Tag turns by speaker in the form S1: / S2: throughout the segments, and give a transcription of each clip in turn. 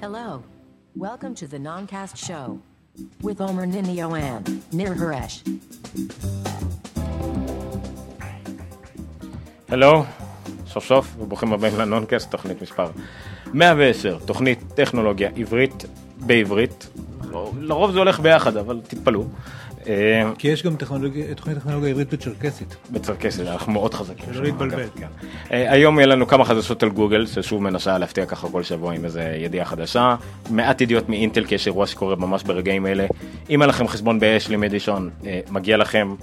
S1: Hello. Welcome to the Noncast Show with Omer Ninio and Nir Haresh.
S2: הלו, סוף סוף, וברוכים הבאים לנונקאסט, תוכנית מספר 110, תוכנית טכנולוגיה עברית בעברית. לא- לרוב זה הולך ביחד, אבל תתפלאו. אה,
S3: כי יש גם טכנולוגיה- תוכנית טכנולוגיה עברית בצ'רקסית.
S2: בצרקסית, אנחנו מאוד חזקים.
S3: שלא להתבלבל.
S2: כן. אה, היום יהיה לנו כמה חדשות על גוגל, ששוב מנסה להפתיע ככה כל שבוע עם איזה ידיעה חדשה. מעט ידיעות מאינטל, כי יש אירוע שקורה ממש ברגעים אלה. אם אין לכם חשבון אדישון, אה, מגיע לכם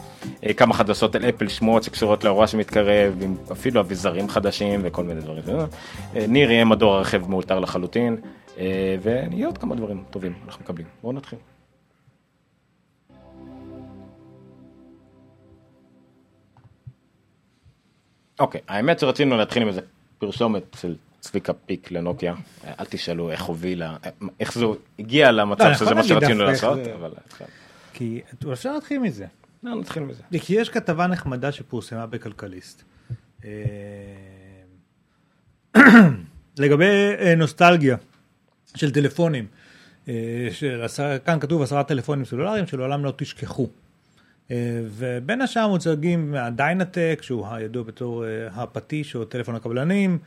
S2: כמה חדשות על אפל שמועות שקשורות לאירוע שמתקרב, עם אפילו אביזרים חדשים וכל מיני דברים. ניר יהיה מדור הרכב מאולתר לחלוטין, ויהיה עוד כמה דברים טובים אנחנו מקבלים. בואו נתחיל. אוקיי, האמת שרצינו להתחיל עם איזה פרסומת של צביקה פיק לנוקיה. אל תשאלו איך הובילה, איך זה הגיע למצב
S3: לא,
S2: שזה מה שרצינו לעשות,
S3: זה-
S2: אבל
S3: כי אפשר להתחיל מזה.
S2: לא, נתחיל מזה.
S3: כי יש כתבה נחמדה שפורסמה בכלכליסט. אה, לגבי אה, נוסטלגיה של טלפונים. אה, של כאן כתוב עשרה טלפונים סלולריים שלעולם לא תשכחו. אה, ובין השאר מוצגים ה-DynaTAC, שהוא הידוע בתור אה, הפטיש או טלפון הקבלנים,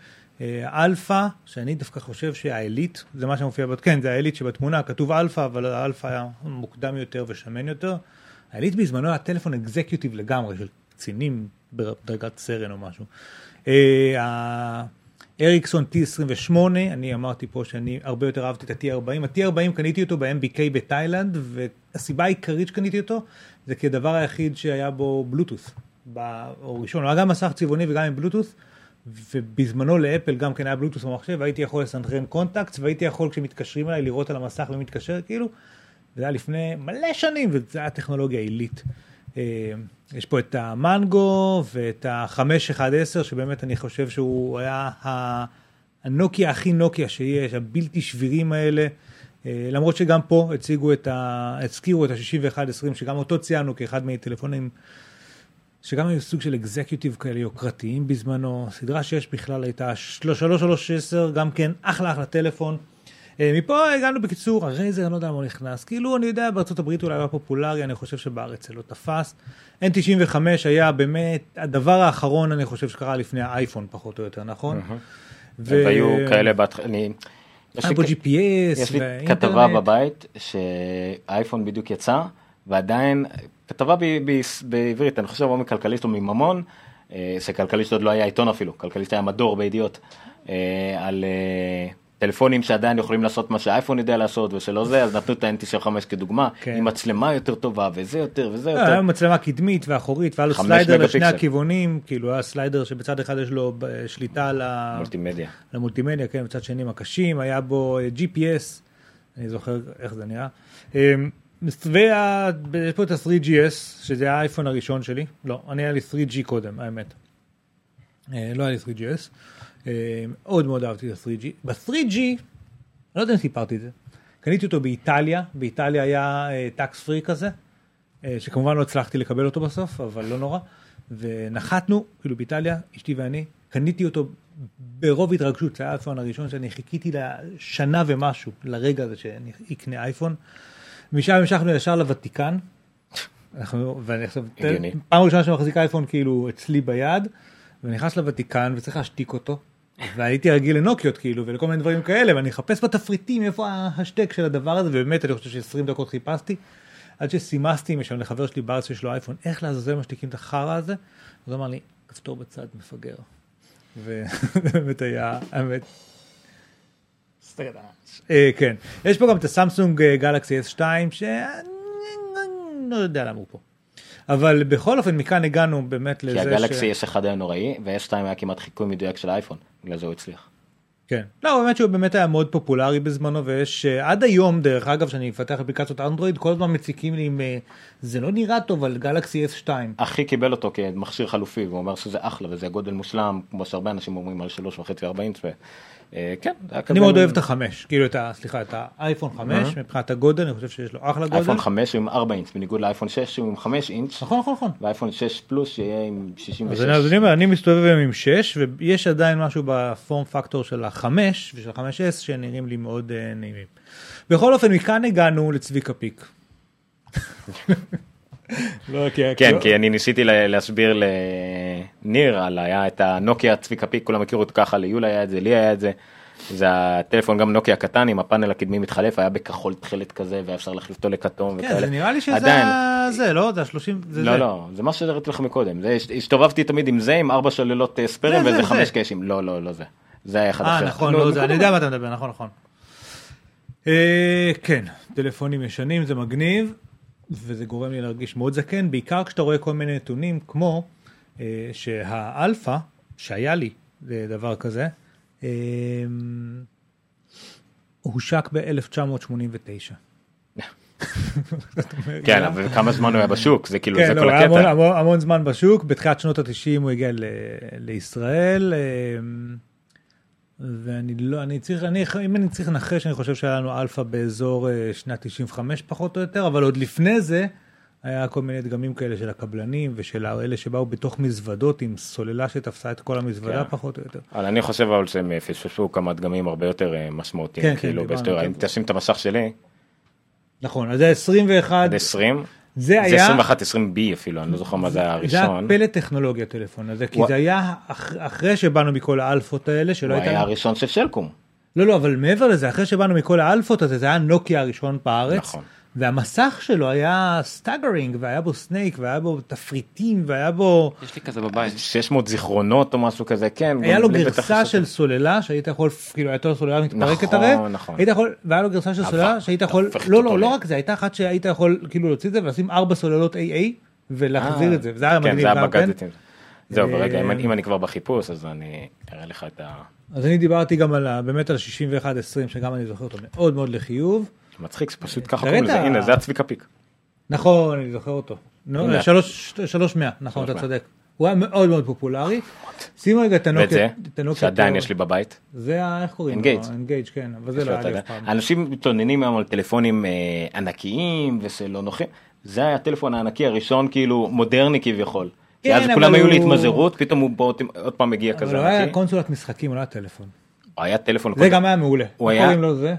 S3: אה, אלפא, שאני דווקא חושב שהעילית, זה מה שמופיע, בת- כן, זה העילית שבתמונה, כתוב אלפא, אבל האלפא היה מוקדם יותר ושמן יותר. העילית בזמנו היה טלפון executive לגמרי, של קצינים בדרגת סרן או משהו. אריקסון T28, אני אמרתי פה שאני הרבה יותר אהבתי את ה-T40. ה-T40 קניתי אותו ב-MBK בתאילנד, והסיבה העיקרית שקניתי אותו, זה כי הדבר היחיד שהיה בו בלוטוס, או ראשון, הוא היה גם מסך צבעוני וגם עם בלוטוס, ובזמנו לאפל גם כן היה בלוטוס במחשב, והייתי יכול לסנכרן קונטקט, והייתי יכול כשמתקשרים אליי לראות על המסך ומתקשר, כאילו, זה היה לפני מלא שנים, וזה היה טכנולוגיה עילית. אה, יש פה את המנגו ואת ה-511, שבאמת אני חושב שהוא היה הנוקיה הכי נוקיה שיש, הבלתי שבירים האלה. אה, למרות שגם פה הציגו את ה... הזכירו את ה-6120, שגם אותו ציינו כאחד מהטלפונים, שגם היו סוג של אקזקיוטיב כאלה יוקרתיים בזמנו. סדרה 6 בכלל הייתה 3310, גם כן אחלה אחלה טלפון. אה, מפה הגענו בקיצור, הרייזר, אני לא יודע מה הוא נכנס. כאילו, אני יודע, בארצות הברית אולי היה פופולרי, אני חושב שבארץ זה לא תפס. N95 היה באמת הדבר האחרון, אני חושב, שקרה לפני האייפון, פחות או יותר, נכון?
S2: והיו כאלה בהתחלה, אני... יש לי
S3: GPS
S2: יש לי
S3: ואינטרנט.
S2: כתבה בבית שהאייפון בדיוק יצא ועדיין כתבה ב- ב- בעברית אני חושב או מכלכליסט או מממון אה, שכלכליסט עוד לא היה עיתון אפילו כלכליסט היה מדור בידיעות אה, על אה, טלפונים שעדיין יכולים לעשות מה שהאייפון יודע לעשות ושלא זה אז נתנו את ה-N95 כדוגמה
S3: כן.
S2: עם מצלמה יותר טובה וזה יותר וזה
S3: לא,
S2: יותר.
S3: היה מצלמה קדמית ואחורית, והיה לו
S2: slider
S3: לשני
S2: פיקסל.
S3: הכיוונים, כאילו היה slider שבצד אחד יש לו ב- שליטה ה-
S2: מולטימדיה.
S3: למולטימדיה, כן, בצד שני מקשים, היה בו אה, GPS, אני זוכר איך זה נראה. אה, וה- יש פה את ה-3GS, שזה האייפון הראשון שלי, לא, אני היה לי 3G קודם, האמת. אה, לא היה לי 3GS, אה, מאוד מאוד אהבתי את ה-3G. ב-3G, אני לא יודע אם סיפרתי את זה, קניתי אותו באיטליה, באיטליה היה טקס פרי כזה, אה, שכמובן לא הצלחתי לקבל אותו בסוף, אבל לא נורא. ונחתנו, כאילו באיטליה, אשתי ואני, קניתי אותו ברוב התרגשות, זה היה האייפון הראשון שאני חיכיתי לשנה ומשהו, לרגע הזה שאני אקנה אייפון. משם המשכנו ישר לוותיקן. אנחנו, ואני עכשיו. פעם ראשונה שאני מחזיק אייפון כאילו אצלי ביד, ונכנס לוותיקן וצריך להשתיק אותו. והייתי רגיל לנוקיות כאילו ולכל מיני דברים כאלה ואני אחפש בתפריטים איפה ההשתק של הדבר הזה ובאמת אני חושב ש-20 דקות חיפשתי עד שסימסתי עם שם לחבר שלי בארץ שיש לו אייפון איך לעזאזל משתיקים את החרא הזה. הוא אמר לי כפתור בצד מפגר. ובאמת היה האמת. אה, כן יש פה גם את הסמסונג אה, גלקסי S2 שאני לא יודע למה הוא פה. אבל בכל אופן מכאן הגענו באמת
S2: כי
S3: לזה
S2: הגלקסי S1 היה נוראי ו-S2 היה כמעט חיקוי מדויק של האייפון בגלל זה הוא הצליח.
S3: כן. לא, באמת שהוא באמת היה מאוד פופולרי בזמנו, ויש אה, עד היום, דרך אגב, שאני מפתח אפליקציות אנדרואיד, כל הזמן מציקים לי עם, אה, זה לא נראה טוב על גלקסי S2.
S2: אחי קיבל אותו כמכשיר חלופי והוא אומר שזה אחלה וזה גודל מושלם כמו שהרבה אנשים אומרים על שלוש וחצי ארבע אינץ' אה, כן, זה היה כזה...
S3: אני מאוד אוהב את החמש, כאילו את ה... סליחה, את האייפון 5, מבחינת הגודל, אני חושב שיש לו אחלה גודל.
S2: אייפון 5 הוא עם 4 אינץ', בניגוד לאייפון 6 שהוא עם 5 אינץ',
S3: נכון, נכון, נכון.
S2: ואייפון 6 פלוס שיהיה עם
S3: אז
S2: 66.
S3: אני, אז אני אומר, אני מסתובב היום עם 6, ויש עדיין משהו בפורם פקטור של החמש ושל 5S שנראים לי מאוד uh, נעימים. בכל אופן, מכאן הגענו לצביקה פיק. לא, כי...
S2: כן, כי אני ניסיתי לה- להסביר לניר על היה את הנוקיה צביקה פיק, כולם הכירו אותו ככה, ליול היה את זה, לי היה את זה. זה הטלפון גם נוקיה קטן עם הפאנל הקדמי מתחלף, היה בכחול תכלת כזה והיה אפשר להחליף אותו לכתום
S3: כן,
S2: וכאלה.
S3: זה נראה לי שזה
S2: עדיין.
S3: זה, לא? זה השלושים... זה
S2: לא
S3: זה.
S2: לא זה מה שהראיתי לך מקודם זה הסתובבתי תמיד עם זה עם ארבע שוללות אה, ספיירים
S3: זה, זה,
S2: ואיזה
S3: זה.
S2: חמש קאשים לא לא לא זה זה היה אחד אחר.
S3: אה, נכון, לא, זה, אני יודע מה אתה מדבר, נכון, נכון. אה, כן, טלפונים ישנים זה מגניב, וזה גורם לי להרגיש מאוד זקן, בעיקר כשאתה רואה כל מיני נתונים, כמו אה, שהאלפא, שהיה לי אה, דבר כזה, אה, הושק ב-1989.
S2: כן אבל כמה זמן הוא היה בשוק זה כאילו זה
S3: כן,
S2: כל
S3: לא, המון,
S2: הקטע.
S3: המון, המון זמן בשוק, בתחילת שנות ה-90 הוא הגיע לישראל, אמ, ואני לא, אני צריך, אני, אם אני צריך לנחש, אני חושב שהיה לנו אלפא באזור אה, שנת 95 פחות או יותר, אבל עוד לפני זה, היה כל מיני דגמים כאלה של הקבלנים ושל אלה שבאו בתוך מזוודות עם סוללה שתפסה את כל המזוודה
S2: כן.
S3: פחות או יותר.
S2: אבל אני חושב אבל שהם פספסו כמה דגמים הרבה יותר אה, משמעותיים
S3: כן, כן,
S2: כאילו בהיסטוריה
S3: על
S2: אם. תשים את המסך שלי
S3: נכון, אז זה 21,
S2: עד 20
S3: זה
S2: זה
S3: היה,
S2: 21 20 בי אפילו אני לא זוכר מה זה היה
S3: זה היה
S2: הראשון.
S3: פלא טכנולוגיה הטלפון הזה, כי
S2: הוא-
S3: זה היה אח- אחרי שבאנו מכל האלפות האלה, שלא
S2: הוא
S3: הייתה...
S2: היה הראשון של שלקום.
S3: לא, לא, אבל מעבר לזה, אחרי שבאנו מכל האלפות הזה, זה היה נוקיה הראשון בארץ.
S2: נכון.
S3: והמסך שלו היה staggering, והיה בו Snake, והיה בו תפריטים, והיה בו...
S2: יש לי כזה בבית 600 זיכרונות או משהו כזה כן.
S3: היה לו גרסה של סוללה, שהיית יכול, כאילו הייתה לו סוללה מתפרקת
S2: נכון,
S3: הרי,
S2: נכון.
S3: היית יכול, והיה לו גרסה של סוללה, שהיית יכול, לא, לא, לא רק זה, הייתה אחת שהיית יכול כאילו להוציא את זה ולשים ארבע סוללות AA, ולהחזיר
S2: אה,
S3: את זה, וזה היה
S2: כן,
S3: מגניב
S2: זה היה
S3: גם כן.
S2: בגדטים. זהו,
S3: אה,
S2: ורגע, אם אני- אם אני כבר בחיפוש, אז אני אראה לך את ה...
S3: אז אני דיברתי גם על, ה- באמת על 61-20, שגם אני זוכר אותו מאוד מאוד לחיוב.
S2: מצחיק שפשוט ככה
S3: תראה
S2: קוראים לזה, הנה זה הצביקה פיק.
S3: נכון, אני זוכר אותו. נו,
S2: הנה.
S3: שלוש, שלוש מאה, נכון, אתה
S2: 300.
S3: צודק. הוא היה מאוד מאוד פופולרי. שימו רגע את
S2: ואת זה,
S3: הנוקיה. את הנוקיה
S2: שעדיין. יש לי בבית.
S3: זה ה... איך קוראים. לו? אנגייג', כן, אבל זה לא היה לי אף פעם.
S2: אנשים מתלוננים היום על טלפונים אה, ענקיים ושלא נוחים. זה היה הטלפון הענקי הראשון כאילו מודרני כביכול. כי
S3: כן,
S2: אז
S3: אבל
S2: כולם היו להתמזרות, פתאום הוא עוד פעם מגיע
S3: אבל
S2: כזה
S3: הוא היה
S2: ענקי.
S3: קונסולת משחקים, הוא לא היה טלפון.
S2: הוא היה טלפון,
S3: זה גם היה מעולה.
S2: הוא היה-
S3: קוראים לו זה?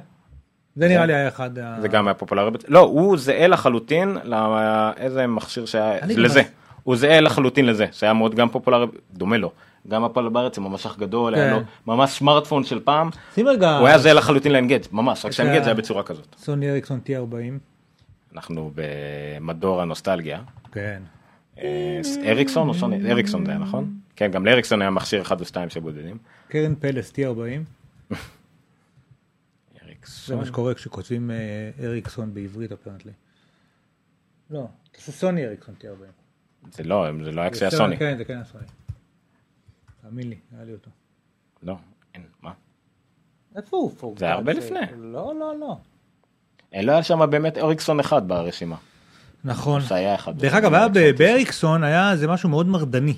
S3: זה נראה לי היה אחד ה...
S2: זה גם היה פופולרי. לא, הוא זהה לחלוטין לאיזה מכשיר שהיה, לזה. הוא זהה לחלוטין לזה, שהיה מאוד גם פופולרי, דומה לו. גם הפועל בארץ עם המשך גדול, היה
S3: כן.
S2: לו ממש סמארטפון של פעם,
S3: שים רגע...
S2: הוא היה זהה לחלוטין לאנגייג', ממש, רק שהאנגייג' היה בצורה כזאת.
S3: סוני אריקסון T40.
S2: אנחנו במדור הנוסטלגיה.
S3: כן.
S2: אה, אריקסון או סוני? אריקסון זה היה נכון? כן, גם לאריקסון היה מכשיר אחד או שתיים שבודדים.
S3: קרן פלס T40. זה. מה שקורה כשכותבים אה, אריקסון בעברית אפרנטלי. לא, זה סוני אריקסון T40.
S2: זה לא, זה לא היה כשהיה
S3: זה
S2: סוני.
S3: כן, זה כן היה סוני. תאמין לי, היה לי אותו.
S2: לא, אין, מה?
S3: איפה הוא?
S2: זה היה הרבה לפני.
S3: לא, לא, לא.
S2: אה, לא היה שם באמת אריקסון אחד ברשימה.
S3: נכון.
S2: זה היה אחד.
S3: דרך אגב, היה באריקסון היה זה משהו מאוד מרדני.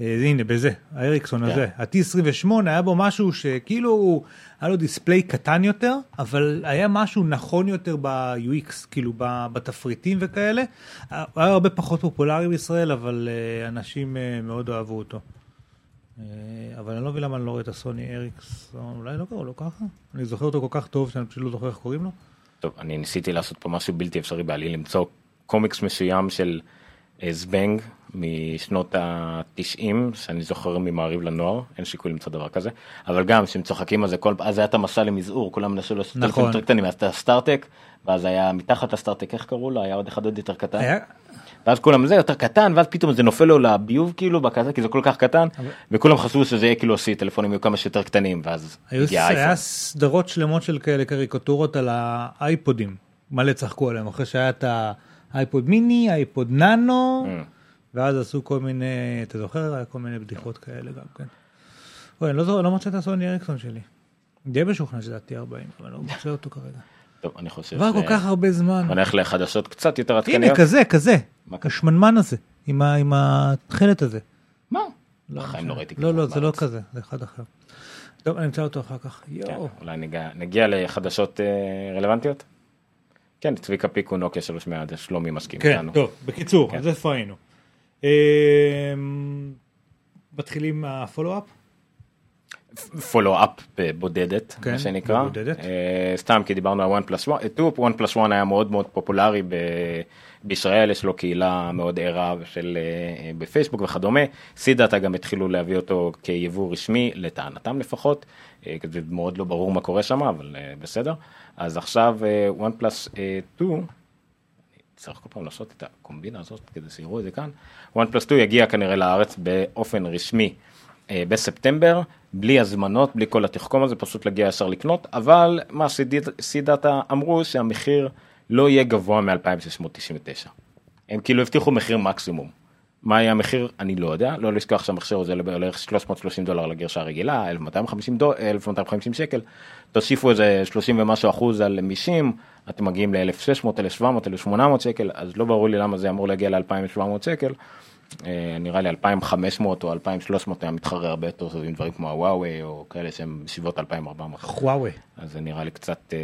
S3: אה, הנה, בזה, האריקסון
S2: כן.
S3: הזה. ה-T28 היה בו משהו שכאילו היה לו דיספליי קטן יותר, אבל היה משהו נכון יותר ב-UX, כאילו בתפריטים וכאלה. אה, הוא היה הרבה פחות פופולרי בישראל, אבל אה, אנשים אה, מאוד אהבו אותו. אה, אבל אני לא מבין למה אני לא רואה את הסוני אריקסון, אולי לא קראו לו ככה? אני זוכר אותו כל כך טוב שאני פשוט לא זוכר איך קוראים לו.
S2: טוב, אני ניסיתי לעשות פה משהו בלתי אפשרי בעליל, למצוא קומיקס מסוים של אה, זבנג משנות ה-90, שאני זוכר ממעריב לנוער, אין שיקוי למצוא דבר כזה, אבל גם שהם צוחקים על זה, כל, אז היה את המסע למזעור, כולם נסו לעשות
S3: נכון.
S2: יותר קטנים, אז את הסטארטק, ואז היה מתחת לסטארטק, איך קראו לו? היה עוד אחד עוד יותר קטן.
S3: היה,
S2: ואז כולם זה יותר קטן ואז פתאום זה נופל לו לביוב כאילו בכזה כי זה כל כך קטן וכולם חשבו שזה יהיה כאילו עשי טלפונים יהיו כמה שיותר קטנים ואז
S3: היו היה. סדרות שלמות של כאלה קריקטורות על האייפודים, מלא צחקו עליהם, אחרי שהיה את האייפוד מיני, אייפוד ננו. ואז עשו כל מיני, אתה זוכר? היה כל מיני בדיחות כאלה גם כן. אוי, אני לא, לא מוצא את הסוני אריקסון שלי. די משוכנע שזה ה-T40, אבל אני לא מוצא אותו כרגע.
S2: טוב אני חושב
S3: עבר כל כך הרבה זמן.
S2: הולך לחדשות קצת יותר
S3: הנה,
S2: עדכניות.
S3: כזה, כזה.
S2: מה כזה?
S3: השמנמן הזה, עם התכלת הזה.
S2: מה? בחיים
S3: משנה.
S2: לא ראיתי
S3: לא,
S2: כזה
S3: לא, זה לא. כזה, זה אחד אחר. טוב, אני אמצא אותו אחר כך.
S2: כן,
S3: יואו.
S2: אולי נגיע לחדשות אה, רלוונטיות? כן, צביקה פיקו נוקיה 300, שלומי מסכים
S3: כן,
S2: איתנו.
S3: טוב, בקיצור,
S2: כן.
S3: אז איפה היינו? אמ, מתחילים מהפולו-אפ?
S2: פולו-אפ בודדת,
S3: כן,
S2: מה שנקרא.
S3: בבודדת.
S2: אה, סתם כי דיברנו על 1 פלוס 1, 2, 1 פלוס 1 היה מאוד מאוד פופולרי ב- בישראל, יש לו קהילה מאוד ערה של, אה, בפייסבוק וכדומה. סידאטה גם התחילו להביא אותו כיבוא רשמי, לטענתם לפחות, אה, זה מאוד לא ברור מה קורה שם, אבל אה, בסדר. אז עכשיו 1 פלוס 2, צריך כל פעם לעשות את הקומבינה הזאת כדי שיראו את זה כאן. one plus 2 יגיע כנראה לארץ באופן רשמי אה, בספטמבר, בלי הזמנות, בלי כל התחכום הזה, פשוט להגיע ישר לקנות, אבל מה שסידאטה אמרו שהמחיר לא יהיה גבוה מ-2699. הם כאילו הבטיחו מחיר מקסימום. מה יהיה המחיר אני לא יודע, לא לשכוח שהמחשב הזה בערך 330 דולר לגרשה הרגילה, 1250, דול, 1250 שקל, תוסיפו איזה 30 ומשהו אחוז על מישים, אתם מגיעים ל-1600, 1700, 1800 שקל, אז לא ברור לי למה זה אמור להגיע ל-2700 שקל. אה, נראה לי 2500 או 2300 היה מתחרה הרבה יותר טוב עם דברים כמו הוואוי או כאלה שהם בסביבות 2400.
S3: חוואוי.
S2: אז זה נראה לי קצת, אה,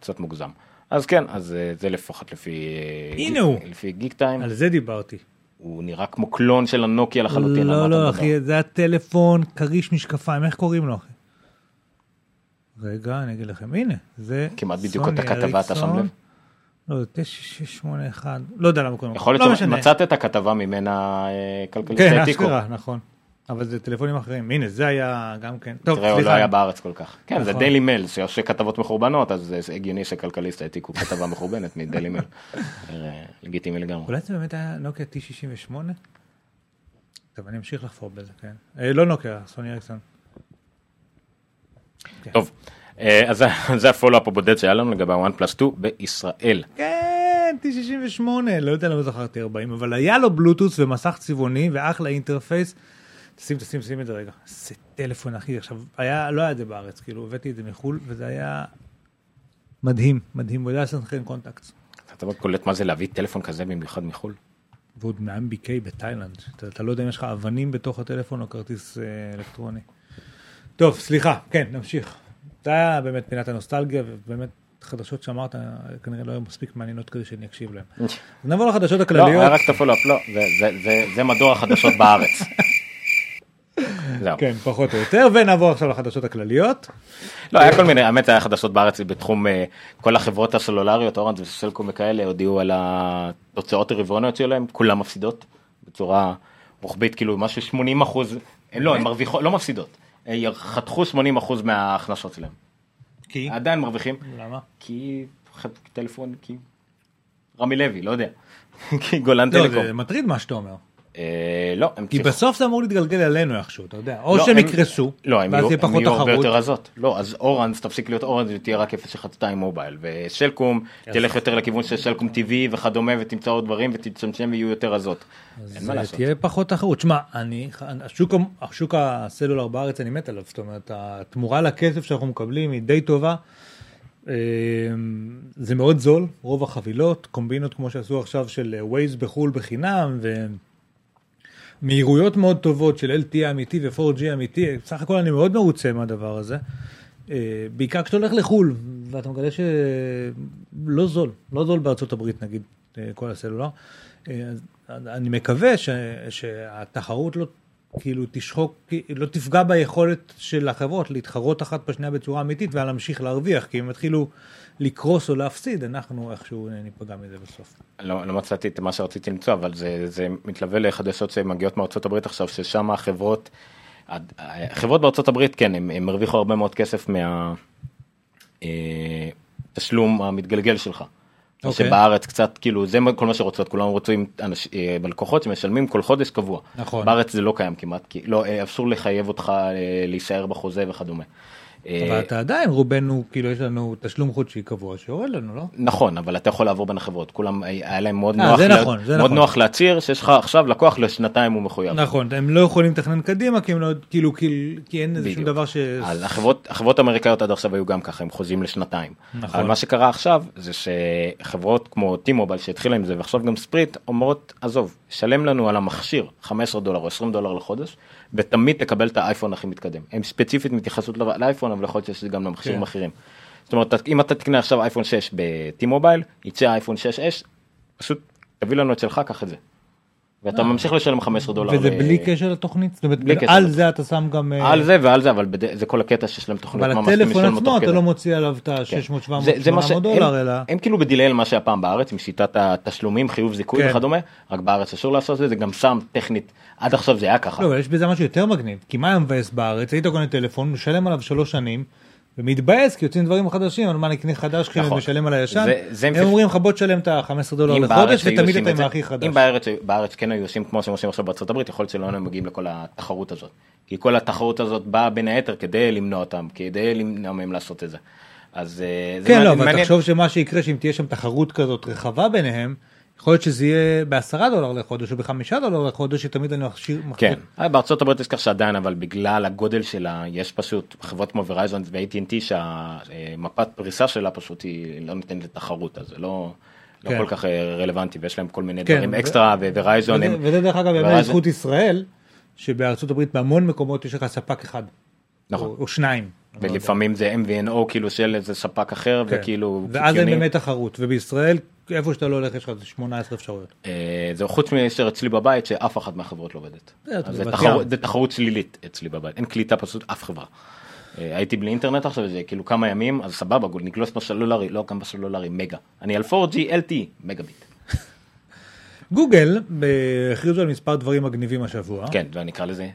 S2: קצת מוגזם. אז כן, אז אה, זה לפחות לפי,
S3: הנה הוא.
S2: לפי גיק טיים,
S3: על זה דיברתי.
S2: הוא נראה כמו קלון של הנוקיה לחלוטין.
S3: לא, לא? אחי, זה הטלפון, כריש משקפיים, איך קוראים לו, אחי? רגע, אני אגיד לכם, הנה, זה...
S2: כמעט בדיוק אותה כתבה, אתה שם. לב?
S3: לא, זה 9681, לא יודע למה קוראים לו.
S2: יכול
S3: לא
S2: להיות
S3: משנה.
S2: שמצאת את הכתבה ממנה אה, כלכליסט
S3: כן,
S2: העתיקו.
S3: אשכרה, נכון. אבל זה טלפונים אחרים. הנה, זה היה גם כן. טוב,
S2: תראה, הוא לא
S3: סליחה.
S2: היה בארץ כל כך. כן, זה. דיילי מייל, שעושה כתבות מחורבנות, אז זה הגיוני שכלכליסט העתיקו כתבה מחורבנת מדיילי מייל. אה, לגיטימי לגמרי.
S3: אולי זה באמת היה נוקיה T68? טוב, אני אמשיך לחפור בזה, כן. אה, לא נוקיה, סוני אריקסון.
S2: טוב, אה, אז זה- ה-follow-up הבודד שהיה לנו לגבי ה- OnePlus 2 בישראל.
S3: כן, T68, לא יודע למה זכרתי 40, אבל היה לו בלוטוס ומסך צבעוני ואחלה interface. תשים, תשים, תשים את זה רגע. זה טלפון, אחי. עכשיו, היה, לא היה את זה בארץ, כאילו, הבאתי את זה מחו"ל, וזה היה מדהים, מדהים. הוא יודע לסנכרן contact.
S2: אתה לא קולט מה זה להביא טלפון כזה במיוחד מחו"ל?
S3: ועוד מה-MBK בתאילנד. אתה, אתה לא יודע אם יש לך אבנים בתוך הטלפון או כרטיס אה, אלקטרוני. טוב, סליחה, כן, נמשיך. זה היה באמת פינת הנוסטלגיה, ובאמת חדשות שאמרת כנראה לא היו מספיק מעניינות כדי שאני אקשיב להן. נעבור לחדשות
S2: לא,
S3: הכלליות.
S2: היה רק את הפולו-אפ, לא, זה- זה- זה- זה מדור החדשות בארץ. זהו.
S3: כן, פחות או יותר, ונעבור עכשיו לחדשות הכלליות.
S2: לא, היה כל מיני, האמת היה חדשות בארץ בתחום אה, כל החברות הסלולריות, אורנג' וסלקום וכאלה, הודיעו על התוצאות הרבעוניות שלהם, כולם מפסידות בצורה רוחבית, כאילו משהו 80 אחוז, לא, הן מרוויחות, לא מפסידות, אה, חתכו 80 אחוז מההכנסות שלהם.
S3: כי?
S2: עדיין מרוויחים,
S3: למה?
S2: כי טלפון, כי רמי לוי, לא יודע, כי גולן
S3: לא,
S2: טלקום.
S3: זה מטריד מה שאתה אומר.
S2: אה, לא, הם
S3: כי בסוף זה אמור להתגלגל עלינו איכשהו, אתה יודע. או
S2: לא,
S3: שהם
S2: הם-
S3: יקרסו,
S2: לא, הם יהיו, הרבה. יותר רזות. לא, אז אורנס תפסיק להיות אורנס ותהיה רק 012 מובייל, וסלקום תלך יותר לכיוון של סלקום TV וכדומה, ותמצא עוד דברים ותצמצם ויהיו יותר רזות. אין מה
S3: אז
S2: לעשות.
S3: תהיה פחות תחרות. שמע, אני, השוק, הסלולר בארץ אני מת עליו, זאת אומרת, התמורה לכסף שאנחנו מקבלים היא די טובה. אה, זה מאוד זול, רוב החבילות, קומבינות כמו שעשו עכשיו של ווייז בחו"ל בחינם, ומהירויות מאוד טובות של LTE אמיתי ו-4G אמיתי, בסך הכל אני מאוד מרוצה מהדבר הזה. אה, בעיקר כשאתה הולך לחו"ל, ואתה מגלה שלא זול, לא זול בארצות הברית נגיד, אה, כל הסלולר. אה, אני מקווה ש, שהתחרות לא כאילו תשחוק, לא תפגע ביכולת של החברות להתחרות אחת בשנייה בצורה אמיתית ולהמשיך להרוויח, כי אם יתחילו לקרוס או להפסיד, אנחנו איכשהו ניפגע מזה בסוף.
S2: לא, לא מצאתי את מה שרציתי למצוא, אבל זה, זה מתלווה לחדשות שמגיעות מארצות הברית עכשיו, ששם החברות, החברות בארצות הברית, כן, הם, הם הרוויחו הרבה מאוד כסף מהתשלום המתגלגל שלך. מה
S3: אוקיי.
S2: שבארץ קצת כאילו זה כל מה שרוצות כולם רוצים אנש, אה, לקוחות שמשלמים כל חודש קבוע.
S3: נכון.
S2: בארץ זה לא קיים כמעט כי לא אה, אסור לחייב אותך אה, להישאר בחוזה וכדומה. אה,
S3: אבל אתה עדיין, רובנו, כאילו יש לנו תשלום חודשי קבוע שיורד לנו, לא?
S2: נכון, אבל אתה יכול לעבור בין החברות, כולם, היה להם מאוד
S3: אה,
S2: נוח,
S3: זה נכון, זה
S2: מאוד
S3: נכון.
S2: נוח להצהיר שיש לך עכשיו לקוח לשנתיים הוא מחויב.
S3: נכון, הם לא יכולים לתכנן קדימה, כי הם לא, כאילו, כי אין איזה שום. דבר ש...
S2: החברות האמריקאיות עד עכשיו היו גם ככה, הם חוזים לשנתיים.
S3: נכון.
S2: אבל מה שקרה עכשיו זה שחברות כמו T-Mobile שהתחילה עם זה ועכשיו גם ספריט אומרות עזוב, שלם לנו על המכשיר 15 דולר או 20 דולר לחודש ותמיד תקבל את האייפון הכי מתקדם. הם ספציפית מתייחסות לא- לאייפון אבל יכול להיות שיש גם למכשירים
S3: כן.
S2: אחרים. זאת אומרת אם אתה תקנה עכשיו אייפון 6 ב-T-Mobile יצא אייפון 6S פשוט תביא לנו את שלך קח את זה. ואתה ממשיך לשלם 15 דולר.
S3: וזה
S2: ל-
S3: בלי קשר לתוכנית? זאת אומרת, על
S2: לתוכנית.
S3: זה אתה שם גם... אה,
S2: על זה ועל זה אבל בד- זה כל הקטע שיש להם תוכניות
S3: אבל הטלפון עצמו, אתה. לא מוציא עליו את
S2: כן.
S3: ה-600, 700,
S2: זה- זה מה
S3: 800
S2: ש-
S3: דולר,
S2: הם-
S3: אלא...
S2: הם כאילו בדיליי על מה שהיה פעם בארץ עם שיטת התשלומים חיוב זיכוי
S3: כן.
S2: וכדומה רק בארץ אסור לעשות את זה זה גם שם טכנית עד עכשיו זה היה ככה.
S3: לא, אבל יש בזה משהו יותר מגניב, כי מה היה מבאס בארץ? היית קונה טלפון, משלם עליו שלוש שנים, ומתבאס כי יוצאים דברים חדשים, אבל מה נקנה חדש כשאני
S2: נכון.
S3: משלם על הישן?
S2: זה- זה-
S3: הם אומרים לך בוא תשלם את ה-15 דולר לחודש, ותמיד אתה
S2: את זה-
S3: עם הכי חדש.
S2: אם בארץ, בארץ כן היו עושים כמו שהם עושים עכשיו בארצות הברית יכול להיות שלא היינו מגיעים לכל התחרות הזאת. כי כל התחרות הזאת באה בין היתר כדי למנוע אותם כדי למנוע מהם לעשות את זה. אז אה, זה
S3: כן, לא,
S2: מעניין-
S3: אבל. תחשוב שמה שיקרה שאם תהיה שם תחרות כזאת רחבה ביניהם, יכול להיות שזה יהיה בעשרה דולר לחודש או בחמישה דולר לחודש, שתמיד אני מכשיר...
S2: כן, אה, בארצות הברית יש כך שעדיין אבל בגלל הגודל שלה יש פשוט חברות כמו ורייזון ו-AT&T שהמפת פריסה שלה פשוט היא לא נותנת לתחרות אז זה לא. לא
S3: כן.
S2: כל כך אה, רלוונטי ויש להם כל מיני
S3: כן,
S2: דברים
S3: ו-
S2: אקסטרה וורייזון
S3: וזה-
S2: הם
S3: וזה דרך אגב,
S2: ורייזון-
S3: לזכות ישראל, שבארצות הברית בהמון מקומות יש לך ספק אחד.
S2: נכון.
S3: או- או שניים.
S2: ולפעמים זה MVNO כאילו של איזה ספק אחר
S3: כן.
S2: וכאילו
S3: ואז אין. באמת תחרות, ובישראל, איפה שאתה לא הולך יש לך 18 אפשרויות.
S2: אה, זה חוץ מאשר אצלי בבית שאף אחת מהחברות לא עובדת.
S3: זה
S2: תחרות- שלילית אצלי בבית אין קליטה פשוט אף חברה. אה, הייתי בלי אינטרנט עכשיו זה כאילו כמה ימים אז סבבה גול, נגלוש בסלולרי לא גם בסלולרי מגה אני על 4G LT מגה ביט.
S3: גוגל ב- הכריזו על מספר דברים מגניבים השבוע.
S2: כן ואני אקרא לזה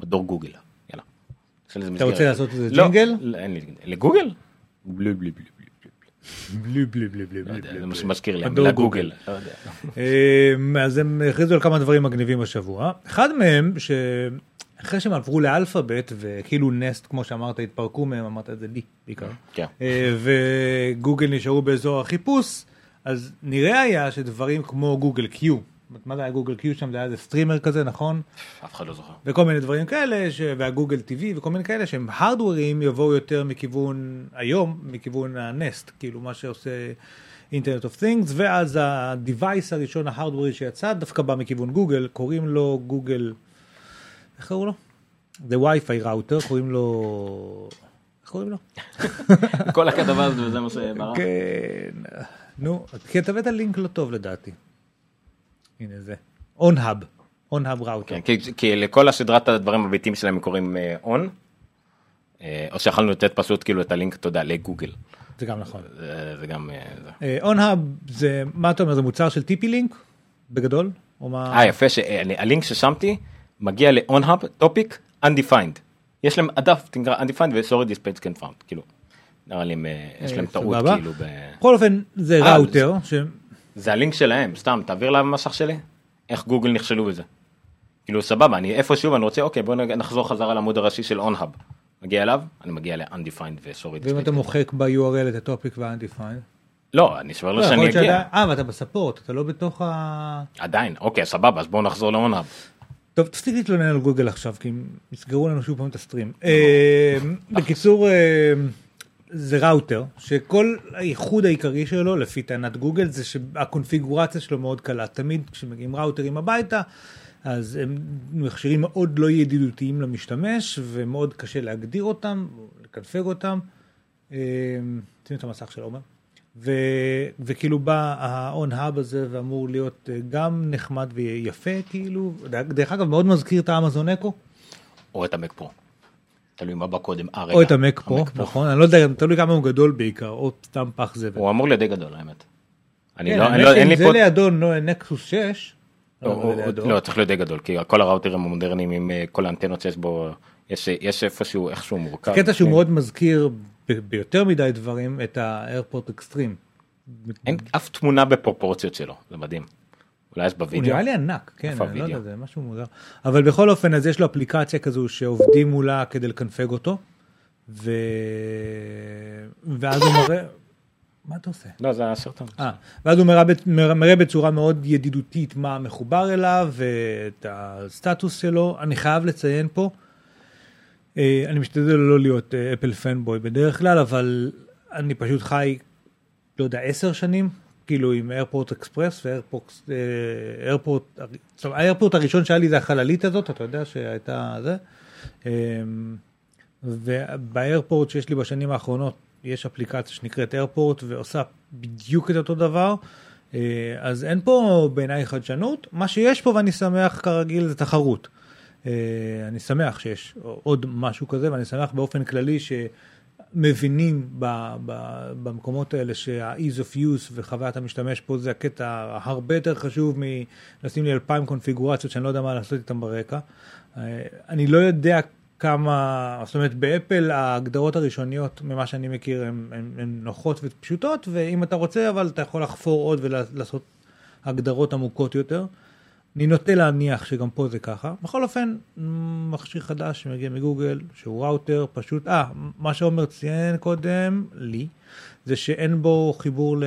S2: מדור גוגל. יאללה.
S3: אתה. רוצה לעשות איזה
S2: לא,
S3: ג'ינגל?
S2: לא, אין לי לגוגל? בלי בלי בלי בלי.
S3: בלי בלי בלי בלי
S2: לא
S3: בלי בלי.
S2: זה מה שמזכיר לי,
S3: מדור
S2: המילה
S3: גוגל.
S2: גוגל. לא.
S3: אה, אז הם הכריזו על כמה דברים מגניבים השבוע. אחד מהם, שאחרי שהם עברו לאלפאבית, וכאילו נסט, כמו שאמרת, התפרקו מהם, אמרת את זה לי בעיקר.
S2: כן.
S3: אה, וגוגל נשארו באזור החיפוש, אז נראה היה שדברים כמו גוגל Q, מה זה היה גוגל Q שם? זה היה איזה streamer כזה, נכון?
S2: אף אחד לא זוכר.
S3: וכל מיני דברים כאלה, ש... והגוגל TV וכל מיני כאלה שהם הארדוורים יבואו יותר מכיוון היום, מכיוון הנסט, כאילו מה שעושה internet of things, ואז ה-device הראשון ההארדוורי שיצא דווקא בא מכיוון גוגל, קוראים לו גוגל, איך קראו לו? זה וי-פיי ראוטר, קוראים לו... איך קוראים לו?
S2: כל הכתבה הזאת וזה מה שברח.
S3: כן, נו, כי אתה הבאת לינק לא טוב לדעתי. הנה זה. און-האב, און-האב ראוטר.
S2: כן, כי, כי לכל הסדרת הדברים הביתיים שלהם הם קוראים און, או שיכולנו לתת פשוט כאילו את הלינק, אתה יודע, לגוגל.
S3: זה גם נכון.
S2: זה, זה גם... אה.
S3: און-האב זה, מה אתה אומר, זה מוצר של טיפי לינק? בגדול? או מה?
S2: אה יפה שהלינק ששמתי מגיע ל-onhub topic undefined. יש להם הדף נקרא undefined ו-sorry this page can found כאילו. נראה לי אה, יש להם
S3: אה,
S2: טעות. כאילו.
S3: בכל אופן, זה
S2: אה,
S3: ראוטר.
S2: זה הלינק שלהם סתם תעביר למסך שלי איך גוגל נכשלו בזה. כאילו סבבה אני איפשהו ואני רוצה אוקיי בוא נחזור חזרה לעמוד הראשי של onhub. מגיע אליו אני מגיע ל-undefined ו-sorry
S3: ואם אתה מוחק ב-URL את הטופיק וה-undefined?
S2: לא אני שואל לו שאני
S3: יכול להיות
S2: אגיע.
S3: אה, ואתה בספורט, אתה לא בתוך ה...
S2: עדיין אוקיי סבבה אז בואו נחזור ל-onhub.
S3: טוב, תפסיק להתלונן על גוגל עכשיו, כי הם יסגרו לנו שוב פעם את הסטרים. אה, בקיצור, אה, זה ראוטר, שכל הייחוד העיקרי שלו, לפי טענת גוגל, זה שהקונפיגורציה שלו מאוד קלה. תמיד כשמגיעים ראוטרים הביתה, אז הם מכשירים מאוד לא ידידותיים למשתמש, ומאוד קשה להגדיר אותם, לקנפג אותם. אה, שים את המסך של עומר. ו, וכאילו בא ה-on-hub הזה ואמור להיות אה, גם נחמד ויפה כאילו, דרך אגב מאוד מזכיר את האמזון אקו,
S2: או את המק פרו. תלוי מה בא קודם. אה, רגע.
S3: או את המק פרו. נכון? אני לא יודע, תלוי כמה הוא גדול בעיקר, או סתם פח זבל.
S2: הוא אמור להיות די גדול האמת. אני
S3: כן,
S2: לא, אני לא, אין לי פה,
S3: זה לידו נו- נקסוס 6,
S2: לא,
S3: זה לידו.
S2: לא, צריך להיות די גדול, כי כל הראוטרים המודרניים עם אה, כל האנטנות שיש בו, יש, איפשהו איכשהו מורכב.
S3: קטע שהוא
S2: בפנים.
S3: מאוד מזכיר ביותר מדי דברים את האיירפורט אקסטרים.
S2: אין אף תמונה בפרופורציות שלו, זה מדהים. אולי יש
S3: הוא
S2: בווידאו.
S3: נראה לי ענק, כן, אני לא יודע? זה משהו מוזר. אבל בכל אופן, אז יש לו אפליקציה כזו שעובדים מולה כדי לקנפג אותו, ו... ואז הוא מראה, מה אתה עושה?
S2: לא, זה הסרטון.
S3: אה, ואז הוא מראה, מראה בצורה מאוד ידידותית מה מחובר אליו ואת הסטטוס שלו. אני חייב לציין פה, אה, אני משתדל לא להיות אה, אפל פנבוי בדרך כלל, אבל אני פשוט חי, לא יודע, עשר שנים, כאילו עם איירפורט אקספרס ואיירפורט, אומרת, האיירפורט הראשון שהיה לי זה החללית הזאת, אתה יודע שהייתה זה. אה, ובאיירפורט שיש לי בשנים האחרונות יש אפליקציה שנקראת איירפורט ועושה בדיוק את אותו דבר. אה, אז אין פה בעיניי חדשנות, מה שיש פה ואני שמח כרגיל זה תחרות. אה, אני שמח שיש עוד משהו כזה ואני שמח באופן כללי שמבינים ב, ב, במקומות האלה שה-ease of use וחוויית המשתמש פה זה הקטע הרבה יותר חשוב מלשים לי אלפיים קונפיגורציות שאני לא יודע מה לעשות איתן ברקע. אה, אני לא יודע כמה, זאת אומרת באפל ההגדרות הראשוניות ממה שאני מכיר הן נוחות ופשוטות ואם אתה רוצה אבל אתה יכול לחפור עוד ולעשות הגדרות עמוקות יותר. אני נוטה להניח שגם פה זה ככה. בכל אופן, מכשיר חדש שמגיע מגוגל, שהוא ראוטר פשוט, אה, מה שעומר ציין קודם, לי, זה שאין בו חיבור ל...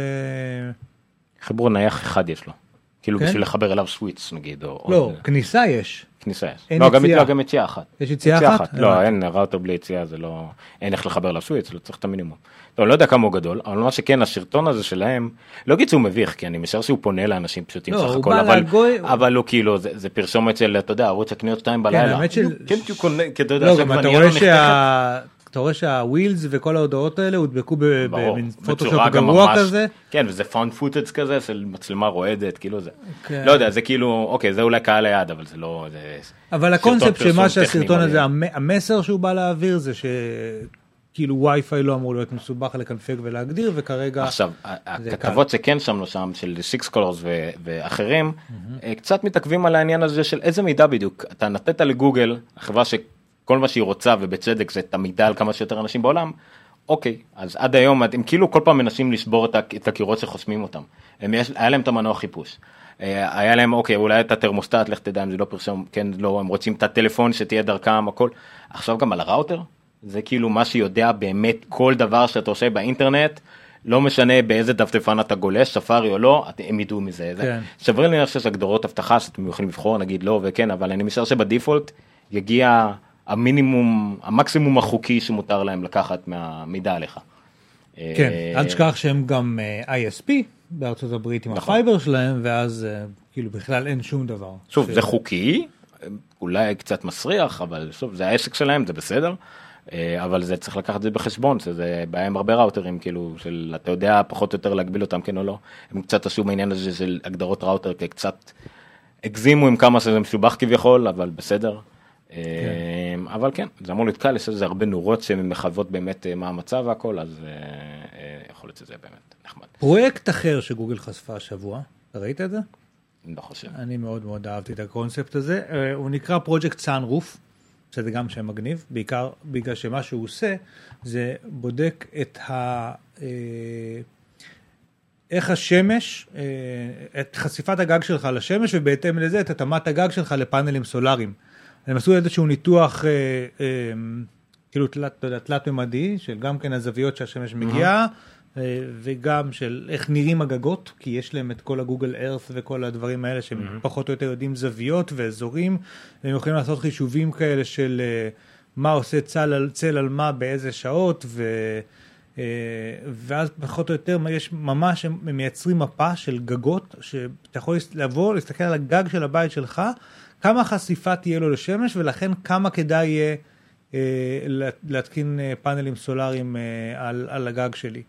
S2: חיבור נייח אחד יש לו. כאילו
S3: כן?
S2: בשביל לחבר אליו סוויץ נגיד, או...
S3: לא,
S2: עוד-
S3: כניסה יש.
S2: כניסה יש.
S3: אין
S2: לא, גם
S3: יציאה.
S2: לא, גם יציאה אחת.
S3: יש יציאה אחת?
S2: לא,
S3: הבנתי.
S2: אין ראוטר בלי יציאה, זה לא... אין איך לחבר אליו סוויץ, לא צריך את המינימום. לא, לא יודע כמה הוא גדול, אבל מה שכן, הסרטון הזה שלהם, לא אגיד שהוא מביך, כי אני משער שהוא פונה לאנשים פשוטים
S3: לא,
S2: סך הכל, אבל-
S3: לגוי-
S2: אבל הוא כאילו, זה זה פרסומת של, אתה יודע, ערוץ הקניות 2 בלילה.
S3: האמת של-
S2: כן, כי הוא קונה, כי אתה יודע,
S3: לא, גם אתה רואה
S2: לא.
S3: שה... אתה רואה שהווילס וכל ההודעות האלה הודבקו במין פוטושופ גרוע כזה.
S2: כן, וזה found footage כזה של מצלמה רועדת, כאילו זה.
S3: כן.
S2: לא יודע, זה כאילו, אוקיי, זה אולי קהל היעד, אבל זה לא... זה-
S3: אבל הקונספט של מה שהסרטון הזה, המסר שהוא בא להעביר זה שכאילו וי-פיי לא אמור להיות מסובך לקנפג ולהגדיר, וכרגע...
S2: עכשיו, הכתבות שכן שמנו שם, של Six Colors ואחרים, אה, קצת מתעכבים על העניין הזה של איזה מידע בדיוק. אתה נתת לגוגל, החברה שכל מה שהיא רוצה, ובצדק, זה את המידע על כמה שיותר אנשים בעולם, אוקיי, אז עד היום הם כאילו כל פעם מנסים לשבור את הקירות שחוסמים אותם. הם יש, היה להם את המנוע חיפוש. אה, היה להם אוקיי אולי את התרמוסטט לך תדע אם זה לא פרסום כן לא הם רוצים את הטלפון שתהיה דרכם הכל עכשיו גם על הראוטר זה כאילו מה שיודע באמת כל דבר שאתה עושה באינטרנט לא משנה באיזה דפדפן אתה גולש ספארי או לא הם ידעו מזה זה
S3: כן.
S2: שווה לי שיש הגדרות אבטחה שאתם יכולים לבחור נגיד לא וכן אבל אני משער שב default יגיע המינימום המקסימום החוקי שמותר להם לקחת מהמידע עליך.
S3: כן,
S2: אה,
S3: אל תשכח שהם גם אה, ISP בארצות הברית עם
S2: נכון.
S3: הפייבר שלהם, ואז אה, כאילו בכלל אין שום דבר.
S2: שוב
S3: ש-
S2: זה חוקי אולי קצת מסריח אבל שוב זה העסק שלהם זה בסדר. אה, אבל זה צריך לקחת את זה בחשבון שזה בעיה עם הרבה ראוטרים כאילו של אתה יודע פחות או יותר להגביל אותם כן או לא הם קצת עשו בעניין הזה של הגדרות ראוטר כי קצת הגזימו עם כמה שזה מסובך כביכול אבל בסדר. אה, אבל כן זה אמור להיות קל יש לזה הרבה נורות שמחוות באמת אה, מה המצב והכל אז יכול להיות שזה באמת נחמד.
S3: פרויקט אחר שגוגל חשפה השבוע, ראית את זה?
S2: אני לא חושב.
S3: אני מאוד מאוד אהבתי את הקונספט הזה. הוא נקרא פרויקט סאנרוף, שזה גם שם מגניב, בעיקר בגלל שמה שהוא עושה זה בודק את ה... אה, איך השמש, אה, את חשיפת הגג שלך לשמש ובהתאם לזה את התאמת הגג שלך לפאנלים סולאריים. הם עשו איזשהו ניתוח אה, כאילו תלת, יודע, תלת ממדי של גם כן הזוויות שהשמש מגיעה אה, וגם של איך נראים הגגות כי יש להם את כל הגוגל ארת וכל הדברים האלה שהם פחות או יותר יודעים זוויות ואזורים והם יכולים לעשות חישובים כאלה של אה, מה עושה צל על, צל על מה באיזה שעות ו... אה, ואז פחות או יותר יש ממש הם מייצרים מפה של גגות שאתה יכול לבוא להסתכל על הגג של הבית שלך כמה חשיפה תהיה לו לשמש ולכן כמה כדאי יהיה אה, לה- להתקין אה, פאנלים סולאריים אה, על, על הגג שלי.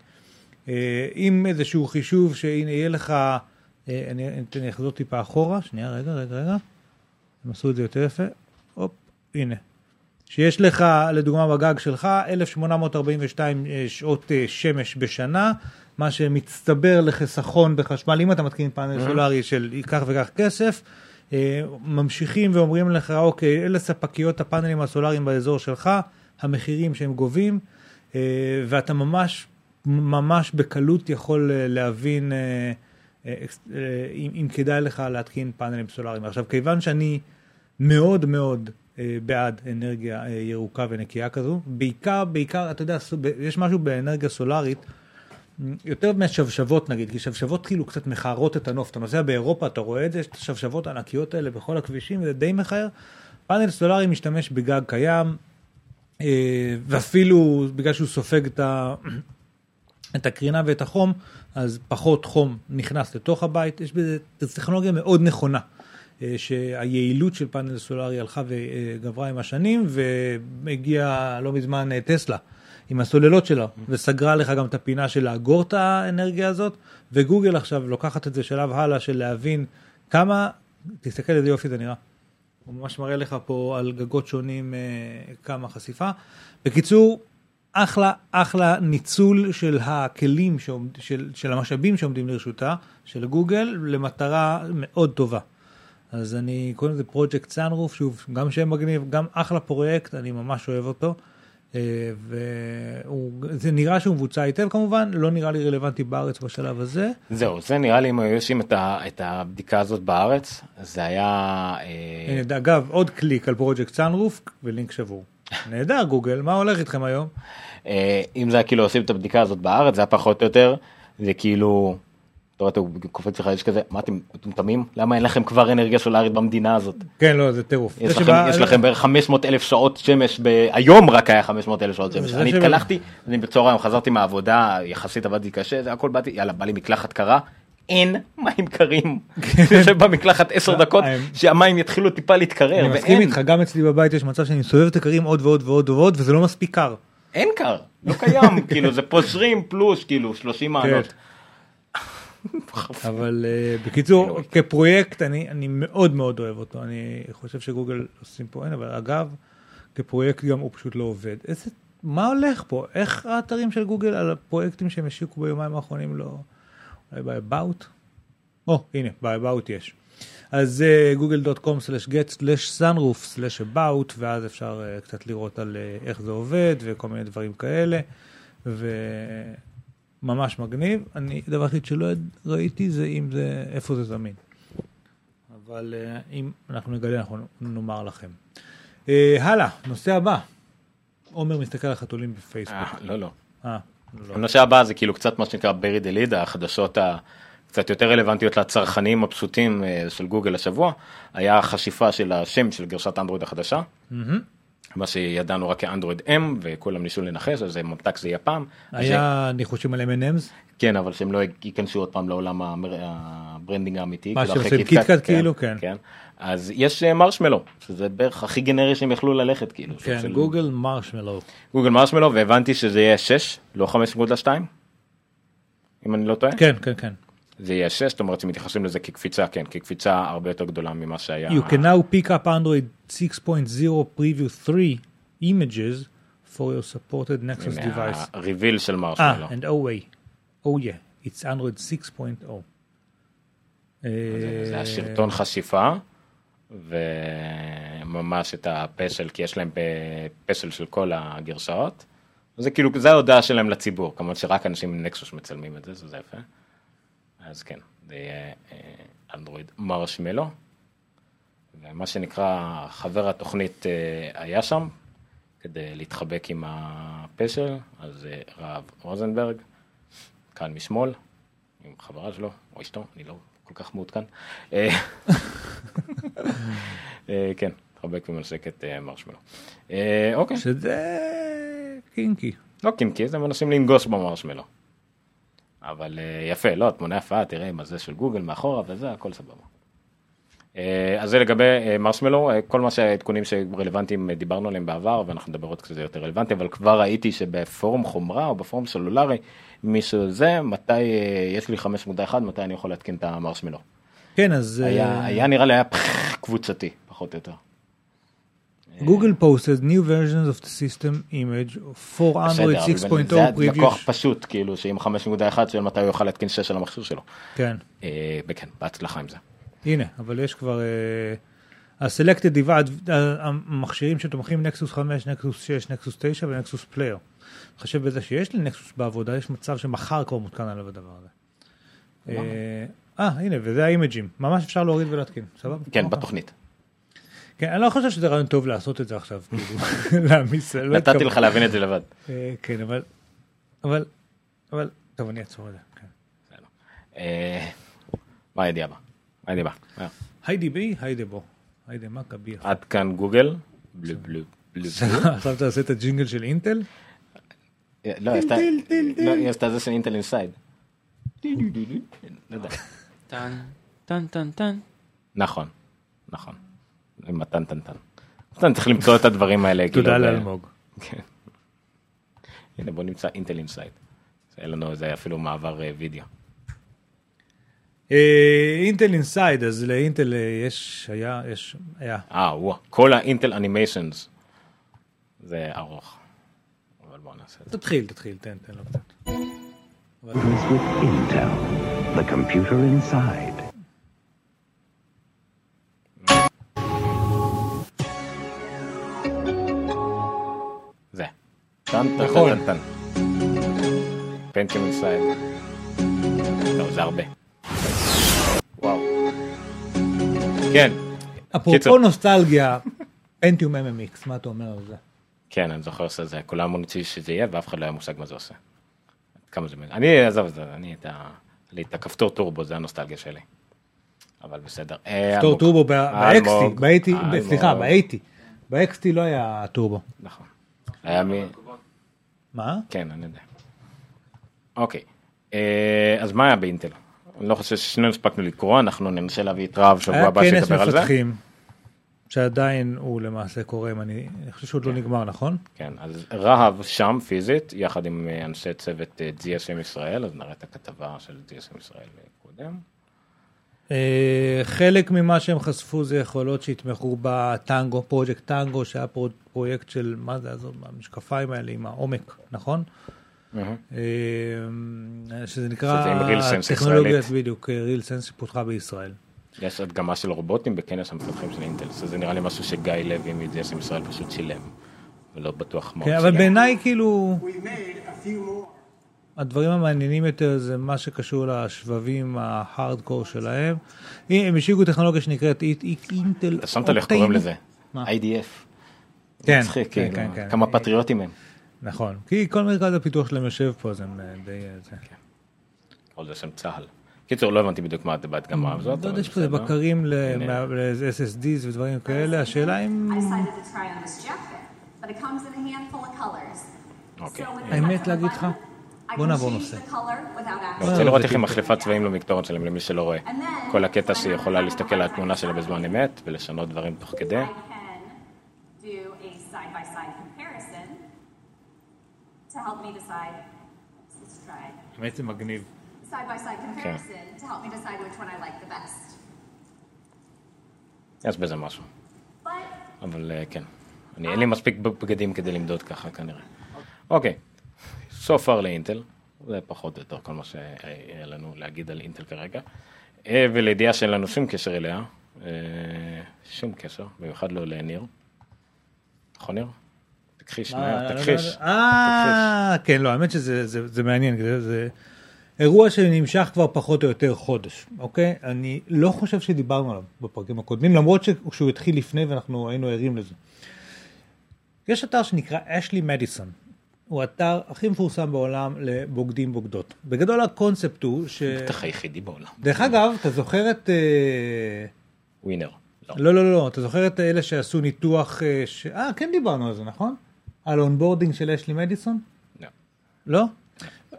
S3: אה, עם איזשהו חישוב שהנה יהיה לך, אה, אני, אני, אחזור טיפה אחורה, שנייה רגע רגע רגע, הם עשו את זה יותר יפה, הופ, הנה. שיש לך לדוגמה בגג שלך 1842 אה, שעות שמש בשנה, מה שמצטבר לחיסכון בחשמל, אם אתה מתקין פאנל סולארי של כך וכך כסף, ממשיכים ואומרים לך, אוקיי, אלה ספקיות הפאנלים הסולאריים באזור שלך, המחירים שהם גובים, ואתה ממש, ממש בקלות יכול אה, להבין אה, אה, אם, כדאי לך להתקין פאנלים סולאריים. עכשיו, כיוון שאני מאוד מאוד, בעד אנרגיה ירוקה ונקייה כזו. בעיקר, בעיקר, אתה יודע, יש משהו באנרגיה סולארית, יותר מהשבשבות נגיד, כי שבשבות כאילו קצת מכערות את הנוף. אתה נוסע באירופה, אתה רואה את זה, יש את השבשבות הענקיות האלה בכל הכבישים, זה די מכער. פאנל סולארי משתמש בגג קיים, ואפילו בגלל שהוא סופג את, ה, את הקרינה ואת החום, אז פחות חום נכנס לתוך הבית. יש בזה טכנולוגיה מאוד נכונה, אה, שהיעילות של פאנל סולארי הלכה וגברה עם השנים, והגיע לא מזמן אה, טסלה. עם הסוללות שלה, וסגרה לך גם את הפינה של לאגור את האנרגיה הזאת, וגוגל עכשיו לוקחת את זה שלב הלאה של להבין כמה, תסתכל איזה יופי זה נראה. הוא ממש מראה לך פה על גגות שונים אה, כמה חשיפה. בקיצור, אחלה, אחלה ניצול של הכלים, שעומד, של, של המשאבים שעומדים לרשותה, של גוגל, למטרה מאוד טובה. אז אני קוראים לזה פרויקט סאנרוף, שוב, גם שם מגניב, גם אחלה פרויקט, אני ממש אוהב אותו. אה, וזה נראה שהוא מבוצע היטב כמובן, לא נראה לי רלוונטי בארץ בשלב הזה.
S2: זהו, זה נראה לי אם היו עושים את, ה, את הבדיקה הזאת בארץ, זה היה... אה,
S3: הנה, אגב, עוד קליק על פרויקט סאנרוף ולינק שבור. נהדר גוגל, מה הולך איתכם היום?
S2: אה, אם זה היה כאילו עושים את הבדיקה הזאת בארץ, זה היה פחות או יותר, זה כאילו, אתה רואה, הוא קופץ לך, יש כזה, מה אתם מטומטמים? למה אין לכם כבר אנרגיה סולארית במדינה הזאת?
S3: כן, לא, זה טירוף.
S2: יש לכם,
S3: שבא-
S2: יש לכם בערך 500 אלף שעות שמש, ב... היום רק היה 500 אלף שעות שמש. אני התקלחתי, אני בצהריים חזרתי מהעבודה, יחסית עבדתי קשה, זה הכל באתי, יאללה, בא לי מקלחת קרה. אין מים קרים, יושב במקלחת 10 דקות
S3: המים.
S2: שהמים יתחילו טיפה להתקרר,
S3: אני מסכים איתך, גם אצלי בבית יש מצב שאני מסובב את הקרים עוד ועוד ועוד ועוד, וזה לא מספיק קר.
S2: אין קר, לא קיים, כאילו זה פושרים פלוס כאילו 30 מעלות.
S3: אבל uh, בקיצור, כפרויקט אני, אני מאוד מאוד אוהב אותו, אני חושב שגוגל עושים פה אין, אבל אגב, כפרויקט גם הוא פשוט לא עובד. איזה, מה הולך פה? איך האתרים של גוגל על הפרויקטים שהם השיקו ביומיים האחרונים לא... ב-about? או, הנה, ב-about יש. אז uh, google.com/get/sunroof/about, ואז אפשר uh, קצת לראות על uh, איך זה עובד וכל מיני דברים כאלה. וממש מגניב. אני, הדבר היחיד שלא ראיתי זה אם זה, איפה זה זמין. אבל uh, אם אנחנו נגלה, אנחנו נאמר לכם. הלאה, נושא הבא. עומר מסתכל על חתולים בפייסבוק.
S2: אה, לא, לא.
S3: לא.
S2: הנושא הבא זה כאילו קצת מה שנקרא ברי דליד, החדשות הקצת יותר רלוונטיות לצרכנים הפשוטים אה, של גוגל השבוע, היה החשיפה של השם של גרשת אנדרואיד החדשה,
S3: מהמם.
S2: מה שידענו רק כאנדרואיד M וכולם ניסו לנחש, אז ממתק זה יהיה פעם.
S3: היה ניחושים על M&M's?
S2: כן, אבל שהם לא ייכנסו עוד פעם לעולם ה branding האמיתי.
S3: מה
S2: כאילו
S3: שעושים קיטקאט, כאילו, כן.
S2: אז יש אה, מרשמלו, שזה בערך הכי גנרי שהם יכלו ללכת, כאילו.
S3: כן,
S2: של-
S3: גוגל מרשמלו.
S2: גוגל מרשמלו, והבנתי שזה יהיה 6, לא 5.2, אם אני לא טועה.
S3: כן, כן, כן.
S2: זה יהיה 6, זאת אומרת שמתייחסים לזה כקפיצה, כן, כקפיצה הרבה יותר גדולה ממה שהיה.
S3: You can now pick up Android 6.0 preview 3 images for your supported Nexus device.
S2: מהריביל של
S3: אה,
S2: מרשמלו.
S3: and oh wait, oh yeah, it's Android 6.0. אה,
S2: זה היה סרטון חשיפה, וממש את הפסל, כי יש להם פסל של כל הגרסאות. זה כאילו, זה ההודעה שלהם לציבור, כמובן שרק אנשים עם נקסוס מצלמים את זה, זה יפה. אז כן, זה יהיה אה, אנדרואיד מרשמלו. ומה שנקרא, חבר התוכנית אה, היה שם, כדי להתחבק עם הפסל, אז אה, רב רוזנברג, כאן משמאל, עם חברה שלו, או אשתו, אני לא כל כך מעודכן. אה, אה, כן, התחבק ומנשק את אה, מרשמלו. אוקיי,
S3: שזה קינקי.
S2: לא קינקי, זה מנסים לנגוס במרשמלו. אבל יפה, לא, תמונה יפה, תראה עם הזה של גוגל מאחורה וזה, הכל סבבה. אה, אז זה לגבי אה, מרשמלו, אה, כל מה שהעדכונים שרלוונטיים אה, דיברנו עליהם בעבר, ואנחנו נדבר עוד קצת יותר רלוונטי, אבל כבר ראיתי שבפורום חומרה או בפורום סלולרי, מישהו זה, מתי אה, יש לי 5.1, מתי אני יכול להתקין את המרשמלו.
S3: כן, אז
S2: היה, היה נראה לי היה קבוצתי, פחות או יותר.
S3: גוגל posted new versions of the system image for Android
S2: אבל
S3: 6.0
S2: זה לקוח. פשוט, כאילו, שעם 5.1 שואל מתי הוא יוכל להתקין 6 על המכשיר שלו.
S3: כן,
S2: אה, וכן, בהצלחה עם זה.
S3: הנה, אבל יש כבר... אה, ה-selected device, ה- המכשירים שתומכים נקסוס 5, נקסוס 6, נקסוס 9 ונקסוס פלייר. חושב בזה שיש לי נקסוס בעבודה, יש מצב שמחר כבר מותקן עליו הדבר הזה. אה, אה, הנה, וזה האימג'ים. ממש אפשר להוריד ולהתקין, סבבה?
S2: כן,
S3: אוקיי.
S2: בתוכנית.
S3: כן, אני לא חושב שזה רעיון טוב לעשות את זה עכשיו, כאילו, להעמיס, לא
S2: נתתי לך להבין את זה לבד.
S3: אה, כן, אבל, אבל, אבל, טוב, אני אעצור את זה. כן.
S2: מה הידיעה הבאה? מה הידיעה הבאה? אה,
S3: היידי בי, היידי בו. היידי מכבי.
S2: עד כאן גוגל.
S3: עכשיו אתה עושה את הג'ינגל של אינטל?
S2: לא, היא עשתה- לא, היא עשתה זה של אינטל אינסייד. לא.
S4: טן, טן, טן, טן.
S2: נכון, נכון. מתן טן טן. אתה צריך למצוא את הדברים האלה. כאילו,
S3: תודה
S2: ב-
S3: לאלמוג.
S2: כן. הנה בוא נמצא Intel Inside. אין לנו איזה אפילו מעבר אה, וידאו.
S3: אה, Intel Inside, אז לאינטל אה, יש, היה, יש, היה.
S2: אה, וואו, כל ה Intel animations. זה ארוך. אבל בוא נעשה את זה.
S3: תתחיל, תתחיל, תן, תן לו קצת.
S5: was with Intel, the computer inside.
S2: זה. טן טן
S3: נכון.
S2: טן טן. Pentium Inside. טוב, זה הרבה. וואו. כן.
S3: אפרופו. נוסטלגיה, פנטיום MMX, מה אתה אומר על זה?
S2: כן, אני זוכר שזה, כולם רוצים שזה יהיה, ואף אחד לא היה מושג מה זה עושה. כמה זה... אני, עזוב את זה, אני את ה... לי את הכפתור טורבו, זה הנוסטלגיה שלי. אבל בסדר. אה, אלמוג.
S3: טורבו ב-XT,
S2: אלמוג.
S3: ב-80,
S2: אלמוג.
S3: סליחה, ב-80. ב-XT לא היה טורבו.
S2: נכון. היה מי...
S3: מה?
S2: כן, אני יודע. אוקיי. אה, אז מה היה באינטל? אני לא חושב ששנינו הספקנו לקרוא, אנחנו ננסה להביא את רב שבוע
S3: היה
S2: הבא
S3: כנס
S2: שידבר על זה.
S3: מפתחים, שעדיין הוא למעשה קורה, אם אני אני חושב שהוא עוד לא נגמר, נכון?
S2: כן, אז רהב שם פיזית, יחד עם אה, אנשי צוות אה, GSM ישראל, אז נראה את הכתבה של GSM ישראל אה, קודם.
S3: אה, חלק ממה שהם חשפו זה יכולות שיתמכו בטנגו, פרויקט טנגו, שהיה פרו- פרויקט של, מה זה, המשקפיים האלה עם העומק, נכון? אה, שזה נקרא,
S2: עם Real Sense
S3: טכנולוגיית,
S2: ישראלית.
S3: בדיוק, ריל סנס שפותחה בישראל.
S2: יש הדגמה של רובוטים בכנס המפתחים של אינטל, שזה נראה לי משהו שגיא לוי מ-GSM ישראל פשוט שילם, ולא בטוח מה
S3: כן,
S2: הוא
S3: אבל
S2: שילם.
S3: בעיניי כאילו. הדברים המעניינים יותר זה מה שקשור לשבבים ההארדקור שלהם. הם השיקו טכנולוגיה שנקראת אי- אי- אינטל.
S2: אתה שמת לב איך
S3: אופטיין.
S2: קוראים לזה? IDF.
S3: כן, כן,
S2: כאילו,
S3: כן, כן.
S2: כמה פטריוטים הם.
S3: נכון, כי כל מרכז הפיתוח שלהם יושב פה, אז הם אה, די... אה, זה.
S2: כל זה שם צה"ל. קיצור, לא הבנתי בדיוק מה את בהדגמה הזאת.
S3: לא יודע,
S2: אבל
S3: יש פה. בקרים. ל-SSDs ודברים כאלה, השאלה אם...
S6: I decided to try on this jacket, but it comes in a handful of colors.
S2: אוקיי.
S3: האמת להגיד לך, בוא נעבור נושא.
S2: אני רוצה לראות איך היא. מחליפה צבעים למקטורן שלהם, למי שלא רואה. כל הקטע שהיא יכולה להסתכל על התמונה שלה בזמן אמת ולשנות דברים תוך כדי.
S6: I can do a side-by-side comparison to help me decide. Let's try
S3: האמת זה מגניב.
S6: side-by-side comparison to help me decide which one I like the best.
S2: יש בזה משהו.
S6: But
S2: אבל אה, כן. אני אין לי מספיק בגדים כדי למדוד ככה כנראה. אוקיי. So far לאינטל. זה פחות או יותר כל מה שהיה לנו להגיד על אינטל כרגע. אה, ולידיעה שאין לנו שום קשר אליה. אה, שום קשר, במיוחד לא לניר. נכון ניר? תכחיש, תכחיש.
S3: אה, כן, לא, האמת שזה זה- זה מעניין, זה- אירוע שנמשך כבר פחות או יותר חודש, אוקיי? אני לא חושב שדיברנו עליו בפרקים הקודמים, למרות שהוא התחיל לפני ואנחנו היינו ערים לזה. יש אתר שנקרא אשלי מדיסון. הוא האתר הכי מפורסם בעולם לבוגדים בוגדות. בגדול הקונספט הוא ש...
S2: בטח היחידי בעולם.
S3: דרך אגב, אתה זוכר את... אה,
S2: ווינר. לא.
S3: לא, לא, לא, אתה זוכר את אלה שעשו ניתוח... אה, ש... אה, כן דיברנו על זה, נכון? על onboarding של אשלי מדיסון?
S2: לא.
S3: לא?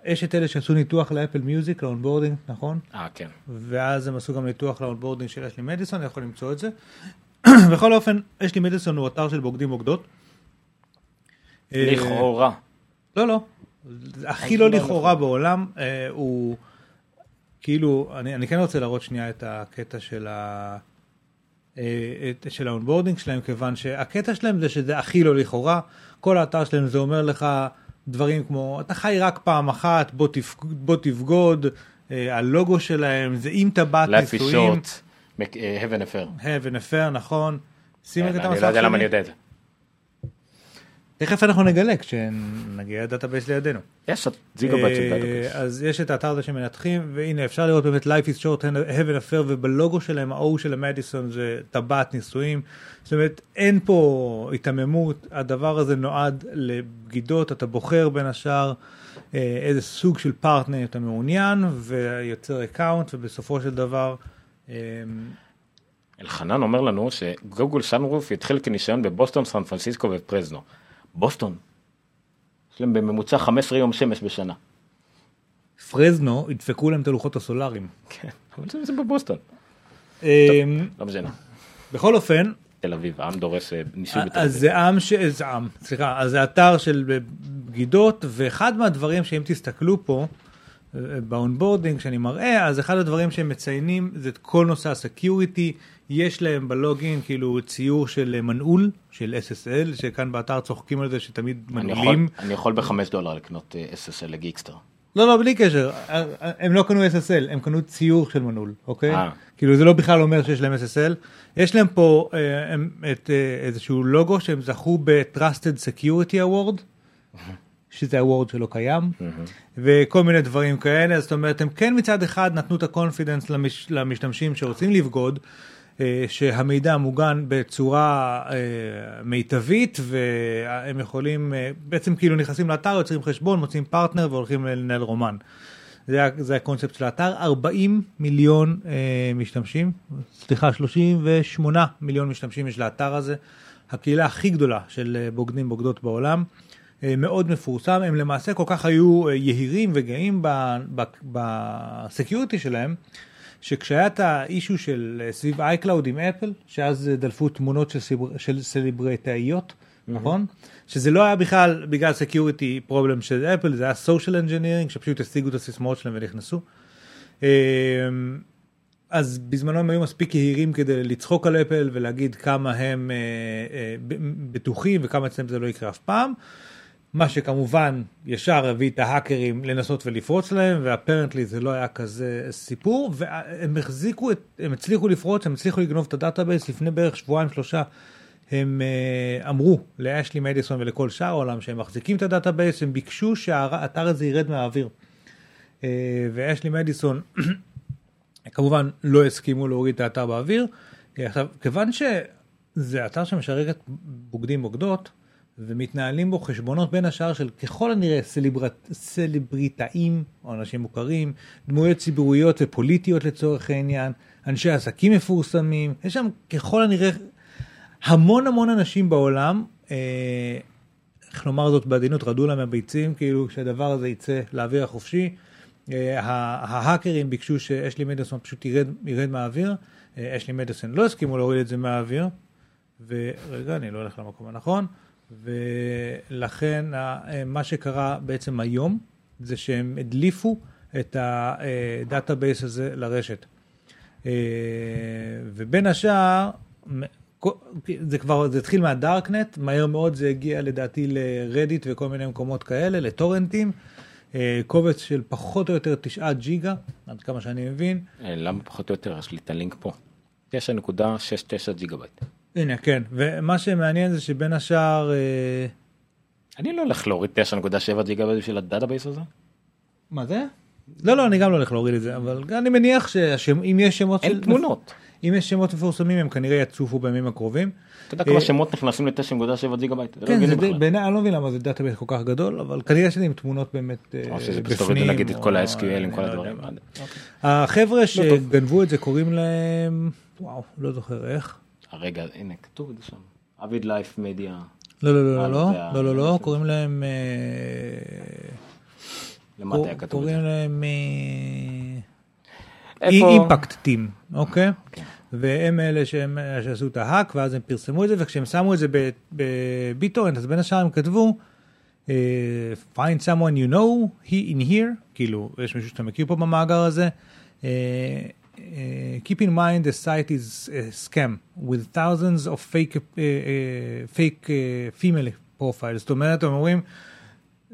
S3: יש את אלה שעשו ניתוח ל Apple Music, ל onboarding, נכון?
S2: אה, כן.
S3: ואז הם עשו גם ניתוח ל onboarding של אשלי מדיסון, אני יכול למצוא את זה. בכל אופן, אשלי מדיסון הוא אתר של בוגדים בוגדות. אה,
S2: לכאורה.
S3: לא, לא. הכי לא לכאורה בעולם, אה, הוא כאילו, אני כן רוצה להראות שנייה את הקטע של ה... אה, של ה onboarding שלהם, כיוון שהקטע שלהם זה שזה הכי לא לכאורה. כל האתר שלהם זה אומר לך דברים כמו, אתה חי רק פעם אחת, בוא, תפ... בוא תבגוד, אה, הלוגו שלהם זה עם טבעת
S2: Life is
S3: נישואים,
S2: short. אה, have an affair.
S3: have an affair, נכון. שים רגע את
S2: אני
S3: המסך
S2: לא יודע למה אני
S3: שלי.
S2: יודע את זה.
S3: תכף אנחנו נגלה כשנגיע ל database לידינו.
S2: יש ג'יגאבייט של
S3: אה,
S2: database.
S3: אז יש את האתר הזה שמנתחים, והנה אפשר לראות באמת Life is short, have an affair, ובלוגו שלהם, ה-O של המדיסון זה טבעת נישואים. זאת אומרת, אין פה היתממות, הדבר הזה נועד לבגידות, אתה בוחר בין השאר אה, איזה סוג של פרטנר אתה מעוניין, ויוצר account, ובסופו של דבר, אה,
S2: אלחנן אומר לנו שגוגל סאנרוף יתחיל כניסיון בבוסטון, סן פרנסיסקו ופרזנו. בוסטון. יש להם בממוצע 15 יום שמש בשנה.
S3: פרזנו ידפקו להם את הלוחות הסולאריים.
S2: כן, אבל זה, בבוסטון.
S3: אה,
S2: לא משנה.
S3: בכל אופן,
S2: תל אביב, העם דורס אה, ניסוי בתל
S3: אז
S2: אביב.
S3: זה עם, ש... זה עם, סליחה, אז זה אתר של בגידות, ואחד מהדברים שאם תסתכלו פה, אה, ב onboarding שאני מראה, אז אחד הדברים שהם מציינים זה את כל נושא ה security, יש להם ב login כאילו ציור של אה, מנעול, של SSL, שכאן באתר צוחקים על זה שתמיד מנעולים.
S2: אני יכול בחמש דולר לקנות אה, SSL לגיקסטר.
S3: לא, לא, בלי קשר, הם לא קנו SSL, הם קנו ציור של מנעול, אוקיי?
S2: אה.
S3: כאילו זה לא בכלל אומר שיש להם SSL. יש להם פה אה, הם- את אה, איזשהו לוגו שהם זכו ב-Trusted Security Award, שזה ה award שלא קיים, וכל מיני דברים כאלה, זאת אומרת, הם כן מצד אחד נתנו את ה confidence למש, למשתמשים שרוצים לבגוד, אה, שהמידע מוגן בצורה אה, מיטבית, והם יכולים, אה, בעצם כאילו נכנסים לאתר, יוצרים חשבון, מוצאים פרטנר והולכים לנהל רומן. זה, זה הקונספט של האתר, 40 מיליון אה, משתמשים, סליחה, 38 מיליון משתמשים יש לאתר הזה, הקהילה הכי גדולה של אה, בוגדים בוגדות בעולם, מאוד מפורסם, הם למעשה כל כך היו אה, יהירים וגאים ב security שלהם, שכשהיה את ה issue של אה, סביב iCloud עם אפל, שאז אה, דלפו תמונות של, סיבר, של סלבריטאיות, נכון? שזה לא היה בכלל בגלל security problem של אפל, זה היה social engineering, שפשוט השיגו את הסיסמאות שלהם ונכנסו. אה, אז בזמנו הם היו מספיק יהירים כדי לצחוק על אפל ולהגיד כמה הם אה, אה, בטוחים וכמה אצלם זה לא יקרה אף פעם. מה שכמובן ישר הביא את ההאקרים לנסות ולפרוץ להם, ו apparently זה לא היה כזה סיפור, והם החזיקו, את, הם הצליחו לפרוץ, הם הצליחו לגנוב את ה database לפני בערך שבועיים שלושה. הם אה, אמרו לאשלי מדיסון ולכל שאר העולם שהם מחזיקים את ה database, הם ביקשו שהאתר הזה ירד מהאוויר. Uh, ואשלי מדיסון כמובן לא הסכימו להוריד את האתר באוויר. עכשיו, כיוון שזה אתר שמשרת בוגדים בוגדות, ומתנהלים בו חשבונות בין השאר של ככל הנראה סליברט, סלבריטאים או אנשים מוכרים, דמויות ציבוריות ופוליטיות לצורך העניין, אנשי עסקים מפורסמים, יש שם ככל הנראה המון המון אנשים בעולם, אה, איך נאמר זאת בעדינות, ירדו להם הביצים, כאילו שהדבר הזה יצא לאוויר החופשי. אה, ההאקרים ביקשו שאשלי מדיסון פשוט ירד, ירד מהאוויר, אה, אשלי מדיסון לא הסכימו להוריד את זה מהאוויר, ורגע, אני לא הולך למקום הנכון, ולכן ה- מה שקרה בעצם היום, זה שהם הדליפו את ה database הזה לרשת. אה, ובין השאר, זה כבר, זה התחיל מהדארקנט, מהר מאוד זה הגיע לדעתי לרדיט וכל מיני מקומות כאלה, לטורנטים. אה, קובץ של פחות או יותר 9 ג'יגה, עד כמה שאני מבין.
S2: אה, למה פחות או יותר? יש לי את הלינק פה. 9.69 ג'יגה בייט.
S3: הנה, כן, ומה שמעניין זה שבין השאר, אה,
S2: אני לא הולך להוריד 9.7 ג'יגה בשביל ה database הזה.
S3: מה זה? לא, לא, אני גם לא הולך להוריד את זה, אבל אני מניח שאם יש שמות
S2: אין
S3: של...
S2: תמונות.
S3: אם יש שמות מפורסמים, הם כנראה יצופו בימים הקרובים.
S2: אתה יודע
S3: אה,
S2: כמה שמות נכנסים ל-9.7 ג'יגה בייט? לא
S3: כן, זה בעיניי, אני לא מבין למה זה database כל כך גדול, אבל כנראה שזה עם תמונות באמת אה,
S2: או שזה
S3: בפנים.
S2: ב stored נגיד את כל ה-SQL עם כל
S3: לא
S2: הדברים. לא יודע.
S3: החבר'ה שגנבו את זה קוראים להם, וואו, לא זוכר איך.
S2: רגע, הנה, כתוב את זה שם. Avid Life Media.
S3: לא, לא, לא,
S2: אה,
S3: לא,
S2: זה ה-
S3: לא, לא, לא,
S2: זה-
S3: קוראים להם, אה,
S2: למטה היה כתוב את
S3: קוראים
S2: זה.
S3: להם אה? אימפקט טים, אוקיי? והם אלה שהם אה, שעשו את ההאק, ואז הם פרסמו את זה, וכשהם שמו את זה בביטורנט, אז בין השאר הם כתבו, אה, find someone you know, he in here, כאילו, יש מישהו שאתה מכיר פה במאגר הזה. אה, אה, keep in mind the site is a scam with thousands of fake, אה, אה, fake אה, female profiles, זאת אומרת, הם אומרים,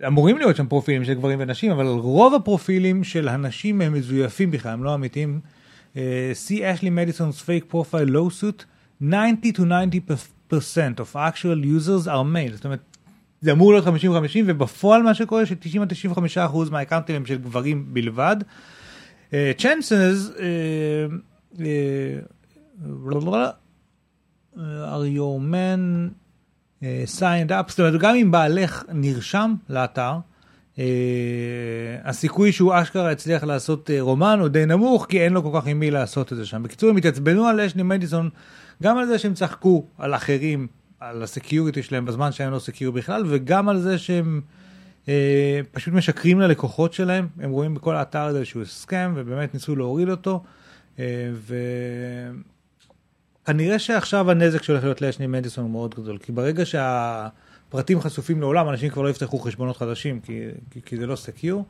S3: אמורים להיות שם פרופילים של גברים ונשים, אבל רוב הפרופילים של הנשים הם מזויפים בכלל, הם לא אמיתיים. Uh, see Ashley Madison's fake profile lawsuit, 90 to 90 percent of actual users are male. זאת אומרת, זה אמור להיות 50-50 ובפועל מה שקורה ש-90-95% מהאקאונטים הם של גברים בלבד. אה, צ'אנסס, are your אה, signed up, זאת אומרת גם אם בעלך נרשם לאתר, אה, הסיכוי שהוא אשכרה יצליח לעשות אה, רומן הוא די נמוך כי אין לו כל כך עם מי לעשות את זה שם. בקיצור הם התעצבנו על אשלי מדיסון גם על זה שהם צחקו על אחרים, על ה security שלהם בזמן שהם לא secure בכלל וגם על זה שהם אה, פשוט משקרים ללקוחות שלהם, הם רואים בכל האתר הזה שהוא scam ובאמת ניסו להוריד אותו. אה, וכנראה שעכשיו הנזק שהולך להיות לאשני מדיסון הוא מאוד גדול, כי ברגע שהפרטים חשופים לעולם, אנשים כבר לא יפתחו חשבונות חדשים, כי, כי, כי זה לא סקיור.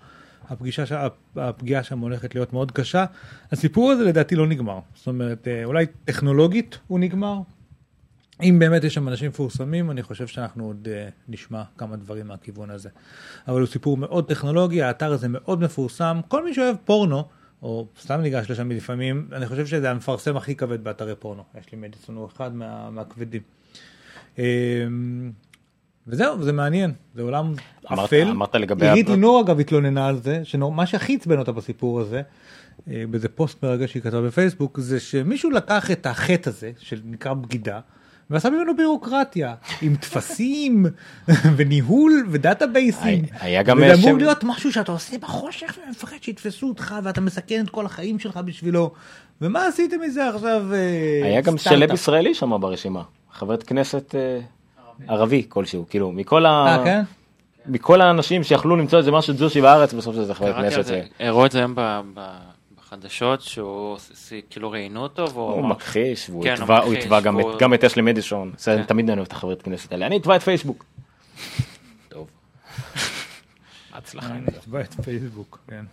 S3: הפגישה, הפגיעה שם הולכת להיות מאוד קשה. הסיפור הזה לדעתי לא נגמר. זאת אומרת, אה, אולי טכנולוגית הוא נגמר. אם באמת יש שם אנשים מפורסמים, אני חושב שאנחנו עוד uh, נשמע כמה דברים מהכיוון הזה. אבל הוא סיפור מאוד טכנולוגי, האתר הזה מאוד מפורסם. כל מי שאוהב פורנו, או סתם ניגש לשם לפעמים, אני חושב שזה המפרסם הכי כבד באתרי פורנו. יש לי מדיסון, הוא אחד מה, מהכבדים. Um, וזהו, זה מעניין, זה עולם
S2: אמרת-
S3: אפל.
S2: אמרת לגבי
S3: עירית לינור אגב התלוננה על זה, שמה שהכי עצבן אותה בסיפור הזה, אה, באיזה פוסט מרגע שהיא כתבה בפייסבוק, זה שמישהו לקח את החטא הזה, שנקרא בגידה, ועשה ממנו בירוקרטיה, עם טפסים, וניהול, ודאטאבייסים.
S2: היה- היה גם
S3: וזה
S2: שם-
S3: אמור להיות משהו שאתה עושה בחושך ומפחד שיתפסו אותך, ואתה מסכן את כל החיים שלך בשבילו. ומה עשיתם מזה עכשיו? אה,
S2: היה גם? שלב ישראלי שם ברשימה, חברת כנסת אה, ערבי כלשהו, כאילו מכל ה...
S3: אה, כן?
S2: מכל האנשים שיכלו למצוא איזה משהו ג'ושי בארץ, בסוף זה חבר
S4: קראתי על
S2: כנסת.
S4: זה, הראו את זה היום בחדשות, שהוא כאילו ראיינו אותו, והוא
S2: הוא
S4: אמר,
S2: מכחיש, והוא
S4: כן,
S2: יתבע- הוא
S4: מכחיש,
S2: יתבע גם את- גם את אשלי מדיסון, זה
S4: כן.
S2: אני תמיד אני אוהב את החברת כנסת האלה, אני אתבע את פייסבוק. טוב. הצלחה זה.
S3: תתבע את פייסבוק, כן.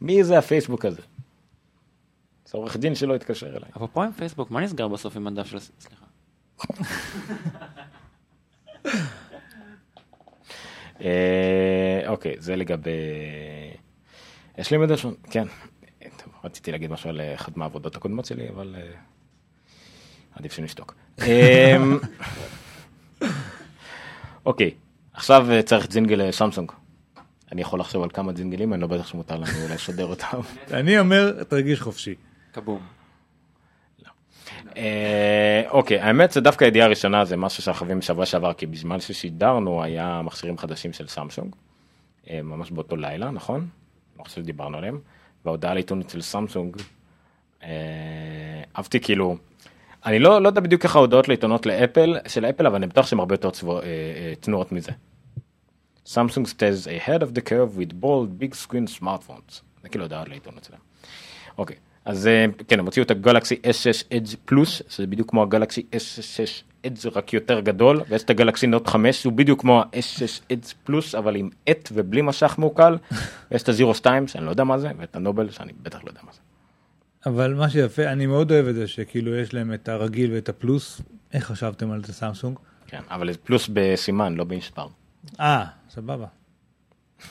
S2: מי זה הפייסבוק הזה? זה עורך דין שלא התקשר אליי.
S4: אפרופו עם פייסבוק, מה נסגר בסוף עם הדף של... הס- סליחה.
S2: אה, אוקיי, זה לגבי... יש לי מדרשון, כן. רציתי להגיד משהו על אה, אחת מהעבודות הקודמות שלי, אבל אה, עדיף שנשתוק. אה, אוקיי, עכשיו אה, צריך ג'ינגל לסמסונג. אני יכול לחשוב על כמה ג'ינגלים, אני לא בטח שמותר לנו לשדר אותם.
S3: אני אומר, תרגיש חופשי.
S4: כבום.
S2: אה, אוקיי, האמת זה דווקא הידיעה הראשונה, זה משהו שאנחנו חווים בשבוע שעבר, כי בזמן ששידרנו היה מכשירים חדשים של סמסונג, ממש באותו לילה, נכון? לא חושב שדיברנו עליהם, וההודעה לעיתונות של סמסונג, אה, אהבתי כאילו, אני לא, לא יודע בדיוק איך ההודעות לעיתונות לאפל, של אפל, אבל אני בטוח שהן הרבה יותר צבוע, אה, אה, צנועות מזה. Samsung stays ahead of the curve with bold big screen smartphones. זה כאילו הודעה לעיתונות שלהם. אוקיי, אז אה, כן, הם הוציאו את הגלקסי S6 Edge פלוס, שזה בדיוק כמו הגלקסי S6 Edge רק יותר גדול, ויש את הגלקסי נוט 5, שהוא בדיוק כמו ה-S6 Edge פלוס, אבל עם עט ובלי משך מעוקל, ויש את הזירו 2, שאני לא יודע מה זה, ואת הנובל, שאני בטח לא יודע מה זה.
S3: אבל מה שיפה, אני מאוד אוהב את זה שכאילו יש להם את הרגיל ואת הפלוס. איך חשבתם על זה סמסונג?
S2: כן, אבל זה פלוס בסימן, לא במספר.
S3: אה, סבבה.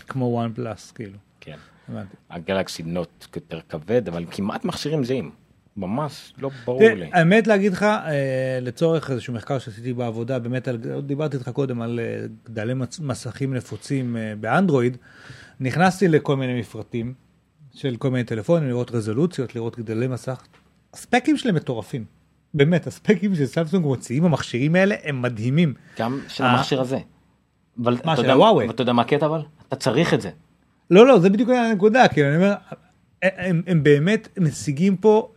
S3: כמו וואן פלאס, כאילו.
S2: כן. הגלקסי נוט יותר כבד, אבל כמעט מכשירים זהים. ממש לא ברור לי.
S3: האמת להגיד לך, אה, לצורך איזשהו מחקר שעשיתי בעבודה, באמת, על, דיברתי איתך קודם על אה, גדלי מצ- מסכים נפוצים אה, באנדרואיד, נכנסתי לכל מיני מפרטים של כל מיני טלפונים, לראות רזולוציות, לראות גדלי מסך. הספקים שלהם מטורפים. באמת, הספקים של סמסונג מוציאים במכשירים האלה הם מדהימים.
S2: גם של. המכשיר הזה. אבל
S3: מה,
S2: אתה
S3: של
S2: יודע-
S3: הוואוי?
S2: אבל אתה יודע מה הקטע אבל? אתה צריך את זה.
S3: לא, לא, זה בדיוק הנקודה, כאילו, אני אומר, הם, הם באמת משיגים פה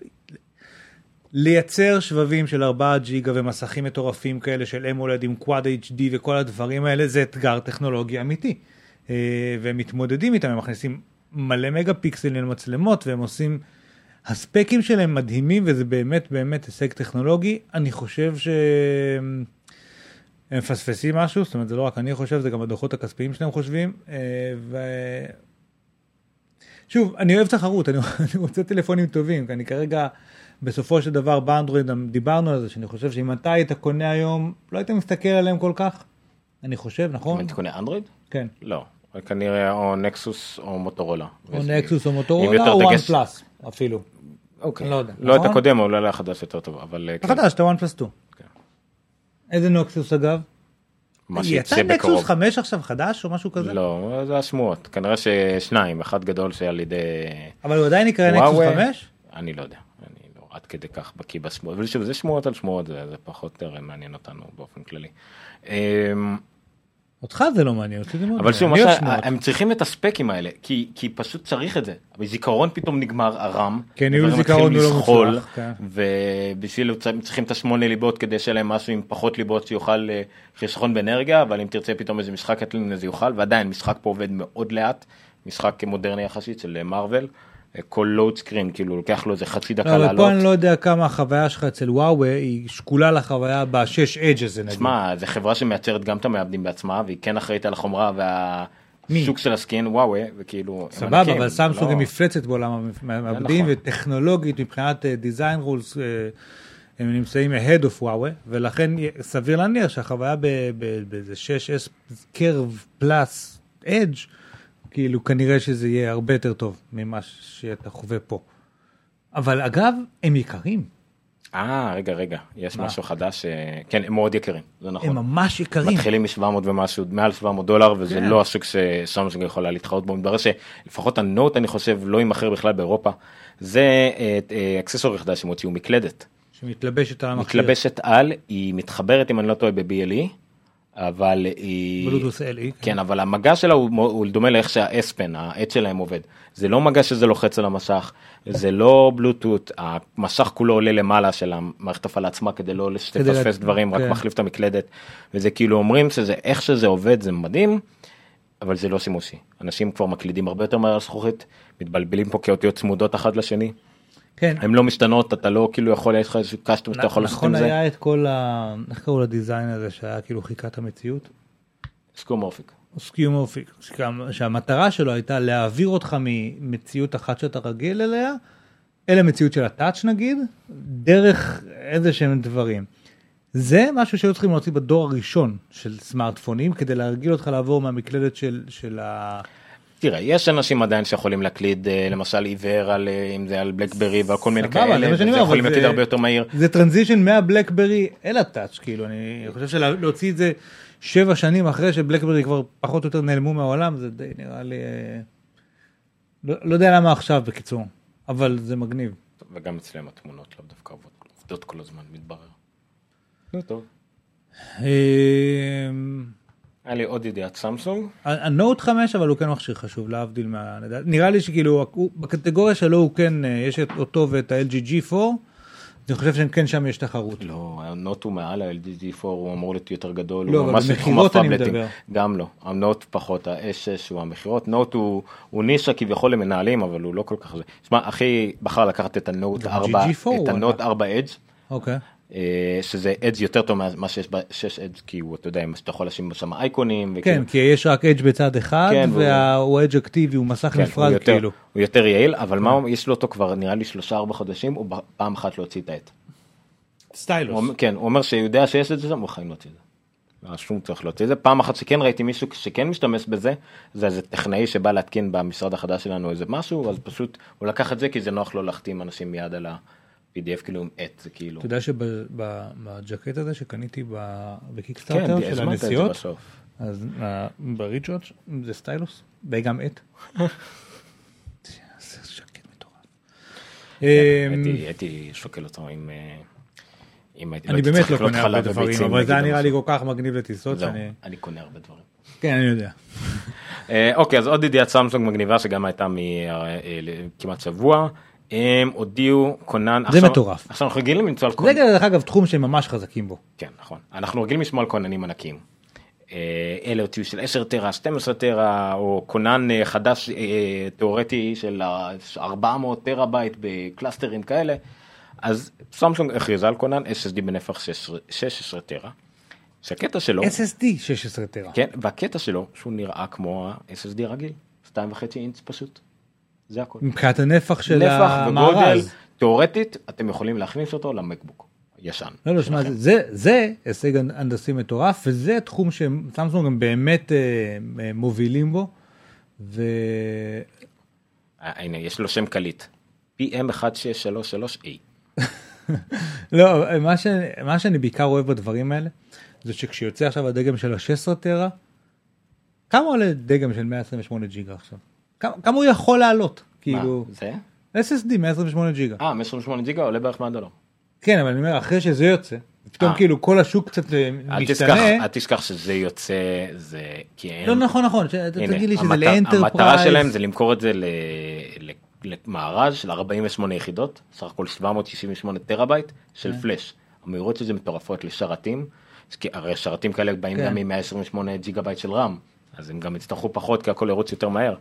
S3: לייצר שבבים של 4 ג'יגה ומסכים מטורפים כאלה של אמולד עם קוואד HD וכל הדברים האלה, זה אתגר טכנולוגי אמיתי. אה, והם מתמודדים איתם, הם מכניסים מלא מגה פיקסלים למצלמות והם עושים, הספקים שלהם מדהימים וזה באמת באמת הישג טכנולוגי. אני חושב שהם מפספסים משהו, זאת אומרת זה לא רק אני חושב, זה גם הדוחות הכספיים שלהם חושבים. אה, ו... שוב, אני אוהב תחרות, אני, אני רוצה טלפונים טובים, כי אני כרגע, בסופו של דבר באנדרואיד, דיברנו על זה, שאני חושב שאם אתה היית קונה היום, לא היית מסתכל עליהם כל כך, אני חושב, נכון?
S2: אתה קונה אנדרואיד?
S3: כן.
S2: לא. כנראה או נקסוס או מוטורולה.
S3: או נקסוס או מוטורולה או וואן פלאס, אפילו.
S2: אוקיי.
S3: לא יודע,
S2: לא את
S3: נכון?
S2: הקודם, אולי החדש יותר טוב, אבל... אה, כן.
S3: חדש, אתה וואן פלאס 2. איזה נקסוס אגב?
S2: מה
S3: יצא נקסוס
S2: בקרוב.
S3: 5 עכשיו חדש או משהו כזה?
S2: לא, זה השמועות. כנראה ששניים, אחד גדול שעל ידי...
S3: אבל הוא עדיין יקרא נקסוס
S2: וואווי.
S3: 5?
S2: אני לא יודע, אני לא עד כדי כך בקיא בשמועות, אבל שוב, זה שמועות על שמועות, זה, זה פחות מעניין אותנו באופן כללי.
S3: אותך זה לא מעניין, אותי זה מאוד
S2: אבל שוב. הם צריכים את הספקים האלה, כי, כי פשוט צריך את זה. בזיכרון פתאום נגמר הרם.
S3: כן, ניהול זיכרון הוא לא מוצלח, כן.
S2: ובשביל הם צריכים את השמונה ליבות כדי שיהיה להם משהו עם פחות ליבות שיוכל אה, חיסכון באנרגיה, אבל אם תרצה פתאום איזה משחק קטלני זה יוכל, ועדיין משחק פה עובד מאוד לאט, משחק מודרני יחסית של מארוול. כל לואוד סקרין כאילו לוקח לו איזה חצי דקה
S3: לא,
S2: לעלות.
S3: פה אני לא יודע כמה החוויה שלך אצל וואווה היא שקולה לחוויה בשש אדג' הזה נגיד.
S2: שמע, זו חברה שמייצרת גם את המעבדים בעצמה, והיא כן אחראית על החומרה והשוק של הסקין, וואווה, וכאילו...
S3: סבבה, אבל סמסונג
S2: לא-
S3: היא מפלצת בעולם המעבדים,
S2: נכון.
S3: וטכנולוגית מבחינת אה, דיזיין רולס, הם נמצאים ahead of וואווה, ולכן סביר להניח שהחוויה באיזה 6S קרב פלאס אדג', כאילו כנראה שזה יהיה הרבה יותר טוב ממה שאתה חווה פה. אבל אגב, הם יקרים,
S2: אה, רגע, רגע, יש
S3: מה?
S2: משהו חדש, אה, כן, הם מאוד יקרים, זה נכון.
S3: הם ממש יקרים.
S2: מתחילים מ-700 ומשהו, מעל 700 דולר, וזה
S3: כן.
S2: לא השוק שסמסונג יכולה להתחרות בו. מתברר שלפחות הנוט, אני חושב, לא יימכר בכלל באירופה. זה אה, אה, אקססורי חדש שהם הוציאו מקלדת.
S3: שמתלבשת על המכשיר.
S2: מתלבשת על, היא מתחברת, אם אני לא טועה, ב-BLE, אבל היא...
S3: בלוטוס LE.
S2: כן, אבל המגע שלה הוא, הוא דומה לאיך שהאספן, העט שלהם עובד. זה לא מגע שזה לוחץ על המסך, זה לא בלוטות, המסך כולו עולה למעלה של המערכת הפעלה עצמה כדי לא
S3: לה-
S2: דברים, רק
S3: כן.
S2: מחליף את המקלדת. וזה כאילו אומרים שזה, איך שזה עובד זה מדהים, אבל זה לא שימושי. אנשים כבר מקלידים הרבה יותר מהר על זכוכית, מתבלבלים פה כאותיות צמודות אחת לשני,
S3: כן.
S2: הן לא משתנות, אתה לא כאילו יכול, יש לך איזשהו קאסטום שאתה יכול לעשות
S3: נכון
S2: עם זה.
S3: היה את כל ה... איך קראו לדיזיין הזה שהיה כאילו חיכה את המציאות?
S2: skeuomorphic.
S3: skeuomorphic, שהמטרה שלו הייתה להעביר אותך ממציאות אחת שאתה רגיל אליה, אל המציאות של ה touch נגיד, דרך איזה שהם דברים. זה משהו שהיו צריכים להוציא בדור הראשון של סמארטפונים, כדי להרגיל אותך לעבור מהמקלדת של, של ה...
S2: תראה, יש אנשים עדיין שיכולים להקליד אה, למשל עיוור על אה, אם זה על בלקברי ועל כל מיני כאלה,
S3: זה
S2: יכולים להקליד
S3: זה-
S2: הרבה יותר מהיר.
S3: זה transition מהבלקברי אל ה touch, כאילו, אני חושב שלהוציא את זה שבע שנים אחרי שבלקברי כבר פחות או יותר נעלמו מהעולם, זה די נראה לי... אה, לא, לא יודע למה עכשיו בקיצור, אבל זה מגניב.
S2: וגם אצלם התמונות לא דווקא עובדות- עובדות כל הזמן מתברר. נו טוב. היה לי עוד ידיעת סמסונג.
S3: הנוט 5 אבל הוא כן מכשיר חשוב להבדיל מה... נראה לי שכאילו הוא- בקטגוריה שלו הוא כן, אה, יש את אותו ואת ה-LG G4, אני חושב שכן שם יש תחרות.
S2: לא, הנוט הוא מעל ה-LG G4 הוא אמור להיות יותר גדול.
S3: לא, אבל במכירות אני. מדבר.
S2: גם לא, הנוט פחות, ה-S6 הוא המכירות. נוט הוא הוא נישה כביכול למנהלים אבל הוא לא כל כך זה. שמע, אחי בחר לקחת את הנוט
S3: גם
S2: 4,
S3: GG4 הוא
S2: את הנוט
S3: ענק.
S2: 4 אדג'
S3: אוקיי.
S2: אה, שזה אדג' יותר טוב ממה שיש ב-6 אדג' כי הוא אתה יודע שאתה יכול לשים שם אייקונים. וכאילו-
S3: כן, כי יש רק אדג' בצד אחד,
S2: כן, והוא-
S3: אדג' אקטיבי, הוא מסך
S2: כן, הוא
S3: נפרד
S2: יותר-
S3: כאילו.
S2: הוא יותר יעיל אבל מה יש לו אותו כבר נראה לי שלושה ארבע חודשים הוא פעם אחת להוציא את העט. הוא
S3: סטיילוס.
S2: אומר- כן הוא אומר שהוא יודע שיש את זה שם הוא חיים להוציא את זה. לא שום צורך להוציא את זה פעם אחת שכן ראיתי מישהו שכן משתמש בזה זה איזה טכנאי שבא להתקין במשרד החדש שלנו איזה משהו אז פשוט הוא לקח את זה כי זה נוח לו להחתים אנשים מיד על ה-PDF כאילו עם עט זה כאילו.
S3: אתה יודע שבג'קט הזה שקניתי ב-
S2: כן,
S3: בקיקסטארטר של הנסיעות. אז אה, בריצ'רד זה סטיילוס, וגם עט. זה ז'קט מטורף. אמ,
S2: הייתי- שוקל אותו עם... אה,
S3: אני באמת לא קונה הרבה דברים, אבל זה נראה לי. כל כך מגניב לטיסות
S2: זהו. אני קונה הרבה דברים.
S3: כן, אני יודע.
S2: אה, אוקיי אז עוד ידיעת סמסונג מגניבה שגם הייתה מכמעט שבוע. הם הודיעו כונן
S3: זה
S2: עכשיו-
S3: מטורף.
S2: עכשיו אנחנו רגילים למצוא על
S3: זה
S2: כונן
S3: דרך אגב תחום שהם ממש חזקים בו.
S2: כן נכון אנחנו רגילים לשמוע על כוננים ענקיים. אה, אלה הוציאו של 10 טרה 12 טרה או כונן אה, חדש אה, תיאורטי של ה- 400 טרה בייט בקלאסטרים כאלה. אז סמסונג הכריזה על כונן SSD בנפח 16 16 טרה. שהקטע שלו
S3: SSD 16 טרה.
S2: כן, והקטע שלו שהוא נראה כמו ה-SSD הרגיל, 2.5 אינץ פשוט. זה הכל.
S3: מבחינת הנפח של
S2: נפח וגודל,
S3: המארז.
S2: תיאורטית אתם יכולים להכניס אותו למקבוק ישן.
S3: לא, לא, שמע, זה, זה הישג הנדסי מטורף, וזה תחום שסמסונג הם באמת אה, אה, מובילים בו, ו...
S2: אה, הנה יש לו שם קליט. PM1633A.
S3: לא, מה, ש... מה שאני בעיקר אוהב בדברים האלה, זה שכשיוצא עכשיו הדגם של ה-16 טרה, כמה עולה דגם של 128 ג'יגה עכשיו? כמה, כמה הוא יכול לעלות? כאילו,
S2: מה, זה?
S3: SSD 128 ג'יגה.
S2: אה, 128 ג'יגה עולה בערך 100 דולר.
S3: כן, אבל אני אומר, אחרי שזה יוצא, פתאום
S2: אה.
S3: כאילו כל השוק קצת אה,
S2: אל
S3: משתנה.
S2: אל תשכח שזה יוצא, זה, כי אין...
S3: לא נכון, נכון, ש-
S2: הנה,
S3: תגיד לי שזה
S2: ל
S3: enterprise.
S2: המטרה שלהם זה למכור את זה ל- ל- למארז של 48 יחידות, סך הכל 798 טרהבייט
S3: כן.
S2: של פלאש. המהירות של זה מטורפות לשרתים, כי הרי שרתים כאלה באים
S3: כן.
S2: גם עם 128 ג'יגה בייט של RAM, אז הם גם יצטרכו פחות כי הכל ירוץ יותר מהר.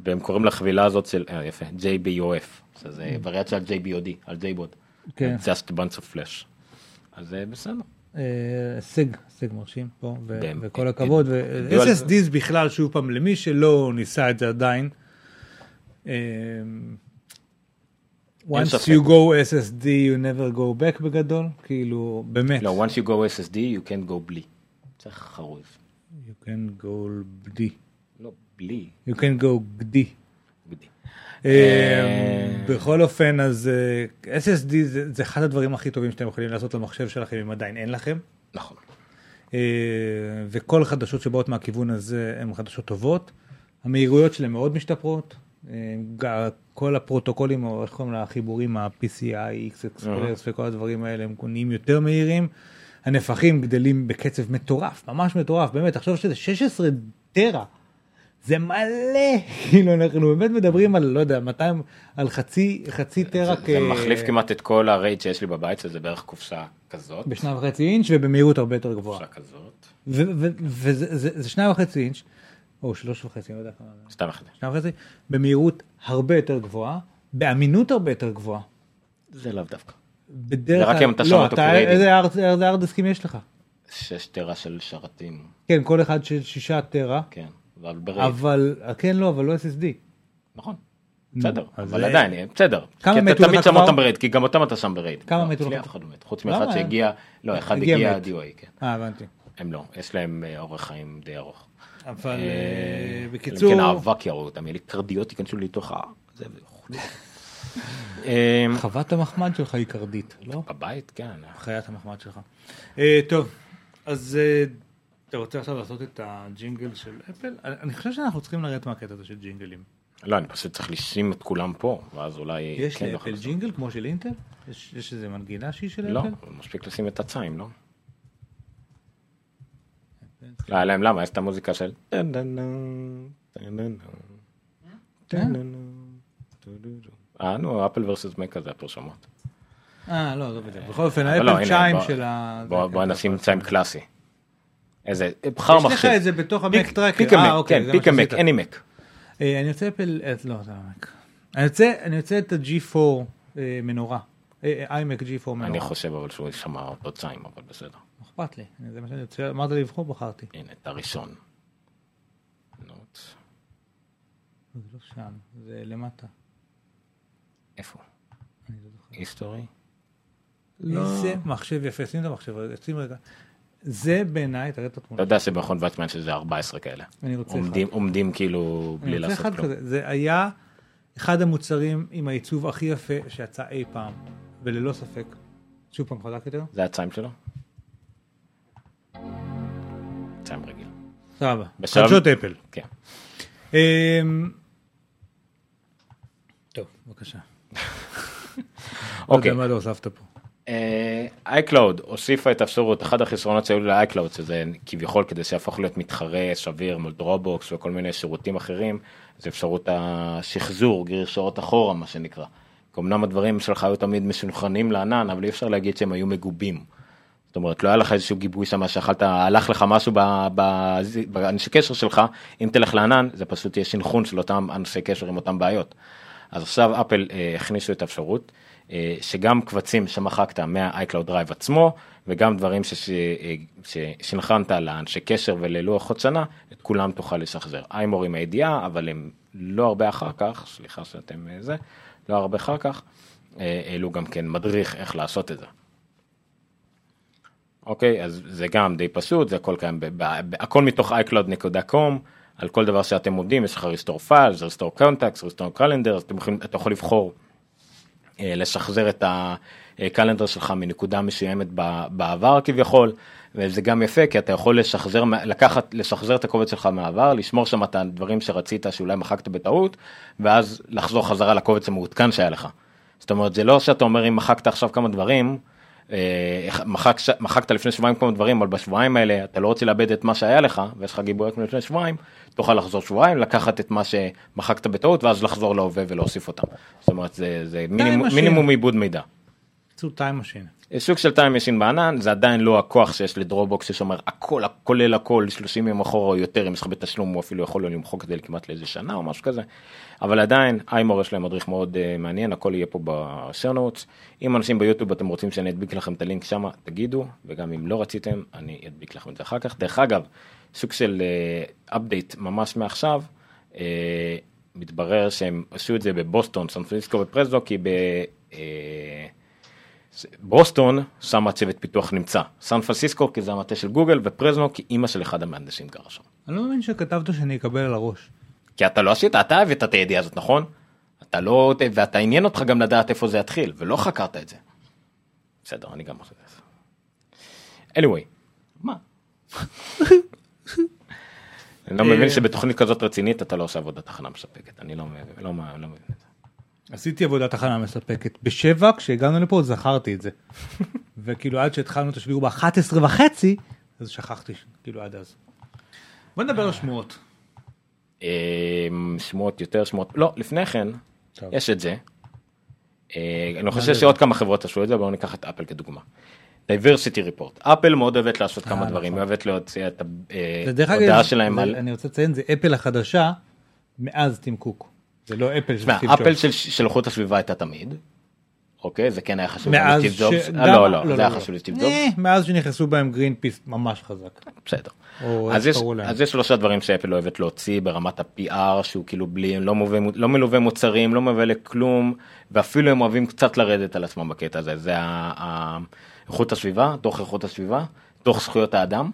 S2: והם קוראים לחבילה הזאת של, אה, יפה, JBOF, שזה וריאציה על JBOD, על JBOD,
S3: Mm. כן.
S2: Just a bunch of flash. אז זה בסדר.
S3: אה, הישג, הישג מרשים פה,
S2: באמת.
S3: וכל הכבוד. ו-SSDs בכלל, שוב פעם, למי שלא ניסה את זה עדיין, אה, once you go SSD you never go back בגדול, כאילו, באמת.
S2: לא, once you go SSD you can't go בלי. צריך חרוז.
S3: you can go בדי.
S2: בלי.
S3: you can go גדי.
S2: בלי.
S3: אה, בכל אופן, אז אה, SSD זה זה אחד הדברים הכי טובים שאתם יכולים לעשות למחשב שלכם אם עדיין אין לכם.
S2: נכון.
S3: אה, וכל החדשות שבאות מהכיוון הזה הן חדשות טובות. המהירויות שלהם מאוד משתפרות. אה, כל הפרוטוקולים, או איך קוראים לחיבורים, ה-PCI, X-Express וכל הדברים האלה, הם נהיים יותר מהירים. הנפחים גדלים בקצב מטורף, ממש מטורף, באמת, תחשוב שזה 16 טרה. זה מלא, כאילו אנחנו באמת מדברים על, לא יודע, 200, על חצי, חצי טרה
S2: זה מחליף כמעט את כל הרייד שיש לי בבית, שזה בערך קופסה כזאת.
S3: בשניים וחצי אינץ' ובמהירות הרבה יותר גבוהה.
S2: קופסה כזאת.
S3: וזה זה- זה שניים וחצי אינץ', או שלוש וחצי, לא יודע כמה זה.
S2: סתם אחד.
S3: שניים וחצי, במהירות הרבה יותר גבוהה, באמינות הרבה יותר גבוהה.
S2: זה לאו דווקא.
S3: בדרך
S2: זה שם
S3: לא, אתה-. איזה ארד- איזה ארד דיסקים יש לך?
S2: שש טרה של שרתים.
S3: כן, כל אחד של שישה טרה,
S2: כן. אבל ברייד.
S3: אבל, כן, לא, אבל לא SSD.
S2: נכון. בסדר. אבל עדיין, בסדר.
S3: כמה
S2: כי
S3: מתו
S2: אתה
S3: לך
S2: תמיד שם
S3: כבר?
S2: אותם ברייד, כי גם אותם אתה שם ברייד.
S3: כמה
S2: לא,
S3: מתו לך?
S2: לא. חוץ
S3: למה?
S2: מאחד שהגיע, לא, אחד
S3: הגיע.
S2: DOA, כן.
S3: אה, הבנתי.
S2: הם לא, יש להם אה, אורך חיים די ארוך.
S3: אבל
S2: אה,
S3: אה, בקיצור,
S2: כן האבק יראו אותם, לי קרדיות ייכנסו לי לתוך ה... אה,
S3: חוות המחמד שלך היא קרדית, לא?
S2: בבית, כן.
S3: חיית המחמד שלך. אה, טוב, אז אה, אתה רוצה עכשיו לעשות את הג'ינגל של אפל? אני חושב שאנחנו צריכים לרדת מהקטע הזה של ג'ינגלים.
S2: לא, אני פשוט צריך לשים את כולם פה, ואז אולי...
S3: יש
S2: כן
S3: לאפל. ג'ינגל כמו של אינטל? יש יש איזה מנגינה שהיא של
S2: לא,
S3: אפל?
S2: מספיק לשים את הציים, לא? לא, להם למה, יש את המוזיקה של... אה, נו, אפל ורסס מק כזה הפרשמות.
S3: אה, לא, עזוב את זה. בכל אופן,
S2: לא,
S3: האפל צ'יים של ה...
S2: בוא
S3: כן,
S2: נשים ציים קלאסי. איזה, בחר
S3: יש לך
S2: מחשב.
S3: את זה בתוך המק טרקר.
S2: פיק
S3: אה,
S2: המק,
S3: אוקיי,
S2: כן, פיק המק,
S3: שעשית.
S2: אני מק.
S3: אה, אני רוצה אפל, אה, לא, זה המק. אני רוצה, אני רוצה את ה-G4 אה, מנורה. אה, איימק G4 מנורה.
S2: אני חושב אבל שהוא שמע אותו ציים, אבל בסדר.
S3: אכפת לי, זה מה שאני רוצה, אמרת לי לבחור, בחרתי.
S2: הנה, את הראשון. נוט.
S3: זה לא שם, זה למטה.
S2: איפה?
S3: לא.
S2: היסטורי?
S3: איזה מחשב יפה, שים את המחשב שים רגע. זה בעיניי, תראה את
S2: אתה
S3: התמונה.
S2: יודע שבמכון ויצמן שזה 14 כאלה.
S3: אני רוצה אחד.
S2: עומדים- עומדים כאילו בלי לעשות כלום.
S3: כזה. זה היה אחד המוצרים עם העיצוב הכי יפה שיצא אי פעם, וללא ספק. שוב פעם חזק יותר.
S2: זה הציים שלו? ציים רגיל.
S3: סבבה.
S2: בשלב-
S3: חדשות אפל.
S2: כן.
S3: אמ, טוב, בבקשה.
S2: אוקיי.
S3: לא יודע מה לא הוספת פה.
S2: iCloud הוסיפה את האפשרות, אחד החסרונות שהיו ל iCloud, שזה כביכול כדי שיהפוך להיות מתחרה סביר מול Dropbox וכל מיני שירותים אחרים, זה אפשרות השחזור, גרסאות אחורה מה שנקרא. אמנם הדברים שלך היו תמיד מסונכרנים לענן, אבל אי אפשר להגיד שהם היו מגובים. זאת אומרת, לא היה לך איזשהו גיבוי שם שאכלת, הלך לך משהו באנשי קשר שלך, אם תלך לענן, זה פשוט יהיה שינכון של אותם אנשי קשר עם אותם בעיות. אז עכשיו אפל אה, הכניסו את האפשרות, אה, שגם קבצים שמחקת מה-iCloud Drive עצמו, וגם דברים שש- אה, ששנכנת לאנשי קשר וללוח עוד שנה, את כולם תוכל לשחזר. איימור עם הידיעה, אבל הם לא הרבה אחר כך, סליחה שאתם אה, זה, לא הרבה אחר כך, אה, העלו גם כן מדריך איך לעשות את זה. אוקיי, אז זה גם די פשוט, זה הכל קיים, הכל מתוך iCloud.com, על כל דבר שאתם עובדים, יש לך restore files, restore contacts, restore calendar, אתה יכול לבחור אה, לשחזר את, ה, אה, קלנדר שלך מנקודה מסוימת בעבר כביכול, וזה גם יפה כי אתה יכול לשחזר, לקחת, לשחזר את הקובץ שלך מהעבר, לשמור שם את הדברים שרצית שאולי מחקת בטעות, ואז לחזור חזרה לקובץ המעודכן שהיה לך. זאת אומרת, זה לא שאתה אומר אם מחקת עכשיו כמה דברים, אה, מחק, מחקת לפני שבועיים כמה דברים, אבל בשבועיים האלה אתה לא רוצה לאבד את מה שהיה לך, ויש לך גיבויות מלפני שבועיים, תוכל לחזור שבועיים, לקחת את מה שמחקת בטעות, ואז לחזור להווה ולהוסיף אותם. זאת אומרת, זה, זה מינימום. מינימום איבוד מידע.
S3: עשו Time Machine.
S2: סוג של Time Machine בענן, זה עדיין לא הכוח שיש ל Dropbox ששומר הכל, כולל הכל, 30 יום אחורה או יותר, אם יש לך בתשלום, הוא אפילו יכול למחוק את זה כמעט לאיזה שנה או משהו כזה. אבל עדיין, איימור יש להם מדריך מאוד uh, מעניין, הכל יהיה פה בשרנוטס. אם אנשים ביוטיוב אתם רוצים שאני אדביק לכם את הלינק שם, תגידו, וגם אם לא רציתם, אני אדביק לכם את זה אחר כך. דרך אגב, סוג של uh, ממש מעכשיו, uh, מתברר שהם עשו את זה בבוסטון, סן פרנסיסקו ופרזו, כי ב... Uh, בוסטון שם הצוות פיתוח נמצא, סן פרנסיסקו כי זה המטה של גוגל ופרזנו כי אימא של אחד המהנדסים גרה שם.
S3: אני לא מאמין שכתבת שאני אקבל על הראש.
S2: כי אתה לא עשית, אתה הבאת את הידיעה הזאת נכון? אתה לא, ואתה עניין אותך גם לדעת איפה זה יתחיל ולא חקרת את זה. בסדר, אני גם את זה. anyway, מה? אני לא מבין שבתוכנית כזאת רצינית אתה לא עושה עבודת תחנה מספקת, אני לא מבין, לא, לא מבין את זה.
S3: עשיתי עבודת הכנה מספקת. בשבע כשהגענו לפה זכרתי את זה. וכאילו עד שהתחלנו את השידור ב-11 וחצי, אז שכחתי, כאילו עד אז. בוא נדבר על שמועות.
S2: אה, שמועות יותר שמועות לא לפני כן
S3: טוב.
S2: יש את זה. אה, אני חושב? שעוד כמה חברות עשו את זה בואו ניקח את אפל כדוגמה. diversity report אפל מאוד אוהבת לעשות כמה
S3: אה,
S2: דברים היא
S3: נכון.
S2: אוהבת להוציא את ההודעה שלהם
S3: זה-
S2: על
S3: אני רוצה לציין, זה אפל החדשה מאז טים קוק. זה לא אפל של סטיב
S2: אפל
S3: ג'ובס.
S2: של איכות הסביבה הייתה תמיד. אוקיי זה כן היה חשוב
S3: מאז
S2: לסטיב ג'ובס. אה,
S3: גם-
S2: לא לא זה היה חשוב לסטיב ג'ובס.
S3: אה, מאז שנכנסו בהם גרין פיס ממש חזק.
S2: בסדר. אז יש, שלושה דברים שאפל אוהבת להוציא ברמת ה-PR שהוא כאילו בלי לא מלווה, לא מוצרים לא מלווה לכלום ואפילו הם אוהבים קצת לרדת על עצמם בקטע הזה זה איכות הסביבה דוח איכות הסביבה דוח זכויות האדם.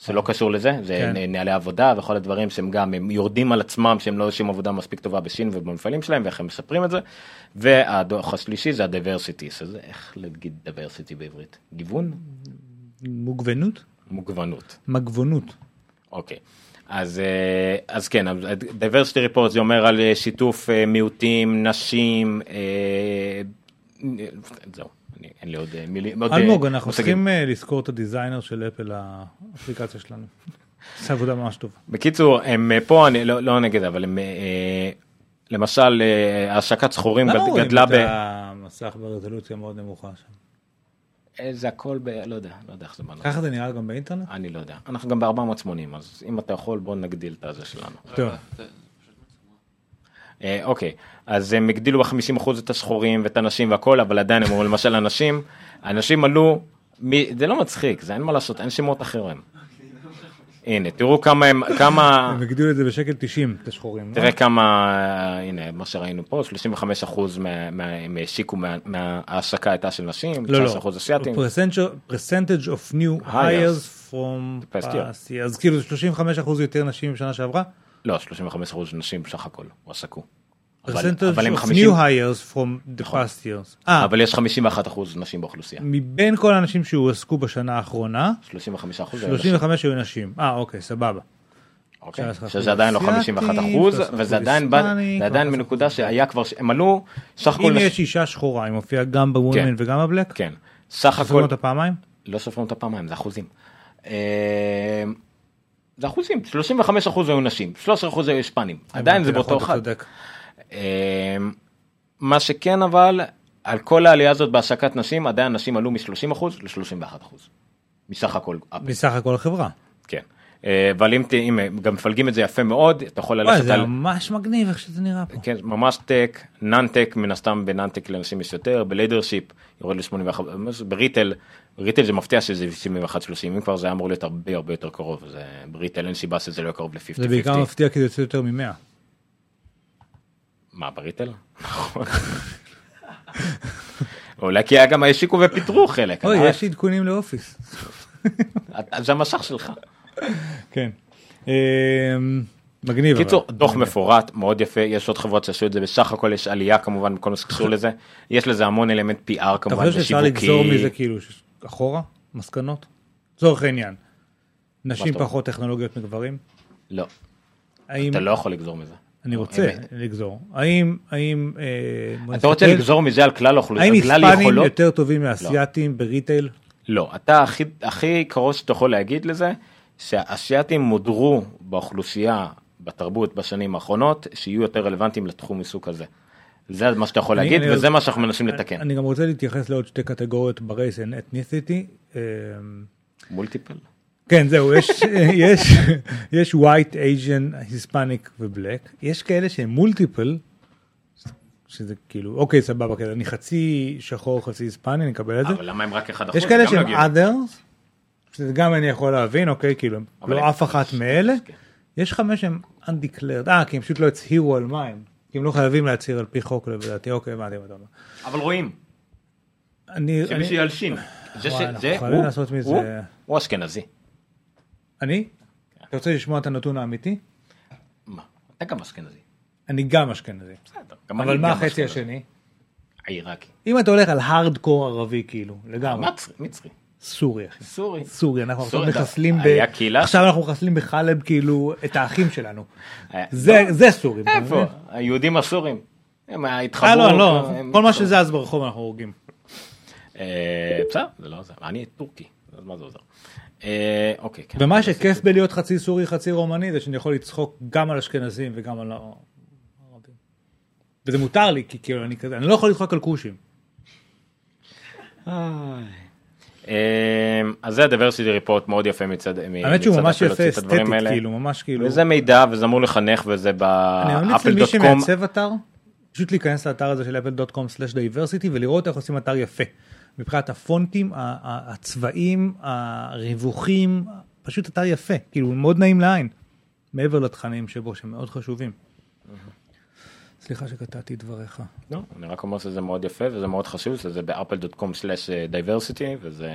S2: זה לא קשור לזה זה
S3: כן.
S2: נהלי עבודה וכל הדברים שהם גם הם יורדים על עצמם שהם לא עושים עבודה מספיק טובה בסין ובמפעלים שלהם ואיך הם מספרים את זה. והדוח השלישי זה ה-diversity שזה איך להגיד diversity בעברית גיוון
S3: מוגבנות?
S2: מוגבנות.
S3: מגבונות.
S2: אוקיי. אז, אה, אז כן, אז diversity report זה אומר על אה, שיתוף אה, מיעוטים, נשים, אה, זהו, אין לי עוד אה, מילים. אה,
S3: אלמוג, אנחנו
S2: מושגים.
S3: צריכים אה, לזכור את הדיזיינר של אפל האפליקציה שלנו. עושה עבודה ממש טובה.
S2: בקיצור, הם פה, אני לא, לא נגד זה, אבל הם, למשל, השקת סחורים
S3: למה
S2: גד-
S3: רואים
S2: גדלה
S3: את
S2: ב...
S3: המסך ברזולוציה מאוד נמוכה שם?
S2: זה הכל ב... לא יודע, לא יודע איך זה בנה.
S3: ככה זה נראה גם באינטרנט?
S2: אני לא יודע. אנחנו גם ב-480, אז אם אתה יכול, בוא נגדיל את הזה שלנו.
S3: טוב.
S2: אה, אוקיי, אז הם הגדילו ב-50% את השחורים ואת הנשים והכל, אבל עדיין הם אומרים למשל אנשים, אנשים עלו, מ... זה לא מצחיק, זה אין מה לעשות, אין שמות אחרים. הנה, תראו כמה הם, כמה,
S3: הם הגדילו את זה בשקל 90, את השחורים. לא?
S2: תראה כמה, הנה, מה שראינו פה, 35% מה- מה- הם השיקו, מה- מההשקה הייתה של נשים,
S3: לא, לא.
S2: 19% אסיאתים.
S3: Percentage- percentage of new
S2: Hires.
S3: hires from
S2: past year.
S3: אז כאילו זה 35% יותר נשים בשנה שעברה.
S2: לא, 35% נשים בסך הכל הועסקו. אבל-
S3: percentage
S2: אבל הם
S3: of
S2: 50
S3: new hires from the
S2: נכון.
S3: past years. אה,
S2: אבל יש 51% נשים באוכלוסייה.
S3: מבין כל האנשים שהועסקו בשנה האחרונה,
S2: 35%
S3: 35 היו נשים. אה, אוקיי, סבבה.
S2: אוקיי,
S3: אחוז
S2: שזה עדיין לא
S3: אסיאתי,
S2: 51 אחוז,
S3: אחוז
S2: וזה עדיין, בא- זה עדיין בנקודה
S3: אחוז
S2: שהיה כבר, הם עלו, סך הכל,
S3: אם יש אישה שחורה, היא מופיעה גם בוומן
S2: כן.
S3: וגם בבלק?
S2: כן, סך
S3: סופרים
S2: הכל,
S3: אותה פעמיים?
S2: לא סופרים אותה פעמיים, זה אחוזים. זה אחוזים, 35 אחוז היו נשים, 13 אחוז היו היספנים, עדיין זה באותו
S3: נכון, אתה
S2: אחד. אה, מה שכן אבל, על כל העלייה הזאת בהעסקת נשים, עדיין נשים עלו מ-30 אחוז ל-31 אחוז. מסך הכל.
S3: מסך הכל החברה.
S2: כן. אה, אבל אם אם גם מפלגים את זה יפה מאוד, אתה יכול ללכת
S3: זה
S2: על...
S3: ממש מגניב איך שזה נראה פה.
S2: כן, ממש tech, non-tech, מן הסתם ב non-tech לאנשים יש יותר, ב leadership יורד ל-81, ב retail, ב retail זה מפתיע שזה 71-30, אם כבר זה אמור להיות הרבה הרבה יותר קרוב, זה ב retail אין סיבה שזה לא קרוב
S3: זה בעיקר
S2: ל-50-50.
S3: מפתיע כי זה יוצא יותר מ-100.
S2: מה, בריטל? נכון. אולי כי היה גם השיקו ופיטרו חלק.
S3: אוי,
S2: אה,
S3: יש עדכונים לאופיס.
S2: אתה- זה המשך שלך.
S3: כן. אמ, מגניב.
S2: קיצור, דוח. מפורט, מאוד יפה, יש עוד חברות שעשו את זה, בסך הכל יש עלייה כמובן בכל מה שקשור לזה, יש לזה המון אלמנט PR
S3: אתה
S2: כמובן,
S3: חושב שאפשר לגזור
S2: ושיווקי.
S3: מזה כאילו אחורה? מסקנות? לצורך העניין. נשים פחות טכנולוגיות מגברים?
S2: לא,
S3: האם...
S2: אתה לא יכול לגזור מזה.
S3: אני רוצה
S2: אמת.
S3: לגזור. האם... האם... אה,
S2: אתה רוצה. לגזור מזה על כלל
S3: האם
S2: האוכלוסייה, כלל
S3: היספנים
S2: יכולות?
S3: יותר טובים מאסייתים בריטייל?
S2: לא, אתה הכי, הכי קרוב שאתה יכול להגיד לזה, שהאסייתים מודרו באוכלוסייה, בתרבות בשנים האחרונות, שיהיו יותר רלוונטיים לתחום עיסוק הזה. זה מה שאתה יכול
S3: אני-
S2: להגיד,
S3: אני-
S2: וזה מה שאנחנו מנסים לתקן.
S3: אני גם רוצה להתייחס לעוד שתי קטגוריות ברייס and ethnicity. אה,
S2: מולטיפל?
S3: כן, זהו, יש, יש, יש white, Asian, Hispanic ובלק. יש כאלה שהם מולטיפל, שזה כאילו, אוקיי, סבבה, כן, אני חצי שחור, חצי היספני, אני אקבל את זה.
S2: אבל למה הם רק 1%?
S3: יש כאלה שהם
S2: לא
S3: others, שזה גם אני יכול להבין, אוקיי, כאילו, לא אף אחת מאלה.
S2: כן.
S3: יש חמש שהם undeclared, אה, כי הם פשוט לא הצהירו על מה הם. כי הם לא חייבים להצהיר על פי חוק, לדעתי, אוקיי, הבנתי מה אתה אומר.
S2: אבל רואים,
S3: אני,
S2: שמי
S3: אני,
S2: שילשין. זה זה הוא, הוא, אשכנזי.
S3: אני? אתה רוצה לשמוע את הנתון האמיתי?
S2: מה? אתה גם אשכנזי.
S3: אני גם אשכנזי.
S2: בסדר,
S3: אבל מה החצי. השני?
S2: עיראקי.
S3: אם אתה הולך על הארדקור ערבי כאילו, לגמרי,
S2: מצרי, מצרי.
S3: סורי אחי.
S2: סורי.
S3: סורי, אנחנו עכשיו מחסלים ב...
S2: היה קהילה
S3: עכשיו אנחנו מחסלים בחלב כאילו את האחים שלנו.
S2: היה-
S3: זה
S2: לא,
S3: זה סורים.
S2: איפה? היהודים הסורים. הם התחברו.
S3: אה לא, לא,
S2: הם-
S3: כל מה שזז ברחוב אנחנו הורגים.
S2: אה, בסדר, זה לא עוזר. אני טורקי, אז מה זה עוזר? אה, אוקיי, כן.
S3: ומה שכיף בלהיות חצי סורי חצי רומני זה שאני יכול לצחוק גם על אשכנזים וגם על הערבים. וזה מותר לי כי כאילו אני כזה, אני לא יכול לצחוק על כושים.
S2: אה, אז זה ה-diversity report מאוד יפה מצד
S3: האמת שהוא ממש
S2: אפל
S3: יפה אסתטית. כאילו, ממש כאילו.
S2: וזה מידע וזה אמור לחנך וזה
S3: אני ממליץ למי. שמעצב אתר, פשוט להיכנס לאתר הזה של apple.com/diversity ולראות איך עושים אתר יפה. מבחינת הפונטים, הצבעים, הריווחים, פשוט אתר יפה, כאילו מאוד נעים לעין. מעבר לתכנים שבו שמאוד חשובים. סליחה שקטעתי את דבריך.
S2: לא, אני רק אומר שזה מאוד יפה וזה מאוד חשוב שזה באפל.com/diversity וזה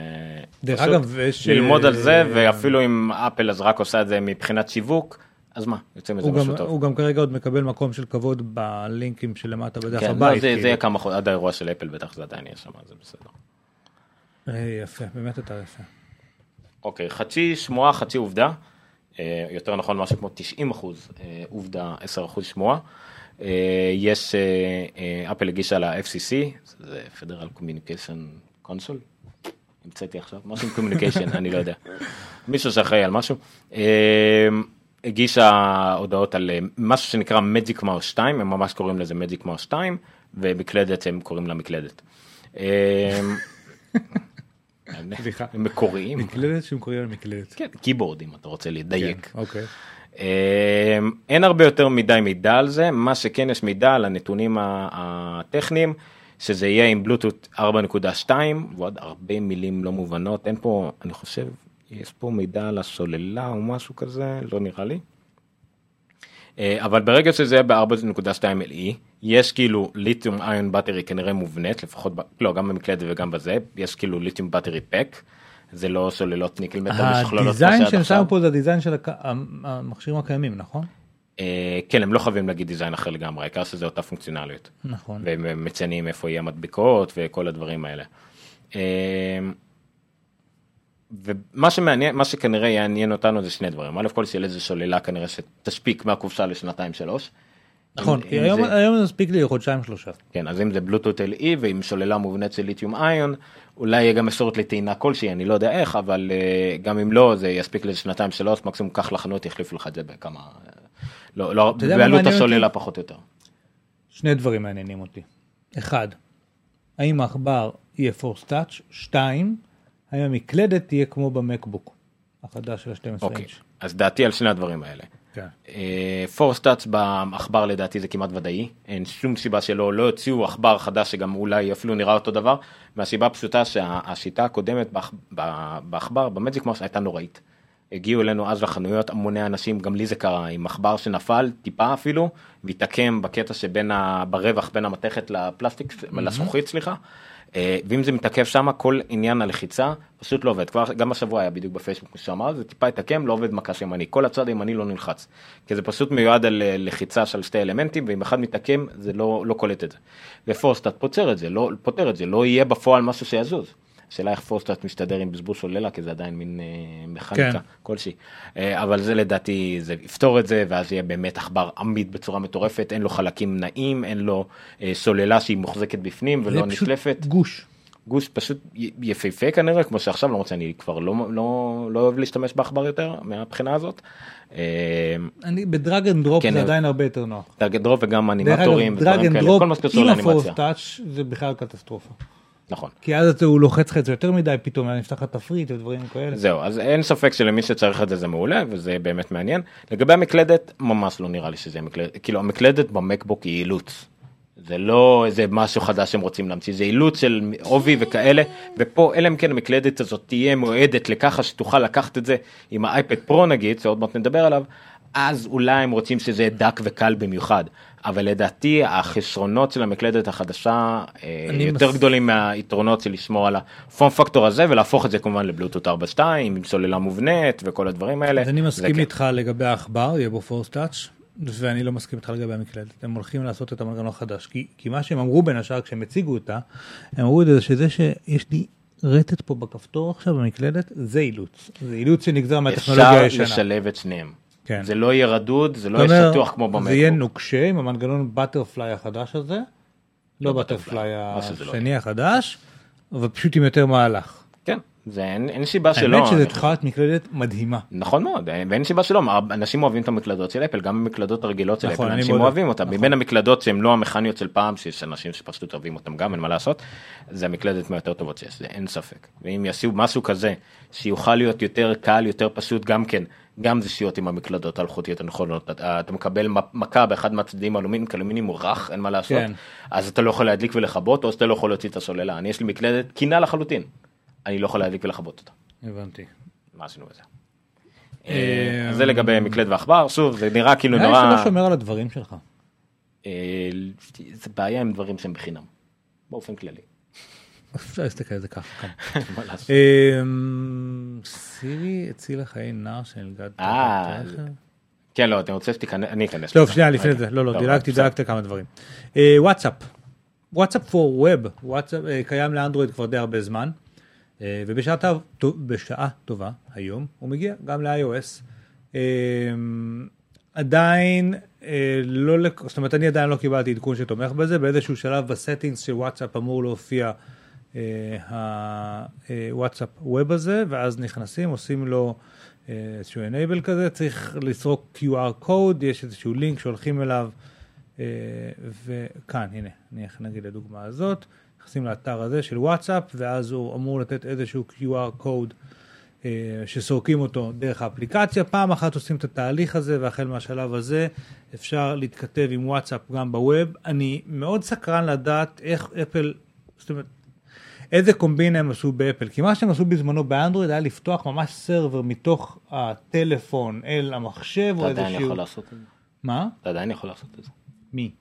S3: דרך אגב, יש,
S2: ללמוד על זה
S3: אה,
S2: ואפילו אם אפל אז רק עושה את זה מבחינת שיווק אז מה יוצא מזה
S3: הוא גם,
S2: משהו טוב.
S3: הוא גם כרגע עוד מקבל מקום של כבוד בלינקים שלמטה בדף
S2: כן,
S3: הבית.
S2: זה זה
S3: כאילו.
S2: יהיה כמה חודשים עד האירוע של אפל בטח זה עדיין יהיה שם זה בסדר.
S3: אה, יפה, באמת אתר יפה.
S2: אוקיי חצי שמועה חצי עובדה אה, יותר נכון משהו כמו 90 אחוז אה, עובדה 10 אחוז שמועה. אה, יש אה, אה, אפל הגישה ל-FCC זה Federal Communication Console. המצאתי עכשיו משהו עם communication אני לא יודע מישהו שאחראי על משהו הגישה הודעות על משהו שנקרא Magic Mouse 2 הם ממש קוראים לזה Magic Mouse 2 ומקלדת הם קוראים לה מקלדת.
S3: סליחה.
S2: הם מקוריים
S3: מקלדת שהם קוראים לה מקלדת.
S2: כן keyboard אם אתה רוצה לדייק.
S3: כן, אוקיי.
S2: אמ, אין הרבה יותר מדי מידע על זה, מה שכן יש מידע על הנתונים הטכניים, שזה יהיה עם בלוטות 4.2 ועוד הרבה מילים לא מובנות, אין פה, אני חושב, יש פה מידע על הסוללה או משהו כזה, לא נראה לי. אה, אבל ברגע שזה יהיה ב-4.2 LE, יש כאילו ליתיום איון בטרי כנראה מובנית, לפחות, ב, לא, גם במקלדת וגם בזה, יש כאילו ליתיום בטרי פק, זה לא סוללות ניקל מטל משוכללות
S3: הדיזיין שהם. שמו פה זה הדיזיין של הק- המכשירים הקיימים, נכון?
S2: אה, כן, הם לא חייבים להגיד דיזיין אחר לגמרי, העיקר שזה אותה פונקציונליות.
S3: נכון.
S2: והם מציינים איפה יהיה המדבקות וכל הדברים האלה. אה, ומה שמעניין, מה שכנראה יעניין אותנו זה שני דברים. א' כל שיהיה לזה סוללה כנראה שתשפיק מהקופסה לשנתיים שלוש.
S3: נכון, כי היום
S2: זה-
S3: היום זה מספיק לי חודשיים שלושה.
S2: כן, אז אם זה בלוטות LE ועם סוללה מובנית של ליתיום איון, אולי יהיה גם אפשרות לטעינה כלשהי, אני לא יודע איך, אבל uh, גם אם לא, זה יספיק לזה שנתיים שלוש, מקסימום קח לחנות, יחליפו לך את זה בכמה, לא, לא,
S3: מה
S2: בעלות הסוללה
S3: אותי?
S2: פחות או יותר.
S3: שני דברים מעניינים אותי. אחד, האם העכבר יהיה פורס טאץ'? שתיים, האם המקלדת תהיה כמו במקבוק החדש של ה-12
S2: אוקיי,
S3: אינץ'?
S2: אז דעתי על שני הדברים האלה.
S3: כן.
S2: פורסטאץ בעכבר לדעתי זה כמעט ודאי, אין שום סיבה שלא, לא הוציאו עכבר חדש שגם אולי אפילו נראה אותו דבר, מהסיבה הפשוטה שהשיטה הקודמת בעכ- ב- בעכבר, במג'יק הייתה נוראית. הגיעו אלינו אז לחנויות המוני אנשים, גם לי זה קרה, עם עכבר שנפל טיפה אפילו, והתעקם בקטע שבין, ה... ברווח בין המתכת לפלסטיק, לזכוכית סליחה. אה, ואם זה מתעקם שם, כל עניין הלחיצה פשוט לא עובד. כבר גם השבוע היה בדיוק בפייסבוק, כמו שאמר, זה טיפה התעקם, לא עובד מקש ימני. כל הצד הימני לא נלחץ. כי זה פשוט מיועד על אה, לחיצה של שתי אלמנטים, ואם אחד מתעקם, זה לא, לא קולט את זה. ו Force Touch פותר את זה, לא, פותר את זה, לא יהיה בפועל משהו שיזוז. השאלה איך Force Touch מסתדר עם בזבוז סוללה, כי זה עדיין מין אה, מכניקה
S3: כן.
S2: כלשהי. אה, אבל זה לדעתי, זה יפתור את זה, ואז יהיה באמת עכבר עמיד בצורה מטורפת, אין לו חלקים נעים, אין לו אה, סוללה שהיא מוחזקת בפנים
S3: זה
S2: ולא
S3: פשוט
S2: נשלפת.
S3: גוש.
S2: גוש פשוט יפהפה כנראה, כמו שעכשיו, למרות שאני כבר לא, לא, לא אוהב להשתמש בעכבר יותר, מהבחינה הזאת. אה,
S3: אני ב drag and drop
S2: כן,
S3: זה עדיין הרבה יותר נוח.
S2: drag drop וגם אנימטורים, ודברים
S3: and
S2: כאלה, כל מה שקשור
S3: עם ה Force
S2: לאנימציה.
S3: Touch זה בכלל קטסטרופה.
S2: נכון.
S3: כי אז הוא לוחץ לך את זה יותר מדי פתאום, נפתח לך תפריט ודברים כאלה.
S2: זהו, אז אין ספק שלמי שצריך את זה זה מעולה, וזה באמת מעניין. לגבי המקלדת, ממש לא נראה לי שזה מקלדת, כאילו המקלדת במקבוק היא אילוץ. זה לא איזה משהו חדש שהם רוצים להמציא, זה אילוץ של עובי וכאלה, ופה אלא אם כן המקלדת הזאת תהיה מועדת לככה שתוכל לקחת את זה עם האייפד פרו נגיד, שעוד מעט נדבר עליו, אז אולי הם רוצים שזה יהיה דק וקל במיוחד. אבל לדעתי החסרונות של המקלדת החדשה אה, יותר
S3: מס-
S2: גדולים מהיתרונות של לשמור על הפורם פקטור הזה ולהפוך את זה כמובן לבלוטות 4.2 עם סוללה מובנית וכל הדברים האלה.
S3: אז אני מסכים
S2: כן.
S3: איתך לגבי העכבר, יהיה בו פורס טאץ', ואני לא מסכים איתך לגבי המקלדת. הם הולכים לעשות את המנגנון החדש. כי, כי מה שהם אמרו בין השאר כשהם הציגו אותה, הם אמרו את זה שזה שיש לי רטט פה בכפתור עכשיו במקלדת, זה אילוץ. זה אילוץ שנגזר מהטכנולוגיה
S2: אפשר
S3: הישנה.
S2: לשלב את שניהם.
S3: כן.
S2: זה לא יהיה רדוד, זה לא יהיה שטוח כמו
S3: זה יהיה. נוקשה עם המנגנון בטרפליי החדש הזה, לא בטרפליי
S2: לא
S3: השני החדש, אבל פשוט עם יותר מהלך.
S2: כן, זה אין אין סיבה שלא.
S3: האמת שזו תחילת מקלדת מדהימה.
S2: נכון מאוד, ואין סיבה שלא, אנשים אוהבים את המקלדות של אפל, גם המקלדות הרגילות של
S3: נכון,
S2: אפל, אנשים
S3: מאוד-
S2: אוהבים אותן, מבין המקלדות שהן לא המכניות של פעם, שיש אנשים שפשוט אוהבים אותן גם, אין מה לעשות, זה המקלדת מהיותר טובות שיש, זה אין ספק. ואם יעשו משהו כזה, שיוכל להיות יותר קל, יותר פשוט, גם כן, גם זה שיעות עם המקלדות האלחוטיות הנכונות, אתה, אתה מקבל מכה באחד מהצדדים האלומיניום, כי אלומיניום הוא רך, אין מה לעשות,
S3: כן.
S2: אז אתה לא יכול להדליק ולכבות, או שאתה לא יכול להוציא את הסוללה. אני יש לי מקלדת תקינה לחלוטין, אני לא יכול להדליק ולכבות אותה.
S3: הבנתי.
S2: מה עשינו בזה. אה, אז זה לגבי מקלד ועכבר, שוב זה נראה כאילו נורא,
S3: שלא שומר על הדברים שלך.
S2: אה, זה בעיה עם דברים שהם בחינם, באופן כללי.
S3: אפשר להסתכל על זה ככה. אמ, סירי הצילה חיי נער שנלגד
S2: אה. כן לא, אתה רוצה שתיכנס, אני אכנס.
S3: טוב
S2: לזה.
S3: שנייה לפני
S2: רגע.
S3: זה לא לא
S2: טוב,
S3: דילגתי
S2: בסדר.
S3: דילגתי כמה דברים. אה, וואטסאפ. וואטסאפ for web וואטסאפ אה, קיים לאנדרואיד כבר די הרבה זמן אה, ובשעה טוב- בשעה טובה היום הוא מגיע גם ל-iOS. עדיין לא זאת אומרת אני עדיין לא קיבלתי עדכון שתומך בזה באיזשהו שלב ב settings של וואטסאפ אמור להופיע הוואטסאפ web הזה ואז נכנסים עושים לו אה, איזשהו enable כזה צריך לסרוק QR code יש איזשהו לינק שהולכים אליו אה, וכאן הנה אני נגיד לדוגמה הזאת נכנסים לאתר הזה של וואטסאפ ואז הוא אמור לתת איזשהו QR אה, שסורקים אותו דרך האפליקציה. פעם אחת עושים את התהליך הזה והחל מהשלב הזה אפשר להתכתב עם וואטסאפ גם בווב. אני מאוד סקרן לדעת איך אפל זאת אומרת איזה קומבינה הם עשו באפל כי מה שהם עשו בזמנו באנדרואיד היה לפתוח ממש סרבר מתוך הטלפון אל המחשב או
S2: אתה עדיין יכול לעשות את זה.
S3: מה
S2: אתה עדיין יכול לעשות את זה.
S3: מי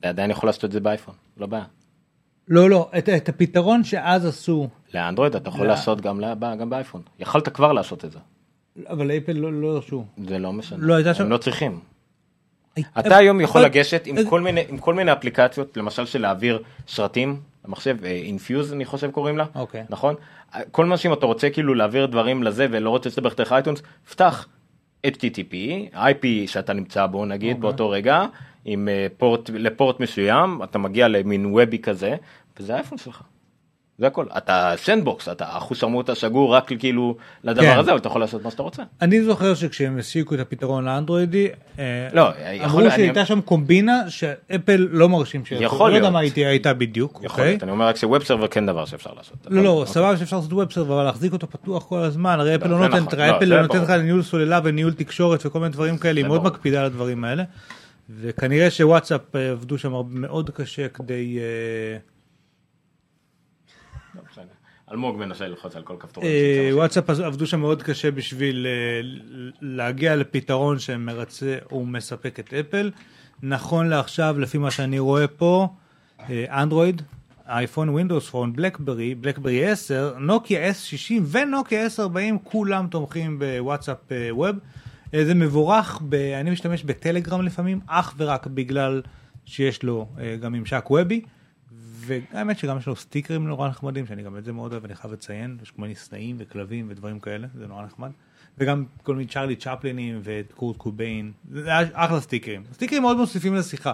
S2: אתה עדיין יכול לעשות את זה באייפון, לא בעיה.
S3: לא לא את, את הפתרון שאז עשו
S2: לאנדרואיד אתה יכול
S3: לא.
S2: לעשות גם ל- גם באייפון. יכלת כבר לעשות את זה.
S3: אבל אפל לא לא הרשו.
S2: זה לא משנה.
S3: לא, הייתה שם-
S2: הם לא צריכים. אתה היום יכול לגשת עם כל מיני אפליקציות למשל של להעביר שרתים למחשב אינפיוז אני חושב קוראים לה
S3: אוקיי.
S2: נכון כל מה שאם אתה רוצה כאילו להעביר דברים לזה ולא רוצה להסתבך דרך אייטונס פתח HTTP IP שאתה נמצא בו נגיד
S3: אוקיי.
S2: באותו רגע עם אה, פורט לפורט מסוים אתה מגיע למין וובי כזה וזה האייפון שלך. זה הכל אתה סנדבוקס אתה אחוז שרמוט השגור רק כאילו לדבר
S3: כן.
S2: הזה אבל אתה יכול לעשות מה שאתה רוצה.
S3: אני זוכר שכשהם השיקו את הפתרון לאנדרואידי, אה,
S2: לא,
S3: אמרו
S2: אני-
S3: שהייתה שם קומבינה שאפל לא מרשים שיעשו.
S2: יכול
S3: לא יודע
S2: להיות.
S3: מה הייתה- הייתה בדיוק,
S2: יכול
S3: אוקיי?
S2: להיות אני אומר רק שווב סרבר כן דבר שאפשר לעשות.
S3: לא, לא,
S2: אוקיי.
S3: סבבה שאפשר לעשות ווב סרבר, אבל להחזיק אותו פתוח כל הזמן, הרי אפל לא נותנת,
S2: נכון, לא,
S3: אפל
S2: זה
S3: לא נותנת לך
S2: ברור.
S3: ניהול סוללה וניהול תקשורת וכל מיני דברים כאלה, היא מאוד. מקפידה על הדברים האלה, וכנראה שוואטסאפ אה, עבדו שם מאוד קשה כדי...
S2: לא משנה. אלמוג מנסה ללחוץ על כל כפתור.
S3: אה, וואטסאפ עבדו שם מאוד קשה בשביל אה, להגיע לפתרון שמרצה ומספק את אפל. נכון לעכשיו, לפי מה שאני רואה פה, אה, אנדרואיד, אייפון, Windows Phone, בלקברי, בלקברי 10, נוקיה S60 ונוקיה S40, כולם תומכים בוואטסאפ web. זה מבורך, ב, אני משתמש בטלגרם לפעמים, אך ורק בגלל שיש לו גם ממשק וובי. והאמת שגם יש לו סטיקרים נורא נחמדים, שאני גם את זה מאוד אוהב, אני חייב לציין, יש כל מיני סנאים וכלבים ודברים כאלה, זה נורא נחמד. וגם כל מיני צ'ארלי צ'פלינים וקורט קוביין, זה אחלה סטיקרים. סטיקרים מאוד מוסיפים לשיחה.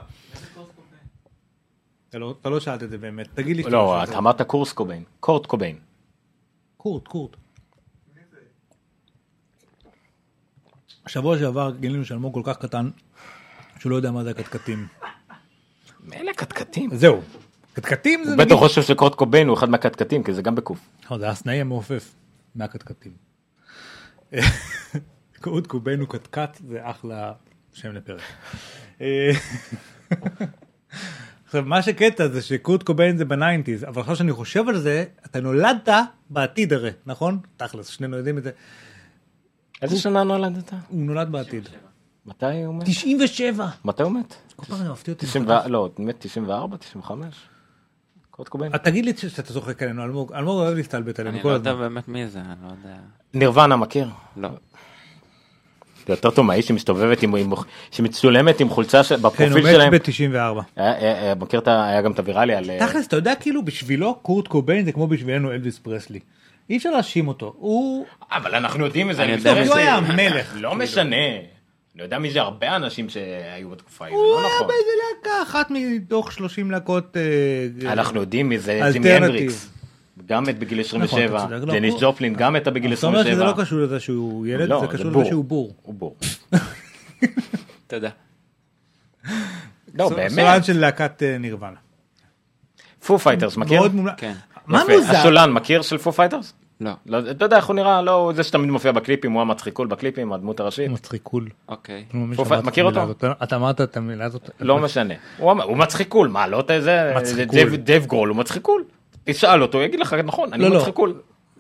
S3: אתה לא, אתה לא שאלת את זה באמת, תגיד לי.
S2: לא. אתה אמרת קורס קוביין, קורט קוביין.
S3: קורט, קורט. שבוע שעבר גילינו שאלמוג כל כך קטן, שהוא לא יודע מה זה הקטקטים.
S2: אלה קטקטים.
S3: זהו. קטקטים זה
S2: הוא בטח חושב שקורט קוביין הוא אחד מהקטקטים, כי זה גם בקוף.
S3: לא, זה הסנאי המעופף מהקטקטים. קורט קוביין הוא קטקט, זה אחלה שם לפרק. עכשיו, מה שקטע זה שקורט קוביין זה ב nineties, אבל עכשיו שאני חושב על זה, אתה נולדת בעתיד הרי, נכון? תכלס, שנינו יודעים את זה.
S2: איזה שנה נולדת?
S3: הוא נולד בעתיד.
S2: מתי הוא מת?
S3: 97!
S2: מתי הוא מת?
S3: כל פעם זה מפתיע אותי.
S2: 90 ו- לא, מת 94, 95? קורט קוביין?
S3: אה, תגיד לי שאתה צוחק עלינו, אלמוג, אלמוג אוהב להסתלבט עלינו
S4: אני
S3: כל
S4: לא יודע
S3: הזמן.
S4: באמת מי זה, אני לא יודע.
S2: נירוונה מכיר?
S4: לא.
S2: זה יותר טוב מהאיש שמסתובבת עם, שמצולמת עם חולצה ש-
S3: כן, הוא
S2: בפרופיל
S3: מת
S2: שלהם.
S3: ב-94.
S2: היה- היה- היה- מכיר את ה... היה גם את הוויראלי על... אה,
S3: תכלס, אתה יודע, כאילו, בשבילו קורט קוביין זה כמו בשבילנו אלוויס פרסלי. אי אפשר להאשים אותו. הוא...
S2: אבל אנחנו יודעים את זה.
S4: אני
S2: אני
S4: יודע
S2: מסתובב-
S3: הוא היה המלך.
S2: לא משנה. אני יודע מי זה הרבה אנשים שהיו בתקופה ההיא, זה
S3: הוא
S2: לא
S3: היה
S2: נכון.
S3: באיזה להקה, אחת מתוך 30 להקות... אה,
S2: אנחנו יודעים מי זה. ג'ימי הנדריקס. גם מת בגיל
S3: נכון,
S2: 27.
S3: אתה צודק, לא,
S2: דניס
S3: הוא-
S2: ג'ופלין גם מתה בגיל
S3: אתה אומר שזה
S2: 27.
S3: לא קשור לזה שהוא ילד,
S2: לא,
S3: זה קשור. לזה שהוא בור.
S2: הוא בור.
S4: תודה.
S2: לא,
S3: סולן
S2: באמת.
S3: של להקת אה, נירוונה.
S2: Foo Fighters, מכיר?
S3: מאוד מומלץ.
S4: כן.
S3: מה. מוזר?
S2: הסולן, מכיר של Foo Fighters?
S4: לא.
S2: לא, אתה יודע איך הוא נראה? לא, הוא זה שתמיד מופיע בקליפים, הוא המצחיקול בקליפים, הדמות הראשית.
S3: מצחיקול.
S4: אוקיי.
S3: מאמין
S2: פופ-
S3: שאמרת את
S2: מכיר אותו?
S3: הזאת. אתה אמרת את המילה הזאת.
S2: לא משנה. הוא הוא מצחיקול, מה, לא אתה זה?
S3: מצחיקול.
S2: דייב גרול הוא מצחיקול. תשאל אותו, יגיד לך, נכון, אני
S3: לא, לא.
S2: מצחיקול.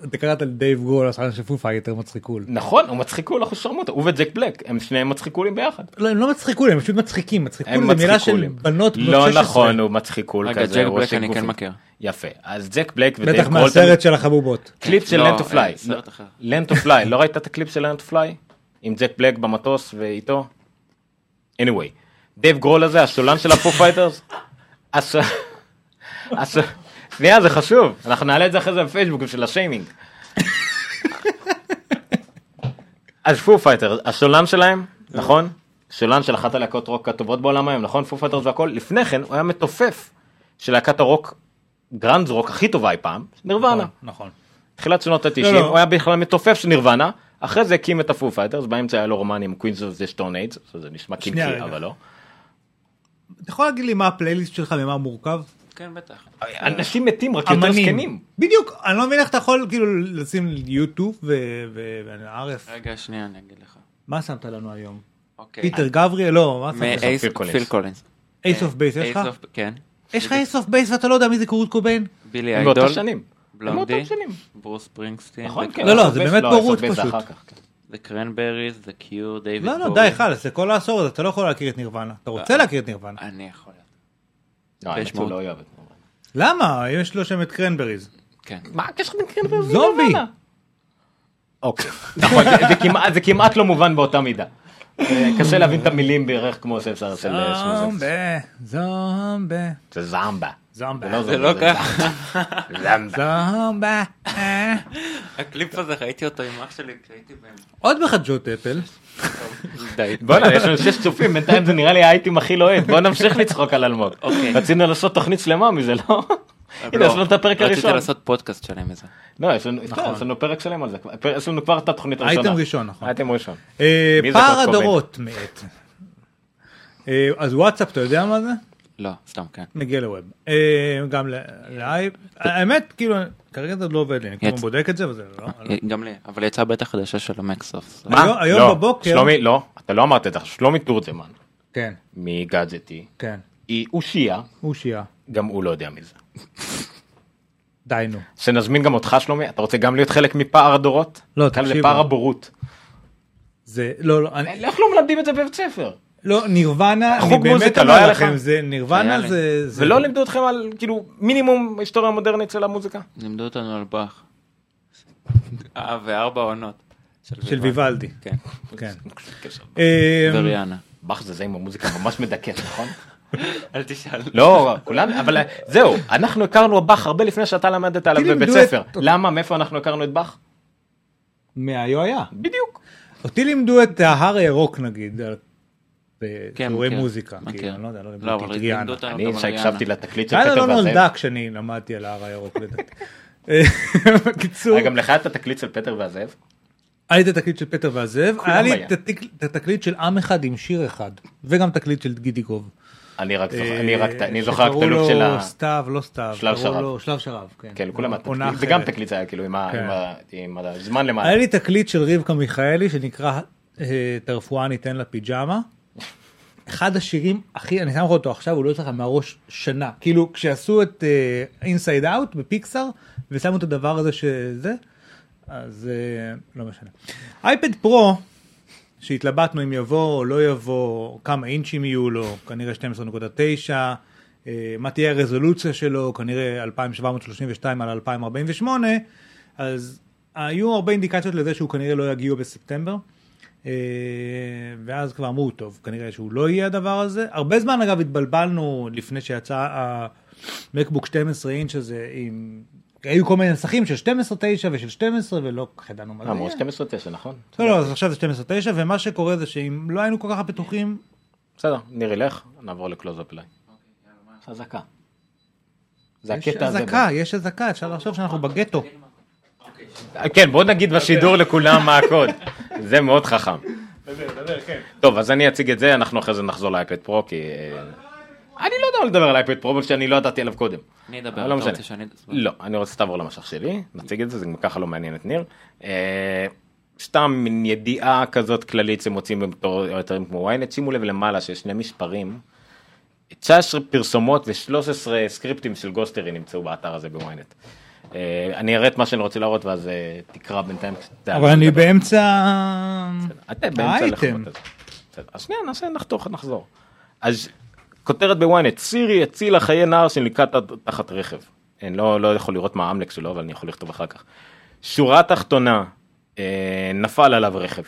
S3: אתה קראת לדייב גול, השחקן של פופה יותר מצחיקול.
S2: נכון, הוא מצחיקול, אנחנו שרמוטה. הוא וג'ק בלק, הם שניהם מצחיקולים ביחד.
S3: לא, הם לא מצחיקול, הם פשוט מצחיקים. מצחיקול
S2: הם
S3: זה מילה של
S2: מצחיקולים.
S3: בנות בנות
S2: לא
S3: 16.
S2: נכון, הוא מצחיקול
S4: רגע,
S2: כזה.
S4: ג'ק
S2: הוא
S4: בלק אני כן. מכיר.
S2: יפה, אז ג'ק בלק ודייב
S3: בטח
S2: גרול.
S3: מהסרט של החבובות.
S2: קליפ של
S4: לא,
S2: לנד טו פליי.
S4: אה, סרט אחר.
S2: לנד טו פליי, לא ראית את הקליפ של לנד טו פליי? עם Jack Black במטוס ואיתו? anyway, דייב גרוהל הזה, הסולן של הפו פייטרס? שנייה, זה חשוב, אנחנו נעלה את זה אחרי זה בפייסבוק של השיימינג. אז פו פייטרס, הסולן שלהם, נכון? סולן של אחת הלהקות רוק הטובות בעולם היום, נכון? פו פייטרס והכל, לפני כן הוא היה מתופף של להקת הרוק, גראנג' רוק הכי טובה אי פעם, נירוונה.
S3: נכון.
S2: תחילת שנות ה-90,
S3: לא, לא.
S2: הוא היה בכלל מתופף של נירוונה, אחרי זה הקים את הפו פייטרס, באמצע היה לו רומן עם קווינס אוף זה סטון אייג', זה נשמע קינקי. אבל לא.
S3: אתה יכול להגיד לי מה הפלייליסט שלך ממה מורכב?
S4: כן, בטח.
S2: אנשים מתים רק יותר זקנים.
S3: בדיוק, אני לא מבין איך אתה יכול כאילו לשים יוטיוב וערב.
S4: רגע, שנייה, אני אגיד לך.
S3: מה שמת לנו היום?
S4: אוקיי.
S3: פיטר גבריאל? לא, מה שמת?
S4: מ-Ace-
S2: פיל קולינס.
S3: אייס אוף בייס יש לך?
S4: כן.
S3: יש לך אייס אוף בייס ואתה לא יודע מי זה קורט קוביין?
S4: בילי איידול.
S2: שנים.
S4: בלונדי.
S2: שנים.
S4: ברוס ספרינגסטין.
S2: נכון,
S4: The
S2: כן.
S3: לא, לא, זה באמת
S2: לא,
S3: בורות
S2: זה
S3: פשוט.
S2: כן.
S4: The Cranberries, The Cure, David
S3: לא, לא. די, חלאס, זה כל העשור הזה, אתה לא יכול להכיר את נירוונה. אתה רוצה להכיר את נירוונה.
S4: אני יכול.
S2: לא, האמת. לא אוהב את נירוונה.
S3: למה? יש לו שם את קרנבריז.
S4: כן.
S2: מה הקשר בין
S3: זומבי.
S2: ונירוונה? אוקיי, נכון, זה- כמעט- לא מובן באותה מידה. אה, קשה להבין את המילים בערך כמו שאפשר של שמוזס.
S3: זומבה, זומבה,
S2: זה זמבה.
S3: זומבה,
S4: זה לא ככה.
S2: זמבה.
S3: זומבה. אה.
S4: הקליפ הזה, ראיתי אותו עם אח שלי כשהייתי בן...
S3: עוד בחדשות אפל.
S4: די.
S2: בוא'נה, יש לנו שש צופים, בינתיים זה נראה לי האייטם הכי לוהט, בוא נמשיך לצחוק על אלמוג.
S4: אוקיי.
S2: רצינו לעשות תוכנית שלמה מזה, לא? הנה,
S4: לא,
S2: יש לנו את הפרק
S4: רציתי
S2: הראשון.
S4: לעשות פודקאסט שלם מזה.
S2: לא, יש לנו לנו פרק שלם על זה. יש לנו כבר את התוכנית הראשונה.
S3: אייטם ראשון, נכון.
S2: אייטם ראשון.
S3: אה, פער? הדורות מאת. אה, אז וואטסאפ, אתה יודע מה זה?
S4: לא, סתם, כן.
S3: מגיע לווב. אה, גם ל- לאייפ. האמת, כאילו, כרגע זה לא עובד לי, אני כאילו בודק את זה וזה לא...
S4: גם לי, אבל יצאה בטח חדשה של המקסופט.
S3: מה? היום- היום
S2: לא,
S3: בבוקר-
S2: שלומי, לא, אתה לא אמרת את זה, שלומי תורג'מן
S3: כן,
S2: מגאדג'טי,
S3: כן.
S2: היא אושייה,
S3: הוא שיעה.
S2: גם הוא לא יודע מי זה.
S3: די נו.
S2: שנזמין גם אותך שלומי, אתה רוצה גם להיות חלק מפער הדורות?
S3: לא,
S2: זה
S3: תקשיב.
S2: פער הבורות.
S3: זה, לא, לא, אני...
S2: איך לא מלמדים את זה בבית ספר?
S3: לא, נירוונה, אני
S2: חוג
S3: באמת
S2: מוזיקה, לא היה
S3: לכם? זה
S4: היה
S3: נירוונה. זה... זה-
S2: ולא לימדו אתכם על כאילו מינימום היסטוריה מודרנית של המוזיקה?
S4: לימדו אותנו על באך. אה, וארבע עונות.
S3: של ויוולדי.
S4: כן.
S3: כן. אה,
S4: וריאנה.
S2: באך זה זה עם המוזיקה ממש מדכאת, נכון?
S4: אל תשאל.
S2: לא, כולם, אבל זהו, אנחנו הכרנו באך הרבה לפני שאתה למדת עליו בבית
S3: את-
S2: ספר. למה? מאיפה אנחנו הכרנו את באך?
S3: מהיו-היה.
S2: בדיוק.
S3: אותי לימדו את ההר הירוק נגיד, על-
S4: כן, מכיר,
S3: מוזיקה.
S4: מכיר.
S3: כאילו, אני לא יודע, לא לימדו
S4: לא,
S3: את ריאנה.
S2: אני
S4: גם
S2: שהקשבתי. לתקליט של פטר
S3: לא
S2: והזאב.
S3: נולדה כשאני למדתי על ההר הירוק לדעתי. אה, בקיצור,
S2: אה, גם לך את התקליט של פטר והזאב?
S3: היה לי את התקליט של פטר והזאב,
S2: כולם
S3: היה לי
S2: היה.
S3: את התק- את התקליט של עם אחד עם שיר אחד, וגם תקליט של גידיגוב.
S2: אני רק זוכר,
S3: אה,
S2: אני רק, אני זוכר רק את
S3: שקראו
S2: הלוק של
S3: לו
S2: ה...
S3: סתיו, לא סתיו.
S2: שלב שרב.
S3: לו שלב שרב, כן.
S2: כן, כולם
S3: עונה
S2: התקליט, וגם
S3: אחרת.
S2: תקליט זה היה כאילו עם
S3: כן.
S2: הזמן למעלה.
S3: היה לי תקליט של רבקה מיכאלי שנקרא אה, את הרפואה ניתן לפיג'מה. אחד השירים הכי, אני שם לך אותו עכשיו, הוא לא יוצא לך מהראש שנה. כאילו כשעשו את Inside Out בפיקסאר ושמו את הדבר הזה שזה, אז אה, לא משנה. אייפד פרו, שהתלבטנו אם יבוא או לא יבוא, כמה אינצ'ים יהיו לו, כנראה 12.9, אה, מה תהיה הרזולוציה שלו, כנראה 2732 על 2048, אז היו הרבה אינדיקציות לזה שהוא כנראה לא יגיעו בספטמבר. אה, ואז כבר אמרו, טוב, כנראה שהוא לא יהיה הדבר הזה. הרבה זמן אגב התבלבלנו לפני שיצא המקבוק 12 אינץ' הזה, עם... היו כל מיני נסחים של 12.9 ושל 12 ולא כל כך ידענו מה זה
S2: אמרו
S3: יהיה.
S2: 12-9, נכון?
S3: לא, לא, אז עכשיו זה 12.9 ומה שקורה זה שאם לא היינו כל כך בטוחים,
S2: בסדר, ניר ילך, נעבור לקלוז-אפ אליי. יש אזעקה. זה
S3: יש
S2: הקטע הזה.
S3: אזעקה, יש אזעקה, אפשר לחשוב שאנחנו בגטו.
S2: כן, בוא נגיד בשידור לכולם מה הקוד. זה מאוד חכם. טוב, אז אני אציג את זה, אנחנו אחרי זה נחזור לאייפד פרו, כי... אה, אני לא יודע לדבר על אייפד פרו, שאני לא ידעתי עליו קודם.
S4: אני אדבר,
S2: לא
S4: אתה. רוצה שאני...
S2: לא, אני רוצה שתעבור למשך שלי, נציג את זה, זה גם ככה לא מעניין את ניר. אה, סתם מין ידיעה כזאת כללית שמוצאים בתור יותר כמו ynet, שימו לב למעלה שיש שני מספרים. 19 פרסומות ו-13 סקריפטים של גוסטרי נמצאו באתר הזה בוויינט. אה, אני אראה את מה שאני רוצה להראות ואז אה, תקרא בינתיים.
S3: אבל אני באמצע... האייטם.
S2: אז שנייה נעשה נחתוך נחזור. אז כותרת בוויינט סירי הצילה חיי נער שנלקט תחת רכב. אני לא, לא יכול לראות מה האמלק שלו אבל אני יכול לכתוב אחר כך. שורה תחתונה אה, נפל עליו רכב.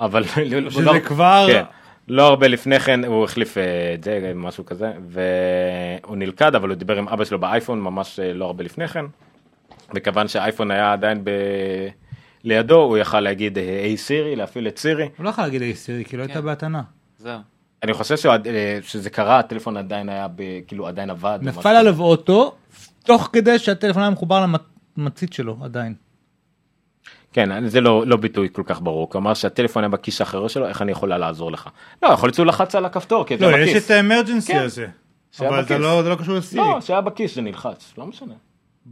S2: אבל
S3: שזה כבר-
S2: כן, לא הרבה לפני כן הוא החליף את זה משהו כזה והוא נלכד אבל הוא דיבר עם אבא שלו באייפון ממש אה, לא הרבה לפני כן. וכיוון שהאייפון היה עדיין ב... לידו הוא יכל להגיד אה, היי סירי להפעיל את סירי.
S3: הוא לא יכול להגיד היי סירי, כי לא הייתה בהתנה.
S4: זהו.
S2: אני חושב אה, שזה קרה הטלפון עדיין היה ב... כאילו עדיין עבד.
S3: נפל עליו אוטו, תוך כדי שהטלפון היה מחובר למצית שלו עדיין.
S2: כן, זה לא, לא ביטוי כל כך ברור, כלומר שהטלפון היה בכיס האחר שלו, איך אני יכולה לעזור לך? לא, יכול להיות שהוא לחץ על הכפתור, כי זה
S3: לא,
S2: בכיס.
S3: יש את האמרג'נסי
S2: כן.
S3: הזה. אבל זה
S2: בכיס.
S3: לא זה לא קשור לסירי.
S2: לא, שהיה בכיס זה נלחץ, לא משנה.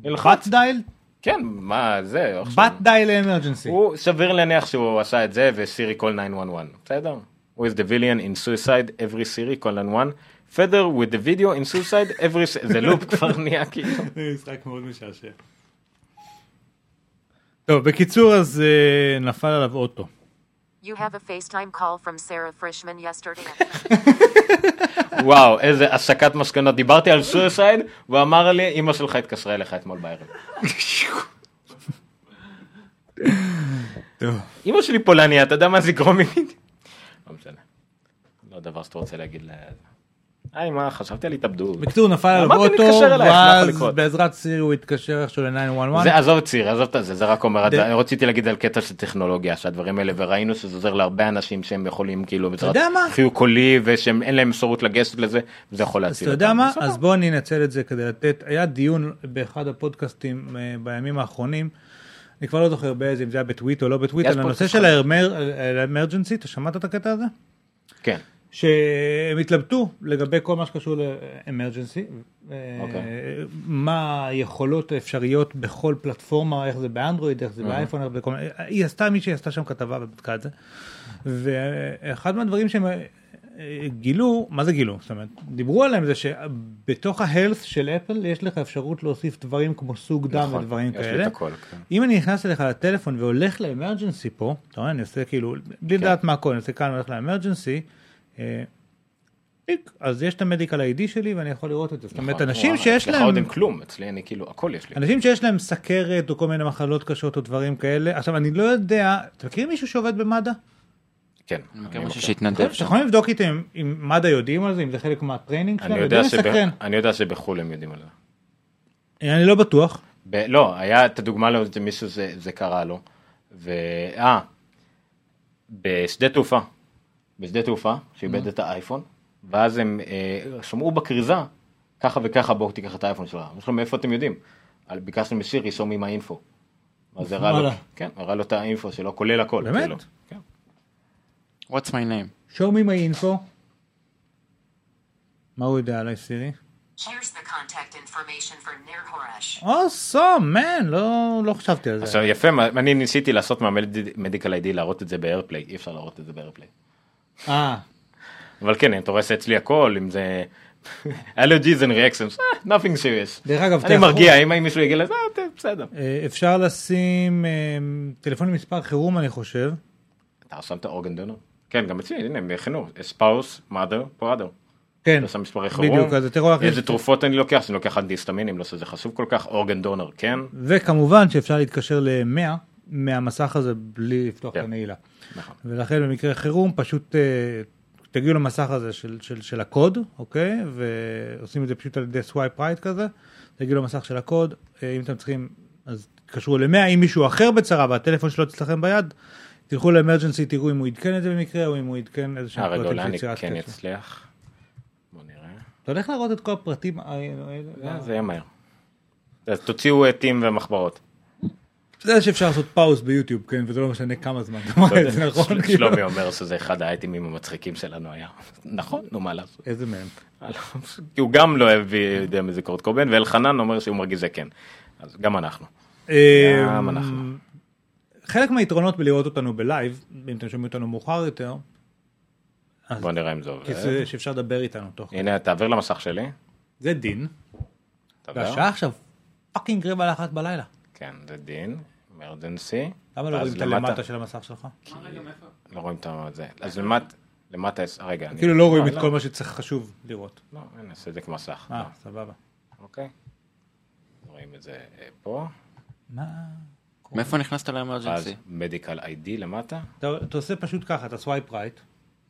S2: נלחץ,
S3: דייל?
S2: כן, מה זה.
S3: בת דייל לאמרג'נסי.
S2: הוא סביר להניח שהוא עשה את זה וסירי קול 911, בסדר? Who is the villain in suicide every Siri call 911 further with the video in suicide every זה לופ כבר נהיה כאילו.
S3: זה משחק מאוד משעשע. טוב, בקיצור, אז אה, נפל עליו אוטו.
S7: You have a FaceTime call from Sarah Frischman yesterday.
S2: וואו איזה הסקת מסקנות דיברתי על suicide והוא אמר לי אמא שלך התקשרה אליך אתמול בערב. אמא שלי פולניה אתה יודע מה זה יגרום לי? לא משנה. לא דבר שאתה רוצה להגיד ל... היי מה חשבתי על התאבדות.
S3: בקיצור, נפל
S2: אמרתי
S3: אוטו, ואז? בעזרת סירי הוא התקשר איכשהו ל-911.
S2: זה עזוב סיר, עזוב את זה, זה רק אומר, אני רציתי להגיד על קטע של טכנולוגיה, שהדברים האלה, וראינו שזה עוזר להרבה אנשים שהם יכולים כאילו, בעזרת? חיוג קולי, ושהם אין להם אפשרות לגשת לזה, וזה יכול
S3: אז
S2: להציל
S3: אתה יודע מה? אז בוא אני אנצל את זה כדי לתת, היה דיון באחד הפודקאסטים אה, בימים האחרונים, אני כבר לא זוכר באיזה, אם זה היה בטוויט או לא בטוויט, על הנושא של. האמרג'נסי, אתה שמעת את הקטע הזה?
S2: כן,
S3: שהם התלבטו לגבי כל מה שקשור לאמרג'נסי,
S2: אוקיי.
S3: מה היכולות האפשריות בכל פלטפורמה, איך זה באנדרואיד, איך זה באייפון, איך בכל היא עשתה, מישהי עשתה שם כתבה ובדקה את זה, ואחד מהדברים שהם אה, גילו, מה זה גילו? זאת אומרת, דיברו עליהם זה שבתוך ההלס של אפל יש לך אפשרות להוסיף דברים כמו סוג דם
S2: נכון,
S3: ודברים כאלה.
S2: הכל, כן.
S3: אם אני נכנס אליך לטלפון והולך לאמרג'נסי פה, אתה רואה, אני עושה כאילו, בלי לדעת מה הכל, אני עושה כאן, הולך ל emergency, אה, אז יש את ה medical ID שלי ואני יכול לראות את זה. זאת אומרת,
S2: נכון,
S3: אנשים שיש
S2: אצלך עוד
S3: להם...
S2: אין כלום, אצלי אני כאילו, הכל יש לי.
S3: אנשים שיש להם סכרת או כל מיני מחלות קשות או דברים כאלה, עכשיו אני לא יודע, אתה מכיר מישהו שעובד במד"א?
S2: כן.
S4: אני מכיר מישהו. שהתנדב
S3: אתם
S4: שם.
S3: יכולים לבדוק איתם אם מד"א יודעים על זה, אם זה חלק מה training שלהם,
S2: אני יודע שבחו"ל הם יודעים על זה.
S3: אני לא בטוח.
S2: ב- לא, היה את הדוגמה לאיזה מישהו זה, זה קרה לו. ו... אה, בשדה תעופה. בשדה תעופה, שאיבד את האייפון, ואז הם אה, שמעו בכריזה, ככה וככה בואו תיקח את האייפון שלך. אמרו לו, מאיפה אתם יודעים? ביקשנו משירי, show me my info. אז הראה לו. כן, הראה לו את האינפו שלו, כולל הכל.
S3: באמת?
S2: כאילו. כן.
S4: What's my name?
S3: show me my info. מה הוא יודע עליי סירי?
S7: Here's the contact information for
S3: לא לא חשבתי על זה.
S2: עכשיו יפה, אני ניסיתי לעשות מהמדיקל איי-די להראות את זה באיירפליי, אי אפשר להראות את זה באיירפליי.
S3: אה,
S2: אבל כן, אתה רואה שאצלי הכל, אם זה allergies and reactions, אה, nothing serious.
S3: דרך אגב,
S2: אני מרגיע, אם מישהו יגיד לזה, אה, בסדר.
S3: אה, אפשר לשים טלפון עם מספר חירום אני חושב.
S2: אתה רשמת אורגן דונר? כן, גם אצלי, הנה, הם הכינו, ספאוס, mother, brother.
S3: כן,
S2: אתה שם מספרי חירום.
S3: בדיוק, אז אתה יכול להכניס...
S2: איזה תרופות אני לוקח, שאני לוקח אנטיסטמינים, לא שזה חשוב כל כך, אורגן דונר, כן.
S3: וכמובן שאפשר להתקשר ל-100 מהמסך הזה בלי לפתוח את
S2: כן.
S3: הנעילה.
S2: נכון.
S3: ולכן במקרה חירום פשוט אה, תגיעו למסך הזה של, של, של הקוד, אוקיי? ועושים את זה פשוט על ידי swipe right כזה, תגיעו למסך של הקוד, אה, אם אתם צריכים, אז תתקשרו ל-100, אם מישהו אחר בצרה והטלפון שלו אצלכם ביד, תלכו ל emergency, תראו אם הוא עדכן את זה במקרה, או אם הוא עדכן איזה שהם
S2: אה, רגע,
S3: פרטים של יצירת
S2: כן
S3: קשר.
S2: אצליח. בוא נראה.
S3: אתה הולך להראות את כל הפרטים
S2: זה יהיה מהר. אז תוציאו עטים ומחברות.
S3: אתה יודע שאפשר לעשות pause ביוטיוב, כן, וזה לא משנה כמה זמן, אתה אומר את זה נכון? כאילו?
S2: שלומי אומר שזה אחד האייטמים המצחיקים שלנו היה. נכון, נו מה לעשות.
S3: איזה מהם?
S2: כי הוא גם לא אוהב יודע מי זה קורט קוביין, ואלחנן אומר שהוא מרגיש זה כן. אז גם אנחנו. גם אנחנו.
S3: אמ, חלק מהיתרונות בלראות אותנו ב live, אם אתם שומעים אותנו מאוחר יותר,
S2: בוא נראה אם זה עובד.
S3: זה שאפשר לדבר איתנו תוך כדי.
S2: הנה, תעביר למסך שלי.
S3: זה דין. והשעה עכשיו fucking רבע לאחת בלילה.
S2: כן, זה דין. אמרג'נסי.
S3: למה לא רואים את הלמטה של המסך שלך?
S2: לא רואים את זה. אז למטה, רגע.
S3: כאילו לא רואים את
S2: לא,
S3: כל מה שצריך חשוב לראות.
S2: לא, הנה, נעשה את זה כמסך.
S3: אה, סבבה.
S2: אוקיי. רואים את זה אה, פה.
S3: מה?
S4: מאיפה נכנסת
S2: אז
S4: ל
S2: emergency? medical ID למטה.
S3: אתה עושה פשוט ככה, אתה swipe right,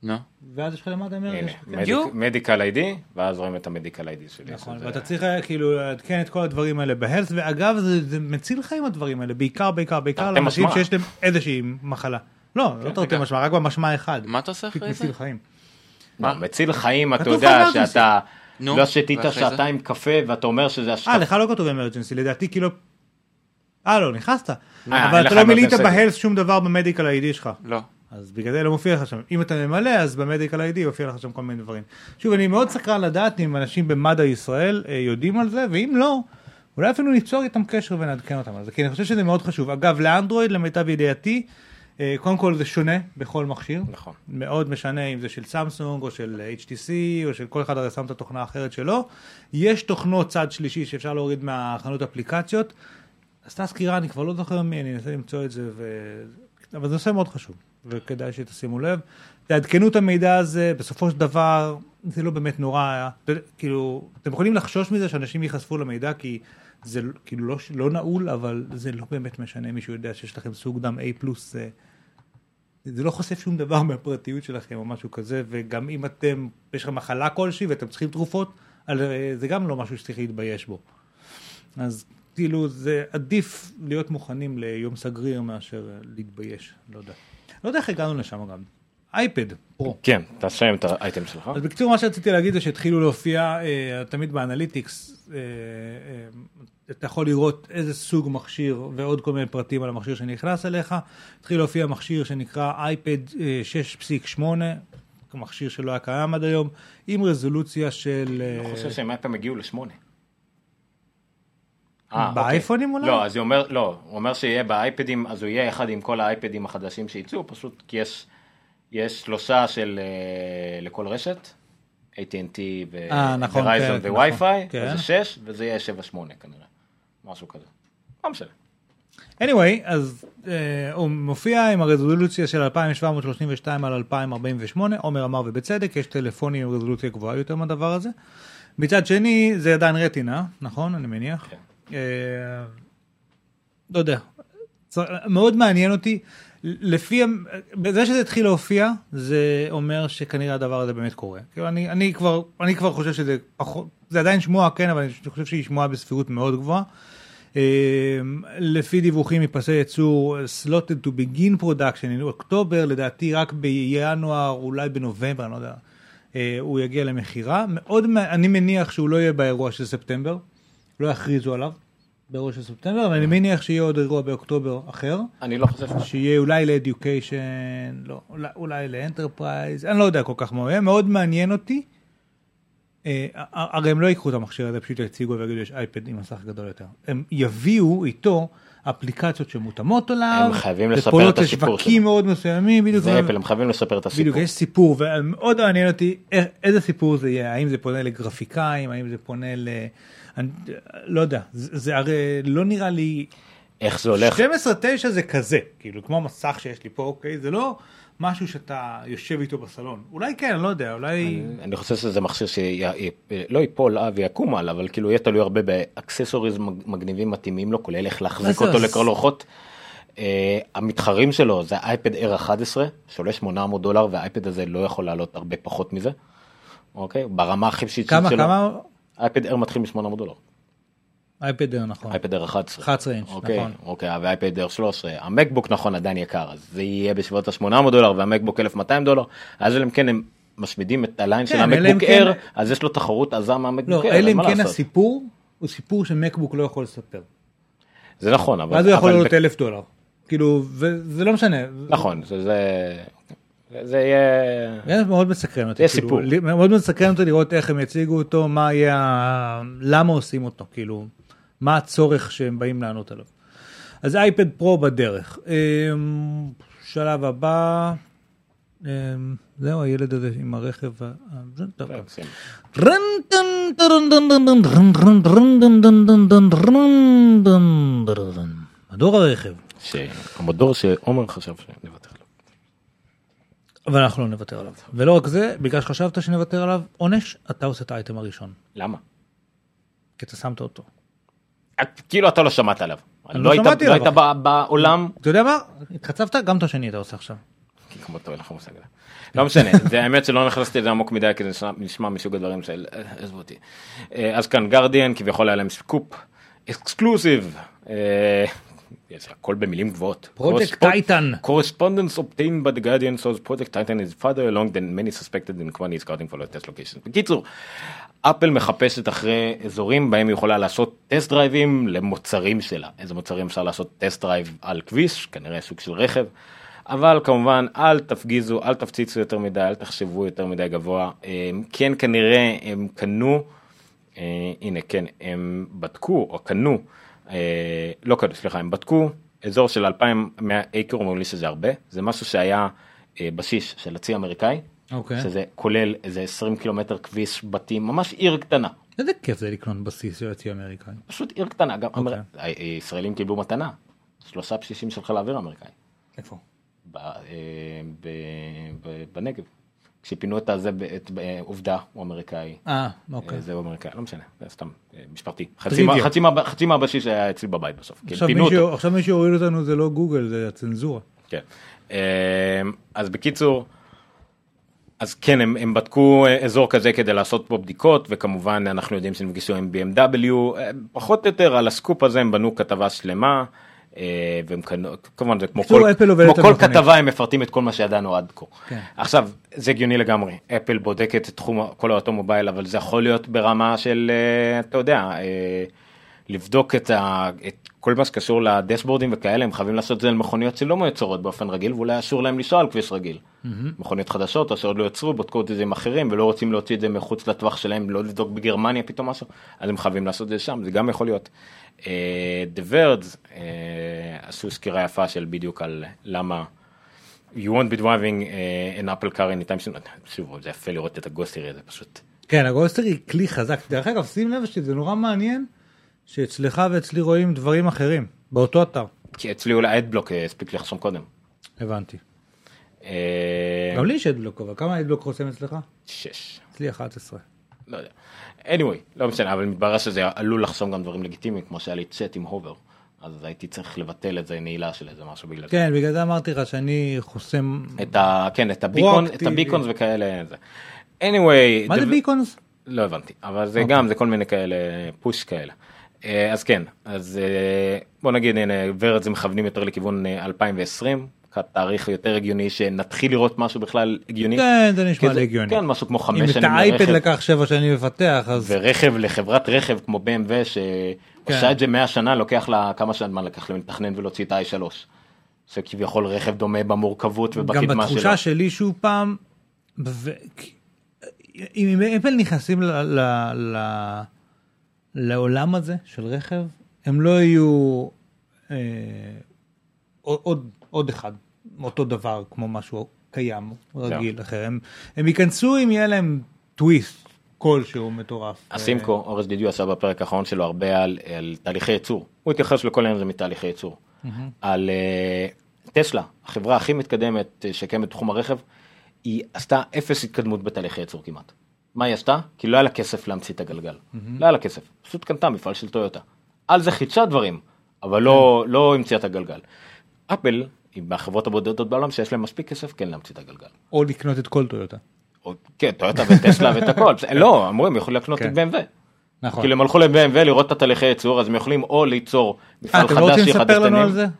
S4: נו.
S3: ואז יש לך למטה
S2: הנה,
S3: אמרג'נסי.
S2: מדיקל איי-די, ואז רואים את המדיקל איי-די שלי.
S3: נכון, ואתה צריך אה, כאילו לעדכן את כל הדברים האלה בהלס, ואגב זה, זה מציל חיים הדברים האלה, בעיקר בעיקר בעיקר לאנשים. שיש להם איזושהי מחלה. לא, לא תרתי
S2: וגם-
S3: משמע, רק במשמע אחד.
S4: מה אתה עושה אחרי זה?
S3: מציל חיים.
S2: מה, מציל חיים, אתה יודע. שאתה
S4: נו,
S2: לא שתית? שעתיים קפה ואתה אומר שזה
S3: אה,
S2: השטח.
S3: לך לא כתוב אמרג'נסי, לדעתי כאילו... אה, לא, נכנסת.
S2: אין
S3: אבל אתה לא מילאת
S2: emergency.
S3: בהלס שום דבר במדיקל איי-די שלך.
S4: לא.
S3: אז בגלל זה לא מופיע לך שם. אם אתה ממלא, אז במדיקל איי-די יופיע לך שם כל מיני דברים. שוב, אני מאוד סקרן לדעת אם אנשים במד"א ישראל אה, יודעים על זה, ואם לא, אולי אפילו ניצור איתם קשר ונעדכן אותם על זה, כי אני חושב שזה מאוד חשוב. אגב, לאנדרואיד, למיטב ידיעתי, אה, קודם כל זה שונה בכל מכשיר.
S2: נכון.
S3: מאוד משנה אם זה של סמסונג או של HTC או של כל אחד הרי שם את התוכנה האחרת שלו. יש תוכנות צד שלישי שאפשר להוריד מהחנות אפליקציות. עשתה סקירה, אני כבר לא זוכר מי, אני אנסה למצוא את זה, ו... אבל זה נושא מאוד חשוב, וכדאי שתשימו לב. תעדכנו את המידע הזה, בסופו של דבר, זה לא באמת נורא, כאילו, אתם יכולים לחשוש מזה שאנשים ייחשפו למידע, כי זה כאילו לא, לא נעול, אבל זה לא באמת משנה, מישהו יודע שיש לכם סוג דם A פלוס, אה, זה לא חושף שום דבר מהפרטיות שלכם או משהו כזה, וגם אם אתם, יש לכם מחלה כלשהי ואתם צריכים תרופות, אה, זה גם לא משהו שצריך להתבייש בו. אז כאילו זה עדיף להיות מוכנים ליום סגריר מאשר להתבייש, לא יודע. לא יודע איך הגענו לשם גם. אייפד, פרו.
S2: כן, תסיים את האייטם שלך.
S3: אז בקיצור מה שרציתי להגיד זה שהתחילו להופיע אה, תמיד באנליטיקס, אה, אה, אתה יכול לראות איזה סוג מכשיר ועוד כל מיני פרטים על המכשיר שנכנס אליך. התחיל להופיע מכשיר שנקרא אייפד אה, 6.8, מכשיר שלא היה קיים עד היום, עם רזולוציה של... אה,
S2: אני חושב שהם היה פעם הגיעו לשמונה. אה,
S3: באייפונים
S2: אוקיי.
S3: אולי?
S2: לא, אז הוא אומר, לא, הוא אומר שיהיה באייפדים, אז הוא יהיה אחד עם כל האייפדים החדשים שיצאו, פשוט כי יש, יש שלושה של, אה, לכל רשת, AT&T ורייזון
S3: כן.
S2: וזה 6, וזה יהיה 7-8 כנראה, משהו כזה. לא משנה.
S3: anyway, אז אה, הוא מופיע עם הרזולוציה של 2732 על 2048, עומר אמר ובצדק, יש טלפונים עם רזולוציה גבוהה יותר מהדבר הזה. מצד שני, זה עדיין רטינה, נכון? אני מניח.
S2: כן.
S3: אה, לא יודע, מאוד מעניין אותי. לפי, בזה שזה התחיל להופיע, זה אומר שכנראה הדבר הזה באמת קורה. כאילו אני, אני, כבר, אני כבר חושב שזה פחות, זה עדיין שמועה, כן, אבל אני חושב שהיא שמועה בסבירות מאוד גבוהה. אה, לפי דיווחים מפסי ייצור, slotted to begin production in אוקטובר, לדעתי רק בינואר, אולי בנובמבר, אני לא יודע, אה, הוא יגיע למכירה. מאוד, אני מניח שהוא לא יהיה באירוע של ספטמבר, לא יכריזו עליו באירוע של ספטמבר, אבל אני מניח שיהיה עוד אירוע באוקטובר אחר.
S2: אני לא חושב
S3: שיהיה אולי ל education, לא, אולי, אולי ל enterprise, אני לא יודע כל כך מה הוא יהיה, מאוד מעניין אותי. אה, הרי הם לא ייקחו את המכשיר הזה, פשוט יציגו ויגידו יש אייפד עם מסך גדול יותר. הם יביאו איתו אפליקציות שמותאמות עליו,
S2: הם חייבים לספר את הסיפור
S3: לשווקים
S2: שלו.
S3: מאוד מסוימים, בדיוק.
S2: זה אפל, הם חייבים לספר את הסיפור.
S3: בדיוק, יש סיפור, ומאוד מעניין אותי איזה סיפור זה יהיה, האם זה פונה לגרפיקאים, האם זה פונה ל... אני לא יודע, זה, זה הרי לא נראה לי...
S2: איך זה הולך?
S3: 12-9 זה כזה, כאילו כמו מסך שיש לי פה, אוקיי? זה לא משהו שאתה יושב איתו בסלון. אולי כן, אני לא יודע, אולי...
S2: אני חושב שזה מכשיר שלא ייפול אה, ויקום על, אבל כאילו יהיה תלוי הרבה ב accessories מג- מגניבים מתאימים לו, כולל איך להחזיק? אותו
S3: אז-
S2: לקרוא לוחות. אה, המתחרים שלו זה אייפד Air 11, שעולה 800 דולר, והאייפד הזה לא יכול לעלות הרבה פחות מזה. אוקיי? ברמה הכי בסיסית שלו.
S3: כמה, כמה?
S2: אייפד Air מתחיל מ-800 דולר.
S3: אייפד Air, נכון.
S2: אייפד Air 11.
S3: 11 אינץ',
S2: אוקיי,
S3: נכון.
S2: אוקיי, ואייפד Air 13. המקבוק נכון עדיין יקר, אז זה יהיה בסביבות ה-800 דולר, והמקבוק 1200 דולר, אז אלא אם כן הם משמידים את הליין של
S3: כן, אם
S2: המקבוק
S3: כן-
S2: אייר, אז יש לו תחרות עזה מהמקבוק
S3: לא,
S2: אייר,
S3: אלא
S2: אז
S3: אם כן
S2: לעשות?
S3: הסיפור הוא סיפור שמקבוק לא יכול לספר.
S2: זה נכון, אבל...
S3: ואז הוא יכול לעלות
S2: ב-
S3: אלף דולר. כאילו, וזה לא משנה.
S2: נכון, זה... זה- יהיה...
S3: זה מאוד מסקרן אותי.
S2: יש
S3: כאילו,
S2: סיפור.
S3: מאוד מסקרן אותי לראות איך הם יציגו אותו, מה יהיה, למה עושים אותו, כאילו, מה הצורך שהם באים לענות עליו. אז אייפד פרו בדרך. אמ, שלב הבא, אמ, זהו הילד הזה עם הרכב. מדור הרכב.
S2: שהמודור שעומר חשב עליו.
S3: אבל אנחנו לא נוותר עליו. ולא רק זה, בגלל שחשבת שנוותר עליו, עונש, אתה עושה את האייטם הראשון.
S2: למה?
S3: כי אתה שמת אותו.
S2: את- כאילו אתה לא שמעת עליו.
S3: אני
S2: לא
S3: לא שמעתי
S2: לא
S3: עליו,
S2: היית ב- בעולם
S3: אתה יודע מה? התחצבת? גם את השני אתה עושה עכשיו.
S2: כי כמו טוב, אין לך מושג. לא משנה, זה האמת שלא נכנסתי לזה עמוק מדי כי זה נשמע- מסוג הדברים של אה, עזבו אותי. אה, אז כאן גרדיאן כביכול היה להם סקופ exclusive. זה הכל במילים גבוהות.
S3: פרויקט טייטן.
S2: Correspondence obtained by the Guardian shows Project Titan is farther along than many suspected in quantity scouting for the test location. בקיצור, אפל מחפשת אחרי אזורים בהם היא יכולה לעשות test drive-ים למוצרים שלה. איזה מוצרים אפשר לעשות test drive על כביש, כנראה סוג של רכב. אבל כמובן אל תפגיזו, אל תפציצו יותר מדי, אל תחשבו יותר מדי גבוה. הם כן כנראה הם קנו, אה, הנה כן, הם בדקו או קנו, לא קנו, סליחה, הם בדקו אזור של 2,100 אקר, אומרים לי שזה הרבה, זה משהו שהיה אה, בסיס של הצי האמריקאי,
S3: אוקיי.
S2: שזה כולל איזה 20 קילומטר כביש בתים, ממש עיר קטנה.
S3: איזה כיף זה לקנות בסיס של הצי האמריקאי.
S2: פשוט עיר קטנה, גם
S3: אוקיי.
S2: אמר- הישראלים קיבלו מתנה, שלושה בסיסים של חיל האוויר האמריקאי.
S3: איפה?
S2: ב- אה, ב- ב- בנגב. כשפינו את הזה, את עובדה, הוא אמריקאי.
S3: אה, אוקיי.
S2: אה, זהו אמריקאי, לא משנה, זה סתם אה, משפחתי. חצי
S3: טריוויה.
S2: מה- חצי מה- חצי מהבסיס היה אצלי בבית בסוף. כן,
S3: עכשיו מי שהוריד אותנו זה לא גוגל, זה הצנזורה.
S2: כן. אה, אז בקיצור, אז כן, הם, הם בדקו אה, אזור כזה כדי לעשות פה בדיקות, וכמובן אנחנו יודעים שהם נפגשו עם BMW, פחות או יותר על הסקופ הזה הם בנו כתבה שלמה, והם קנו, כמובן זה כמו כל, כמו כל. כתבה הם מפרטים את כל מה שידענו עד כה.
S3: כן.
S2: עכשיו, זה הגיוני לגמרי, אפל בודקת את תחום כל ה automobile, אבל זה יכול להיות ברמה של, אה, אתה יודע, אה, לבדוק את, ה, את כל מה שקשור לדשבורדים וכאלה, הם חייבים לעשות את זה על מכוניות שלא מיוצרות באופן רגיל, ואולי אסור להם לנסוע על כביש רגיל. מכוניות חדשות או שעוד לא יוצרו, בודקו את זה עם אחרים ולא רוצים להוציא את זה מחוץ לטווח שלהם, לא לבדוק בגרמניה פתאום משהו, אז הם חייבים לעשות את זה שם, זה גם יכול להיות. אה, The Verge אה, עשו סקירה יפה של בדיוק על למה you won't be driving uh, an Apple car anytime soon. שוב, זה יפה לראות את הגוסטרי הזה פשוט.
S3: כן, הגולסטר היא כלי חזק. דרך אגב, שים לב שזה נורא מעניין שאצלך ואצלי רואים דברים אחרים, באותו אתר.
S2: כי אצלי אולי האדבלוק אה, הספיק לחסום קודם.
S3: הבנתי.
S2: אה,
S3: גם לי יש אדבלוק, אבל כמה אדבלוק חוסם אצלך?
S2: שש.
S3: אצלי 11.
S2: לא יודע. anyway, לא משנה, אבל מתברר שזה עלול לחסום גם דברים לגיטימיים, כמו שהיה לי צ'אט עם הובר. אז הייתי צריך לבטל את זה, נעילה של איזה משהו בגלל זה.
S3: כן, בגלל זה אמרתי לך שאני חוסם...
S2: את ה... כן, את הביקון, את. הביקונס וכאלה. זה. anyway.
S3: מה זה ביקונס?
S2: לא הבנתי, אבל זה
S3: אוקיי.
S2: גם, זה כל מיני כאלה, פוש כאלה. אה, אז כן, אז אה, בוא נגיד, הנה, ורד זה מכוונים יותר לכיוון אה, 2020, תאריך יותר הגיוני שנתחיל לראות משהו בכלל הגיוני.
S3: כן, זה נשמע לי הגיוני.
S2: כן, משהו כמו
S3: אם
S2: חמש
S3: את
S2: שנים
S3: האייפד
S2: לרכב,
S3: לקח שבע שנים לפתח, אז...
S2: ורכב לחברת רכב כמו BMW שעושה
S3: כן.
S2: את זה 100 שנה, לוקח לה כמה שנים, מה לקח להם לתכנן ולהוציא את ה-i3. זה כביכול רכב דומה במורכבות
S3: גם
S2: ובקדמה שלו.
S3: בתחושה שלי שוב פעם. אם אפל נכנסים ל... לעולם הזה של רכב, הם לא יהיו אה, עוד- עוד, אחד, אותו דבר כמו משהו קיים, רגיל אחר. הם, הם ייכנסו אם יהיה להם טוויסט כלשהו מטורף.
S2: הסימקו, אורז דידיו עשה בפרק האחרון שלו הרבה על, על תהליכי ייצור. הוא התייחס לכל העניין הזה מתהליכי ייצור. על uh, טסלה, החברה הכי מתקדמת אה, שקיימת בתחום הרכב, היא עשתה אפס התקדמות בתהליכי ייצור כמעט. מה היא עשתה? כי לא היה לה כסף להמציא את הגלגל. לא היה לה כסף. פשוט קנתה מפעל של טויוטה. על זה חידשה דברים, אבל לא, לא המציאה את הגלגל. אפל היא מהחברות הבודדות בעולם שיש להם מספיק כסף כן להמציא את הגלגל.
S3: או לקנות את כל טויוטה.
S2: או- כן, טויוטה וטסלה ואת הכל. לא, אמרו הם יכולים לקנות
S3: כן.
S2: את BMW.
S3: נכון.
S2: כאילו הם הלכו ל-BMW לראות את התהליכי ייצור אז הם יכולים או ליצור
S3: אה,
S2: מפעל
S3: לא
S2: חדש
S3: רוצים
S2: שיחדש
S3: לספר
S2: את
S3: לנו על
S2: העניינים.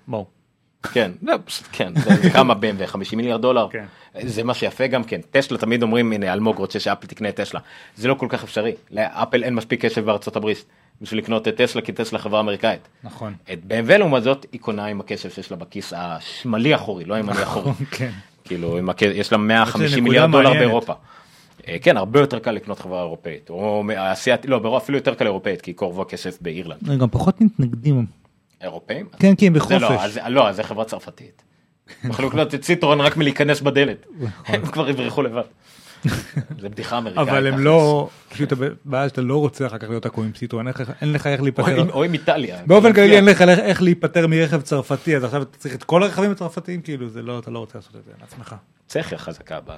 S2: כן, פשוט כן, כמה BMW 50 מיליארד דולר.
S3: כן.
S2: זה מה שיפה גם כן. טסלה תמיד אומרים הנה אלמוג רוצה שאפל תקנה את טסלה. זה לא כל כך אפשרי. לאפל אין מספיק כסף בארצות הברית בשביל לקנות את טסלה כי טסלה חברה אמריקאית.
S3: נכון.
S2: את BMW לעומת זאת היא קונה עם הכסף שיש לה בכיס השמאלי אחורי לא הימני אחורי.
S3: כן.
S2: כאילו יש לה 150
S3: נקודה
S2: מיליארד דולר. באירופה. אה, כן הרבה יותר קל לקנות חברה אירופאית או אסיאתית לא אפילו יותר קל אירופאית כי קורבו כסף באירלנד.
S3: גם פחות מתנגדים.
S2: אירופאים?
S3: כן, כי הם
S2: זה
S3: בחופש.
S2: לא, אז, לא, אז זה חברה צרפתית. הם יכולים לקנות את ציטרון רק מלהיכנס בדלת.
S3: נכון.
S2: הם כבר יברחו לבד. זה בדיחה אמריקאית.
S3: אבל הם. לא, פשוט הבעיה שאתה לא רוצה אחר כך להיות עקום עם סיטרואן, אין לך- איך להיפטר.
S2: או עם איטליה.
S3: באופן כללי אין לך איך להיפטר מרכב צרפתי, אז עכשיו אתה צריך את כל הרכבים הצרפתיים, כאילו זה לא, אתה לא רוצה לעשות את זה לעצמך.
S2: צחיה חזקה ב...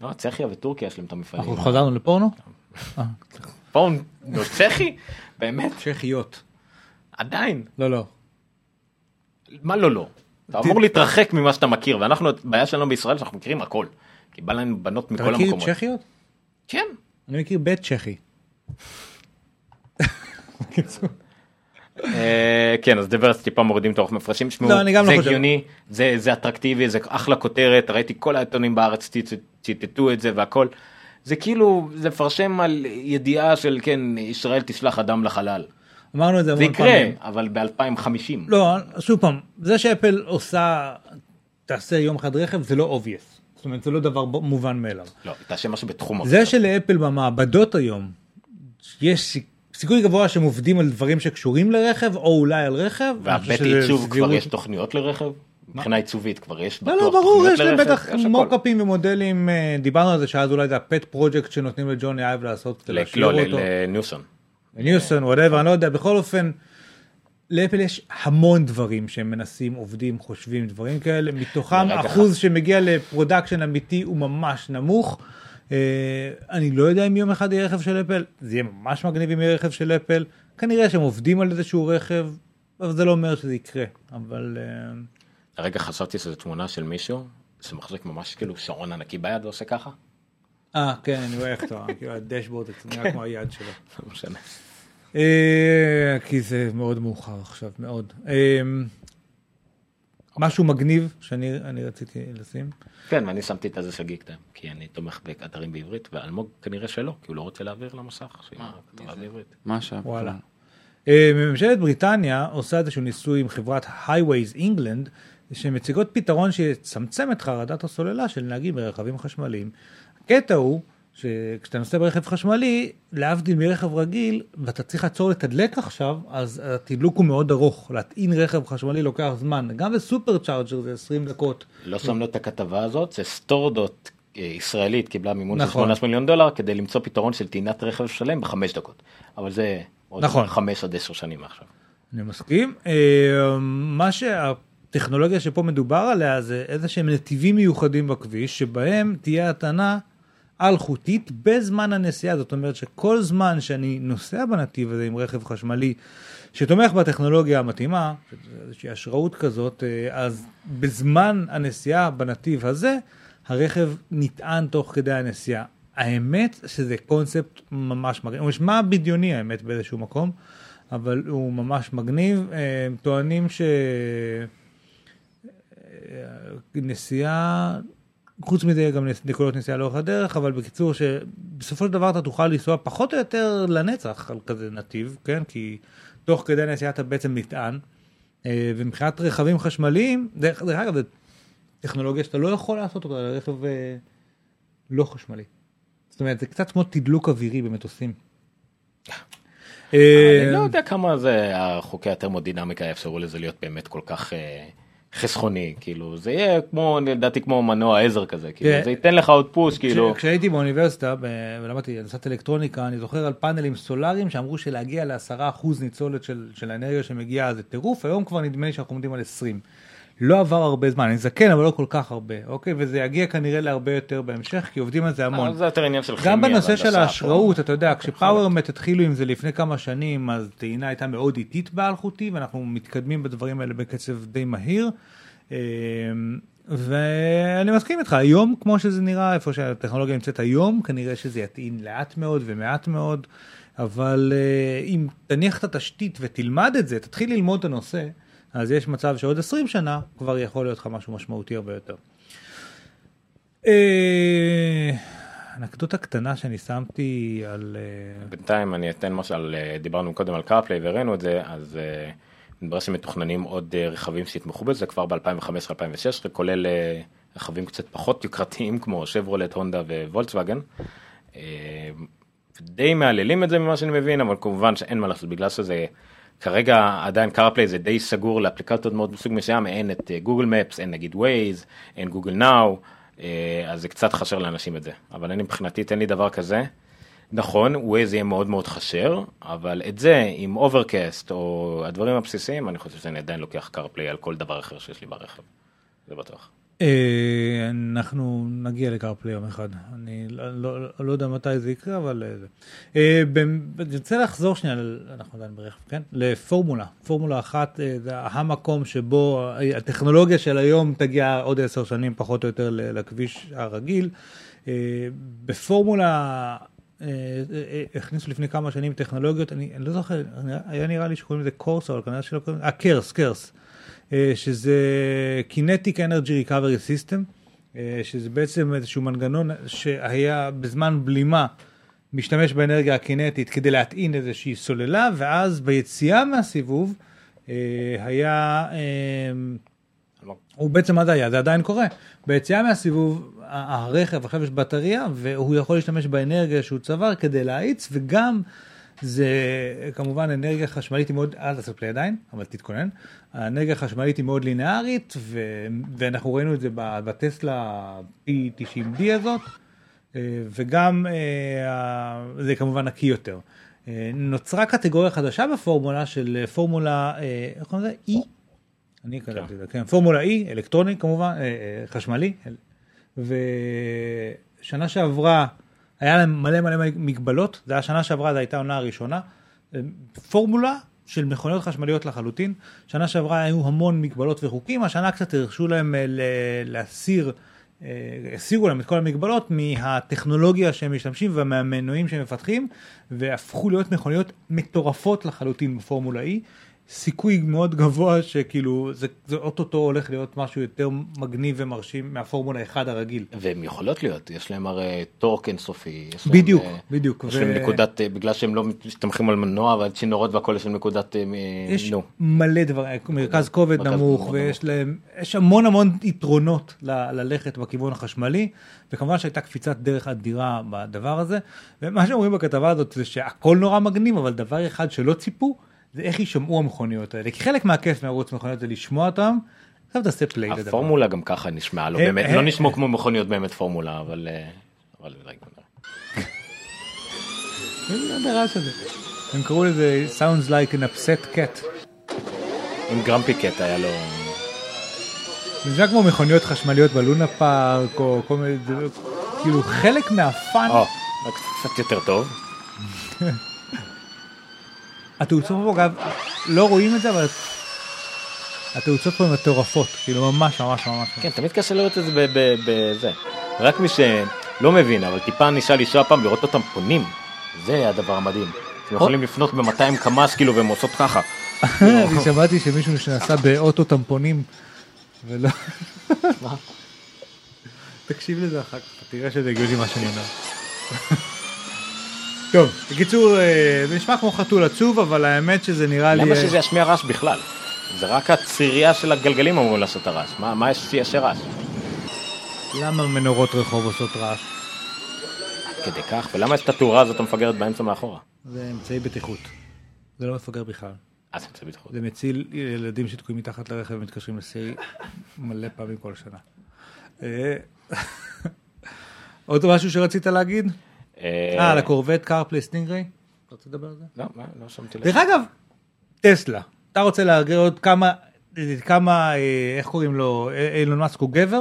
S2: לא, צחיה וטורקיה יש להם את המפעלים.
S3: אנחנו חזרנו לפורנו? אה,
S2: פה נו, צחי? באמת?
S3: צ'כיות.
S2: עדיין.
S3: לא, לא.
S2: מה לא לא? אתה אמור להתרחק ממה שאתה מכיר ואנחנו הבעיה שלנו בישראל שאנחנו מכירים הכל. כי בא לנו בנות
S3: אתה
S2: מכל
S3: מכיר
S2: המקומות.
S3: צ'כיות?
S2: כן.
S3: אני מכיר בית צ'כי.
S2: אה, כן אז דיברס טיפה מורידים את האורך מפרשים שמעו
S3: לא, לא
S2: זה. הגיוני זה זה אטרקטיבי זה אחלה כותרת ראיתי כל העיתונים בארץ ציט- ציטטו את זה והכל. זה כאילו זה מפרשם על ידיעה של כן ישראל תשלח אדם לחלל.
S3: אמרנו את זה
S2: זה
S3: המון
S2: יקרה
S3: פעמים.
S2: אבל ב-2050.
S3: לא, שוב פעם, זה שאפל עושה, תעשה יום אחד רכב, זה לא obvious. זאת אומרת, זה לא דבר מובן מאליו.
S2: לא, תעשה משהו בתחום
S3: זה שלאפל במעבדות היום, יש סיכ- סיכוי גבוה שהם עובדים על דברים שקשורים לרכב, או אולי על רכב.
S2: והבית עיצוב כבר יש תוכניות לרכב? מבחינה עיצובית כבר יש
S3: לא,
S2: בטוח
S3: לא, ברור,
S2: תוכניות
S3: יש להם? בטח. מוקאפים ומודלים, אה, דיברנו על זה שאז אולי זה הפט פרויקט שנותנים לג'וני אייב לעשות,
S2: לא, לניוסון.
S3: ניוסון, whatever, אני לא יודע, בכל אופן, לאפל יש המון דברים שהם מנסים, עובדים, חושבים, דברים כאלה, מתוכם אחוז שמגיע ל production אמיתי הוא ממש נמוך. אה, אני לא יודע אם יום אחד יהיה רכב של אפל, זה יהיה ממש מגניב אם יהיה רכב של אפל, כנראה שהם עובדים על איזשהו רכב, אבל זה לא אומר שזה יקרה, אבל אה,
S2: הרגע חשבתי שזו תמונה של מישהו שמחזיק ממש כאילו שעון ענקי ביד ועושה ככה.
S3: אה, כן, אני רואה איך אתה, כאילו הדשבורד, זה כמו היד שלו.
S2: לא משנה.
S3: אה, כי זה מאוד מאוחר עכשיו, מאוד. אה, משהו מגניב שאני אני רציתי לשים.
S2: כן, ואני שמתי את הזה של גיק טיים, כי אני תומך באתרים בעברית, ואלמוג כנראה שלא, כי הוא לא רוצה להעביר למסך, שיהיה כתבה בעברית.
S4: מה עכשיו?
S3: וואלה. אה, ממשלת בריטניה עושה איזשהו ניסוי עם חברת Highways England, שמציגות פתרון שיצמצם את חרדת הסוללה של נהגים ברכבים חשמליים. הקטע הוא שכשאתה נוסע ברכב חשמלי, להבדיל מרכב רגיל, ואתה צריך לעצור לתדלק עכשיו, אז התדלוק הוא מאוד ארוך. להטעין רכב חשמלי לוקח זמן. גם בסופר צ'ארג'ר זה 20 דקות.
S2: לא שמנו את הכתבה הזאת, זה סטורדות אה, ישראלית קיבלה מימון של
S3: נכון.
S2: 18 מיליון דולר כדי למצוא פתרון של טעינת רכב שלם בחמש דקות. אבל זה עוד
S3: נכון.
S2: חמש עד עשר שנים מעכשיו.
S3: אני מסכים. אה, מה שהטכנולוגיה שפה מדובר עליה זה איזה שהם נתיבים מיוחדים בכביש, שבהם תהיה הטענה אלחוטית בזמן הנסיעה. זאת אומרת שכל זמן שאני נוסע בנתיב הזה עם רכב חשמלי שתומך בטכנולוגיה המתאימה, איזושהי השראות כזאת, אה, אז בזמן הנסיעה בנתיב הזה, הרכב נטען תוך כדי הנסיעה. האמת שזה קונספט ממש מגניב, הוא נשמע בדיוני האמת באיזשהו מקום, אבל הוא ממש מגניב. אה, טוענים שנסיעה, חוץ מזה גם נס- נקודות נסיעה לאורך הדרך, אבל בקיצור שבסופו של דבר אתה תוכל לנסוע פחות או יותר לנצח על כזה נתיב, כן? כי תוך כדי הנסיעה אתה בעצם נטען. אה, ומבחינת רכבים חשמליים, דרך דרך אגב, זו טכנולוגיה שאתה לא יכול לעשות אותה לרכב אה, לא חשמלי. זאת אומרת, זה קצת כמו תדלוק אווירי במטוסים. אה,
S2: אני לא יודע כמה זה החוקי התרמודינמיקה יאפשרו לזה להיות באמת כל כך אה, חסכוני כאילו זה יהיה כמו לדעתי כמו מנוע עזר כזה כאילו
S3: כן.
S2: זה ייתן לך עוד פוש כאילו
S3: כש- כשהייתי באוניברסיטה ולמדתי הנדסת אלקטרוניקה, אני זוכר על פאנלים סולאריים שאמרו שלהגיע לעשרה אחוז ניצולת של, של האנרגיה שמגיעה זה טירוף, היום כבר נדמה לי שאנחנו עומדים על 20. לא עבר הרבה זמן, אני זקן אבל לא כל כך הרבה, אוקיי? וזה יגיע כנראה להרבה יותר בהמשך, כי עובדים על זה המון.
S2: זה יותר עניין של כימיה.
S3: גם בנושא של ההשראות. אתה יודע, כשפאוורמט התחילו עם זה לפני כמה שנים, אז טעינה הייתה מאוד איטית באלחוטי, ואנחנו מתקדמים בדברים האלה בקצב די מהיר. אה, ואני מסכים איתך, היום כמו שזה נראה, איפה שהטכנולוגיה נמצאת היום, כנראה שזה יטעין לאט מאוד ומעט מאוד, אבל אה, אם תניח את התשתית ותלמד את זה, תתחיל ללמוד את הנושא, אז יש מצב שעוד 20 שנה כבר יכול להיות לך משהו משמעותי הרבה יותר. אה, אנקדוטה קטנה שאני שמתי על... אה,
S2: בינתיים אני אתן משל אה, דיברנו קודם על קרפליי והראינו את זה אז מתברר שמתוכננים עוד רכבים שיתמכו בזה כבר ב-2015-2016 כולל רכבים קצת פחות יוקרתיים כמו שברולט הונדה ווולקסווגן. אה, די מהללים את זה ממה שאני מבין אבל כמובן שאין מה לעשות בגלל שזה כרגע עדיין CarPlay זה די סגור לאפליקציות מאוד מסוג מסוים אין את Google Maps אין נגיד ווייז אין Google Now אז זה קצת חסר לאנשים את זה אבל אני מבחינתי תן לי דבר כזה. נכון ווייז יהיה מאוד מאוד חסר אבל את זה עם Overcast או הדברים הבסיסיים אני חושב שאני עדיין לוקח CarPlay על כל דבר אחר שיש לי ברכב. זה בטוח.
S3: אה, אנחנו נגיע לקרפלי יום אחד, אני לא, לא, לא יודע מתי זה יקרה, אבל אה. אה, אני רוצה לחזור שנייה, אנחנו עדיין ברכב, כן? לפורמולה. פורמולה אחת זה המקום שבו הטכנולוגיה של היום תגיע עוד עשר שנים פחות או יותר לכביש הרגיל. בפורמולה הכניסו לפני כמה שנים טכנולוגיות, אני, אני לא זוכר, היה נראה לי שקוראים לזה קורס, אבל כנראה שלא קוראים, אה, קרס, קרס. אה, שזה Kinetic Energy Recovery System, אה, שזה בעצם איזשהו מנגנון שהיה בזמן בלימה משתמש באנרגיה הקינטית כדי להטעין איזושהי סוללה, ואז ביציאה מהסיבוב אה, היה, אה, הוא בעצם זה היה? זה עדיין קורה. ביציאה מהסיבוב הרכב, עכשיו יש בטריה, והוא יכול להשתמש באנרגיה שהוא צבר כדי להאיץ, וגם זה כמובן אנרגיה חשמלית היא מאוד, אל תעשה פליי עדיין, אבל תתכונן. האנרגיה החשמלית היא מאוד לינארית, ו, ואנחנו ראינו את זה בטסלה P90D הזאת, אה, וגם אה, זה כמובן נקי יותר. אה, נוצרה קטגוריה חדשה בפורמולה של אה, פורמולה, אה, איך קוראים לזה? E? אני כתבתי את זה, כן, פורמולה E, אלקטרוני כמובן, אה, אה, חשמלי, ושנה שעברה היה להם מלא מלא מגבלות, זה היה שנה שעברה, זו הייתה העונה הראשונה, פורמולה של מכוניות חשמליות לחלוטין, שנה שעברה היו המון מגבלות וחוקים, השנה קצת הרשו להם אה, להסיר, אה, הסירו להם את כל המגבלות מהטכנולוגיה שהם משתמשים ומהמנועים שהם מפתחים, והפכו להיות מכוניות מטורפות לחלוטין בפורמולה E. סיכוי מאוד גבוה שכאילו זה, זה אוטוטו הולך להיות משהו יותר מגניב ומרשים מהפורמולה 1 הרגיל.
S2: והם יכולות להיות יש להם הרי טורק אינסופי. יש להם,
S3: בדיוק,
S2: אה,
S3: בדיוק.
S2: יש להם
S3: ו-
S2: נקודת אה, בגלל שהם לא מסתמכים על מנוע ועל צינורות והכל יש להם נקודת אה,
S3: יש
S2: נו.
S3: מלא דברים, מרכז כובד
S2: מרכז
S3: נמוך, ויש
S2: נמוך.
S3: להם, יש המון המון יתרונות ל- ללכת בכיוון החשמלי, וכמובן שהייתה קפיצת דרך אדירה בדבר הזה, ומה שאומרים בכתבה הזאת זה שהכל נורא מגניב, אבל דבר אחד שלא ציפו, זה איך יישמעו המכוניות האלה, כי חלק מהכיף מערוץ מכוניות זה לשמוע אותם, עכשיו תעשה פליי לדבר.
S2: הפורמולה גם ככה נשמעה
S3: הם-
S2: באמת
S3: הם-
S2: לא נשמעו כמו מכוניות באמת פורמולה אבל אה, אבל רגע.
S3: הם קראו לזה sounds like an upset cat.
S2: עם גרמפי קט היה לו...
S3: זה נשמע כמו מכוניות חשמליות בלונה פארק, או כל מיני, זה- כאילו חלק מהפאן,
S2: או, קצת יותר טוב.
S3: התאוצות פה אגב, לא רואים את זה, אבל התאוצות פה מטורפות, כאילו ממש ממש ממש.
S2: כן, תמיד קשה לראות את זה בזה. רק מי שלא מבין, אבל טיפה ניסה לנסוע פעם לראות אותם פונים. זה הדבר המדהים. הם יכולים לפנות ב-200 קמ"ס כאילו והם עושות ככה.
S3: אני שמעתי שמישהו שנסע באוטו טמפונים, ולא... תקשיב לזה אחר כך, תראה שזה הגיוני מה שאני אומר. טוב, בקיצור, אה, זה נשמע כמו חתול עצוב, אבל האמת שזה נראה לי...
S2: למה
S3: אה,
S2: שזה ישמיע רעש בכלל? זה רק הצירייה של הגלגלים אמורים לעשות את הרעש. מה מה יש שיעשה רעש?
S3: למה מנורות רחוב עושות רעש?
S2: כדי כך, ולמה יש את התאורה הזאת המפגרת באמצע מאחורה?
S3: זה אמצעי בטיחות. זה לא מפגר בכלל.
S2: זה מצא בטיחות.
S3: זה מציל ילדים שתקועים מתחת לרכב ומתקשרים לסירי מלא פעמים כל שנה. אה, עוד משהו שרצית להגיד? אה, על ה Corvette CarPlay Stingray? אתה רוצה לדבר על זה?
S2: לא, מה, לא שמתי לב.
S3: דרך אגב, טסלה, אתה רוצה להרגיע עוד כמה, כמה, אה, איך קוראים לו, אה, אילון מאסק הוא גבר?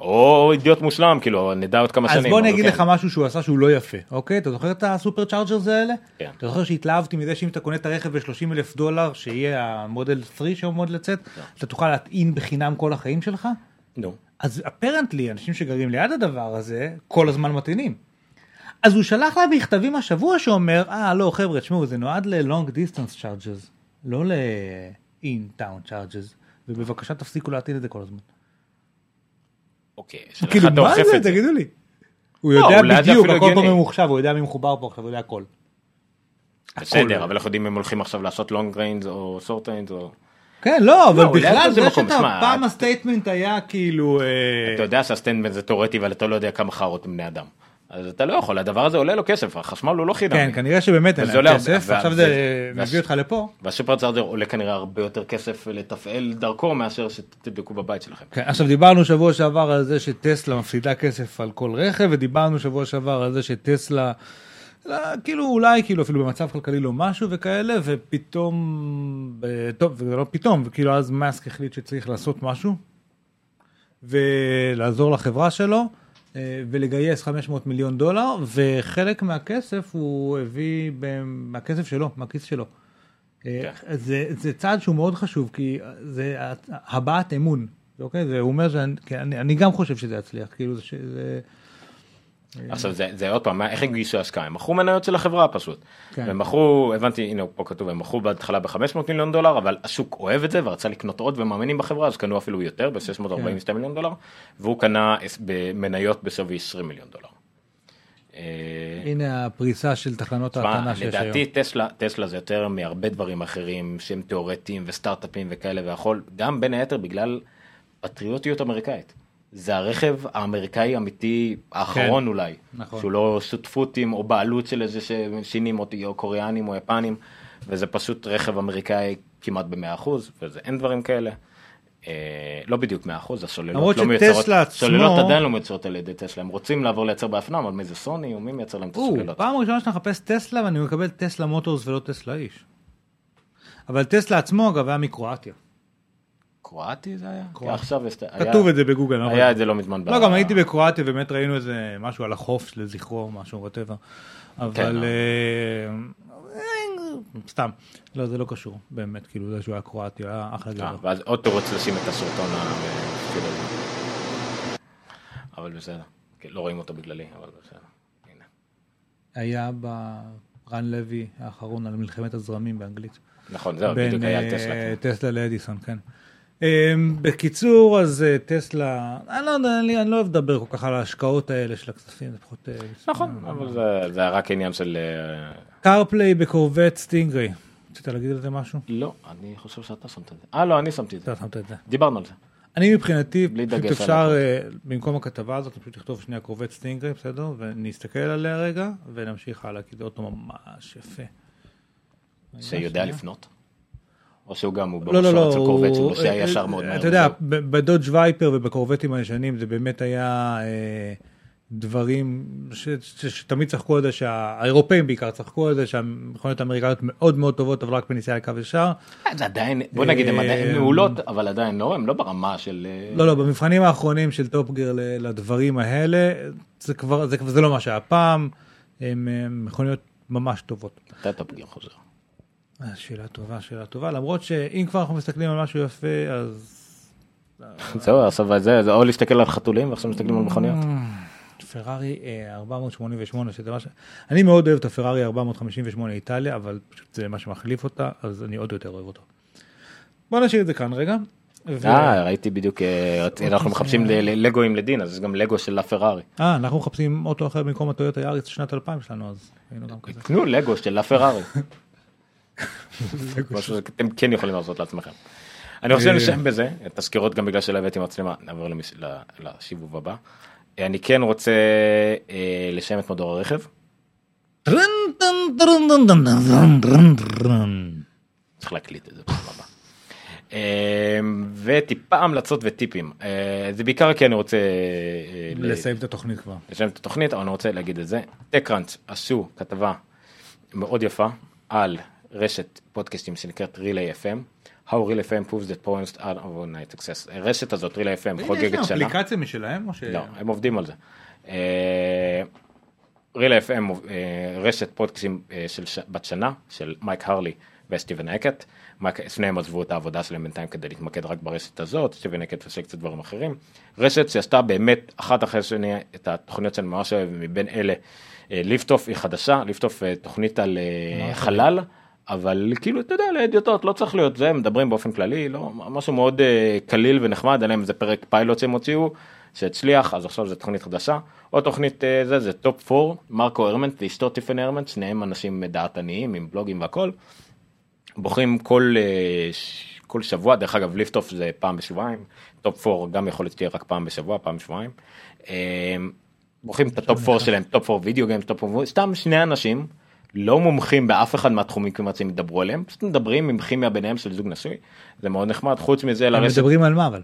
S2: או אידיוט מושלם, כאילו, נדע עוד כמה
S3: אז
S2: שנים.
S3: בוא
S2: אבל
S3: אני אגיד
S2: כן.
S3: לך משהו שהוא עשה שהוא לא יפה, אוקיי? אתה זוכר את ה super chargers האלה?
S2: כן.
S3: אתה זוכר שהתלהבתי מזה שאם אתה קונה את הרכב ב-30 אלף דולר, שיהיה המודל 3 שעומד לצאת, אתה תוכל להטעין בחינם כל החיים שלך?
S2: נו.
S3: אז אפרנטלי, אנשים שגרים ליד הדבר הזה, כל הזמן מטעינים. אז הוא שלח לה מכתבים השבוע שאומר, אה, לא, חבר'ה, תשמעו, זה נועד ל-long distance charges, לא ל-in town charges, ובבקשה תפסיקו להטעין את זה כל הזמן.
S2: אוקיי, שאלה
S3: כאילו, מה זה? תגידו לי. הוא
S2: לא,
S3: יודע בדיוק, הכל פה. ממוחשב, הוא יודע מי מחובר פה עכשיו, הוא יודע הכל.
S2: בסדר, אבל אנחנו יודעים אם הולכים עכשיו לעשות long range או short range או...
S3: כן, לא, אבל
S2: לא,
S3: בכלל זה שאתה, פעם
S2: ה
S3: statement היה כאילו... אה,
S2: אתה יודע שה statement זה תיאורטי אבל אתה לא יודע כמה חארות הם בני אדם. אז אתה לא יכול, הדבר הזה עולה לו כסף, החשמל הוא לא חינם.
S3: כן, כנראה שבאמת אין להם כסף, עכשיו זה מביא אותך לפה.
S2: וה super charger עולה כנראה הרבה יותר כסף לתפעל דרכו מאשר שתבדקו בבית שלכם.
S3: כן, עכשיו דיברנו שבוע שעבר על זה שטסלה מפסידה כסף על כל רכב, ודיברנו שבוע שעבר על זה שטסלה, כאילו אולי כאילו אפילו במצב כלכלי לא משהו וכאלה, ופתאום, ב- טוב, זה לא פתאום, וכאילו אז מאסק החליט שצריך לעשות משהו, ולעזור לחברה שלו, אה, ולגייס 500 מיליון דולר, וחלק מהכסף הוא הביא מהכסף שלו, מהכיס שלו. אה, זה, זה צעד שהוא מאוד חשוב, כי זה הבעת אמון, אוקיי? זה, הוא אומר שאני אני, אני גם חושב שזה יצליח, כאילו זה... שזה,
S2: עכשיו זה, זה עוד פעם, איך הגישו השקעה? הם מכרו מניות של החברה פשוט.
S3: כן.
S2: הם מכרו, הבנתי, הנה פה כתוב, הם מכרו בהתחלה ב-500 מיליון דולר, אבל השוק אוהב את זה ורצה לקנות עוד ומאמינים בחברה, אז קנו אפילו יותר, ב-642
S3: כן.
S2: מיליון דולר, והוא קנה במניות בשווי 20 מיליון דולר. אה,
S3: הנה הפריסה של תחנות ההטענה שיש היום.
S2: לדעתי טסלה, טסלה זה יותר מהרבה דברים אחרים שהם תיאורטיים וסטארט-אפים וכאלה והכל, גם בין היתר בגלל פטריוטיות אמריקאית. זה הרכב האמריקאי האמיתי האחרון
S3: כן.
S2: אולי,
S3: נכון.
S2: שהוא לא שותפותים או בעלות של איזה שינים או, או קוריאנים או יפנים, וזה פשוט רכב אמריקאי כמעט במאה אחוז, וזה אין דברים כאלה. אה, לא בדיוק 100 אחוז,
S3: למרות
S2: הסוללות לא
S3: שטסלה
S2: מיוצרות,
S3: עצמו-
S2: סוללות עדיין לא מיוצרות על ידי טסלה, הם רוצים לעבור לייצר באפנם, אבל מי זה סוני או מי מייצר להם את
S3: או,
S2: הסוללות?
S3: פעם ראשונה שאתה מחפש טסלה ואני מקבל טסלה מוטורס ולא טסלה איש. אבל טסלה עצמו אגב היה מקרואטיה.
S2: קרואטי זה היה?
S3: קרואטי.
S2: עכשיו
S3: כתוב את זה בגוגל. לא
S2: היה. את זה לא מזמן.
S3: לא,
S2: ב-
S3: גם הייתי בקרואטיה, באמת ראינו איזה משהו על החוף לזכרו, משהו, וואטאבר. אבל...
S2: כן,
S3: אה, אה, סתם. לא, זה לא קשור, באמת, כאילו, זה שהוא היה קרואטי, היה אחלה
S2: אה,
S3: גבר.
S2: ואז עוד תירוץ לשים את הסרטון המפחיד הזה. אבל בסדר. כן, לא רואים אותו בגללי, אבל בסדר.
S3: היה רן לוי האחרון על מלחמת הזרמים באנגלית.
S2: נכון, זהו,
S3: בין
S2: בדיוק היה טסלה.
S3: טסלה לאדיסון, כן. אה, בקיצור, אז אה, טסלה, אני לא יודע, אני לא אוהב לדבר כל כך על ההשקעות האלה של הכספים, זה פחות... אה,
S2: נכון, אבל זה- היה רק עניין של... אה,
S3: CarPlay ב Corvette Stingray. רצית להגיד על זה משהו?
S2: לא, אני חושב שאתה שמת את זה. אה, לא, אני שמתי את זה.
S3: אתה שמת את זה.
S2: דיברנו על זה.
S3: אני מבחינתי, פשוט אפשר, אה, במקום הכתבה הזאת, פשוט לכתוב שנייה Corvette Stingray, בסדר? ונסתכל עליה רגע, ונמשיך הלאה, כי זה אוטו ממש יפה.
S2: שיודע לפנות. או שהוא גם, הוא
S3: לא, לא, לא,
S2: אצל קורבט,
S3: הוא-
S2: נוסע
S3: אה,
S2: ישר
S3: אה,
S2: מאוד מהר.
S3: אתה יודע, בדודג' וייפר ובקורבטים הישנים זה באמת היה, אה, דברים ש, ש, שתמיד צחקו על זה, שהאירופאים בעיקר צחקו על זה, שהמכוניות האמריקאיות מאוד מאוד טובות, אבל רק בנסיעה לקו ישר.
S2: זה עדיין, בוא נגיד, הן עדיין
S3: אה,
S2: מעולות, אבל עדיין לא, הן לא ברמה של... אה,
S3: לא, לא, במבחנים האחרונים של טופגר לדברים האלה, זה כבר, זה, זה לא מה שהיה פעם, הן אה, מכוניות ממש טובות.
S2: מתי טופגר חוזר?
S3: אה, שאלה טובה, שאלה טובה, למרות שאם כבר אנחנו מסתכלים על משהו יפה, אז
S2: זהו, עכשיו זה, זה או להסתכל על חתולים ועכשיו מסתכלים על מכוניות.
S3: פרארי אה, 488, שזה מה ש... אני מאוד אוהב את הפרארי 458 איטליה, אבל פשוט זה מה שמחליף אותה, אז אני עוד יותר אוהב אותו. בוא נשאיר את זה כאן רגע.
S2: אה, ראיתי בדיוק, אה, אנחנו מחפשים ל- ל- לגואים לדין, אז יש גם לגו של הפרארי.
S3: אה, אנחנו מחפשים אוטו אחר במקום הטויוטה יאריס שנת 2000 שלנו, אז היינו גם כזה.
S2: תנו לגו של הפרארי. משהו שאתם כן יכולים לעשות לעצמכם. אני רוצה
S3: אה,
S2: לשם בזה, תזכירות גם בגלל שלא הבאתי מצלמה, נעבור לשיבוב הבא. אה, אני כן רוצה אה, לשם את מדור הרכב. צריך להקליט את זה בפעם הבאה. אה, וטיפה המלצות וטיפים. זה בעיקר כי אני רוצה
S3: לסיים את התוכנית כבר.
S2: לסיים את התוכנית, אבל אני רוצה להגיד את זה. TechCrunch עשו כתבה מאוד יפה על רשת פודקאסטים שנקראת Relay FM. How Relay FM proves that poems are overnight success. הרשת הזאת, Relay FM, חוגגת שנה.
S3: אפליקציה משלהם או ש...
S2: לא, הם עובדים על זה. אה, ריל FM, אה, רשת פודקאסים אה, של בת שנה של מייק הרלי וסטיבן האקט. שניהם עזבו את העבודה שלהם בינתיים כדי להתמקד רק ברשת הזאת, סטיבן האקט עושה קצת דברים אחרים. רשת שעשתה באמת אחת אחרי השני את התוכניות שאני ממש אוהב, מבין אלה, Liftoff היא חדשה, Liftoff תוכנית על חלל. אבל כאילו אתה יודע להדיוטות לא צריך להיות זה מדברים באופן כללי לא משהו מאוד אה, קליל ונחמד עליהם זה פרק פיילוט שהם הוציאו שהצליח אז עכשיו זה תוכנית חדשה עוד תוכנית אה, זה זה Top 4 מרקו ארמנט ואשתו טיף ארמנט שניהם אנשים דעתניים עם בלוגים והכל. בוחרים כל אה, כל שבוע דרך אגב Liftoff זה פעם בשבועיים Top 4 גם יכול להיות שתהיה רק פעם בשבוע פעם בשבועיים. בוחרים את ה Top 4 שלהם Top 4 video games Top 4 סתם שני אנשים לא מומחים באף אחד מהתחומים כמעט שהם ידברו עליהם פשוט מדברים עם כימיה ביניהם של זוג נשוי זה מאוד נחמד חוץ מזה
S3: הם
S2: לרשת
S3: מדברים על מה אבל?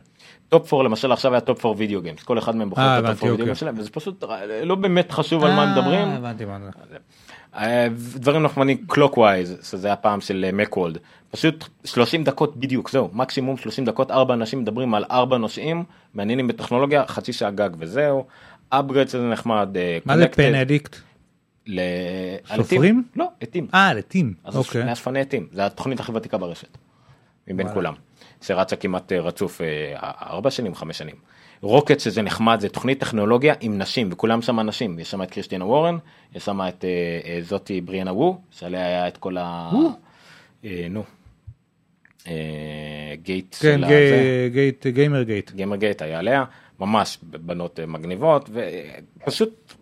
S2: Top 4 למשל עכשיו היה Top 4 video games כל אחד מהם בוחר
S3: אה,
S2: את ה
S3: Top
S2: 4
S3: video.
S2: games שלהם וזה פשוט לא באמת חשוב על מה הם מדברים.
S3: אה, זה.
S2: אה, דברים נחמדים Clockwise שזה הפעם של Macworld פשוט 30 דקות בדיוק זהו מקסימום 30 דקות ארבע אנשים מדברים על ארבע נושאים מעניינים בטכנולוגיה חצי שעה גג וזהו. Upgrade שזה נחמד.
S3: מה זה Pen Addict?
S2: ל-
S3: סופרים?
S2: לא עטים.
S3: אה, לעטים.
S2: אז
S3: אוקיי.
S2: מאספני עטים זה התוכנית הכי ותיקה ברשת. מבין. כולם. שרצה כמעט אה, רצוף אה, ארבע שנים חמש שנים. Rocket שזה נחמד זה תוכנית טכנולוגיה עם נשים וכולם שם נשים יש שם את קריסטינה וורן יש שם את אה, זאתי בריאנה וו שעליה היה את כל ה... נו. Gate
S3: כן. Gate, Gamer Gate.
S2: Gamer Gate היה עליה ממש בנות מגניבות ופשוט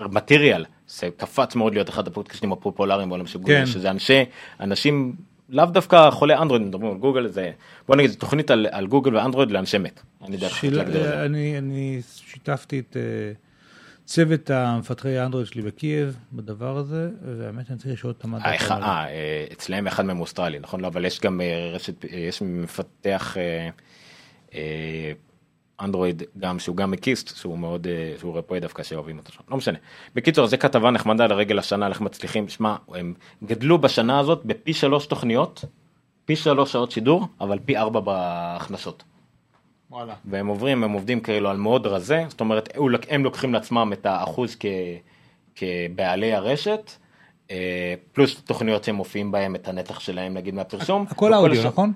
S2: Material זה קפץ מאוד להיות אחד הפודקאסטים הפופולריים בעולם של גוגל
S3: כן.
S2: שזה אנשי אנשים לאו דווקא חולי אנדרואיד מדברים על גוגל זה בוא נגיד תוכנית על, על גוגל ואנדרואיד לאנשי מק. אני
S3: שיל-. אני אני שיתפתי את אה, צוות המפתחי האנדרואיד שלי בקייב בדבר הזה, והאמת אני צריך לשאול אותם מה
S2: אה,
S3: דעתם.
S2: אה, אצלם אחד מהם אוסטרלי נכון לא אבל יש גם אה, רשת יש מפתח אה, אה, אנדרואיד גם שהוא גם מקיסט שהוא מאוד אה, שהוא רפואי דווקא שאוהבים אותו שם לא משנה. בקיצור זה כתבה נחמדה לרגל השנה איך מצליחים שמע הם גדלו בשנה הזאת בפי שלוש תוכניות פי שלוש שעות שידור אבל פי ארבע בהכנסות.
S3: וואלה.
S2: והם עוברים הם עובדים כאילו על מאוד רזה זאת אומרת הם לוקחים לעצמם את האחוז כ, כבעלי הרשת. אה, פלוס תוכניות שהם מופיעים בהם את הנתח שלהם נגיד מהפרסום.
S3: הכל האודיו,
S2: השאר-
S3: נכון?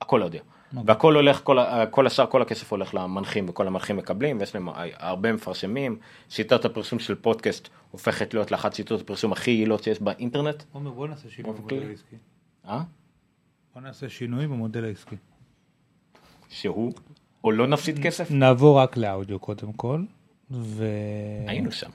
S2: הכל אודיו. והכל הולך, כל, כל השאר, כל הכסף הולך למנחים וכל המנחים מקבלים ויש להם הרבה מפרשמים. שיטת הפרסום של פודקאסט הופכת להיות לאחת שיטות הפרסום הכי יעילות שיש באינטרנט.
S3: עומר בוא נעשה שינוי
S2: באופן
S3: במודל. העסקי.
S2: אה?
S3: בוא נעשה שינוי במודל העסקי.
S2: שהוא או לא נפסיד כסף?
S3: נעבור רק לאודיו קודם כל, ו...
S2: היינו שם.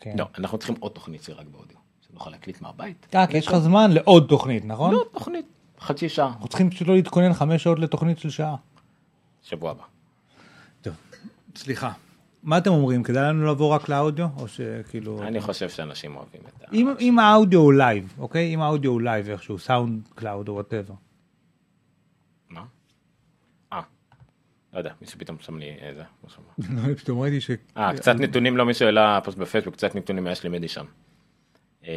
S3: כן.
S2: לא, אנחנו צריכים עוד תוכנית שרק באודיו. שנוכל להקליט מהבית.
S3: אה, כי יש לך זמן לעוד תוכנית, נכון?
S2: לא, תוכנית. חצי שעה.
S3: אנחנו צריכים פשוט לא להתכונן חמש שעות לתוכנית של שעה.
S2: שבוע הבא.
S3: טוב, סליחה. מה אתם אומרים? כדאי לנו לעבור רק לאודיו? או שכאילו...
S2: אני חושב שאנשים אוהבים את ה...
S3: אם, אם האודיו הוא live, אוקיי? אם האודיו הוא live איכשהו, SoundCloud או whatever.
S2: מה? אה. לא יודע, מישהו פתאום שם לי איזה.
S3: לא, פתאום ראיתי ש...
S2: אה, קצת נתונים, לא מישהו העלה פוסט בפייסבוק, קצת נתונים מאשלי מדיסון. אה,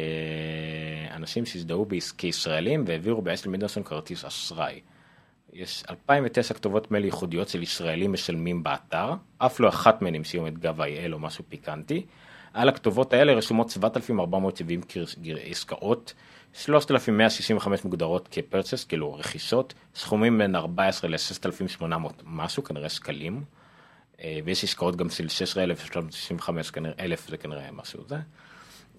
S2: אנשים שהזדהו כישראלים והעבירו באשלי מדיסון כרטיס אשראי. יש 2009 כתובות מייל ייחודיות של ישראלים משלמים באתר, אף לא אחת מהן המשיאו את גב ה-IL או משהו פיקנטי. על הכתובות האלה רשומות 7,470 קרס- גר- עסקאות, 3,165 מוגדרות כפרצ'ס, כאילו רכישות, סכומים בין 14 ל-6,800 משהו, כנראה שקלים. אה, ויש עסקאות גם של 16,365 כנראה, אלף זה כנראה משהו זה.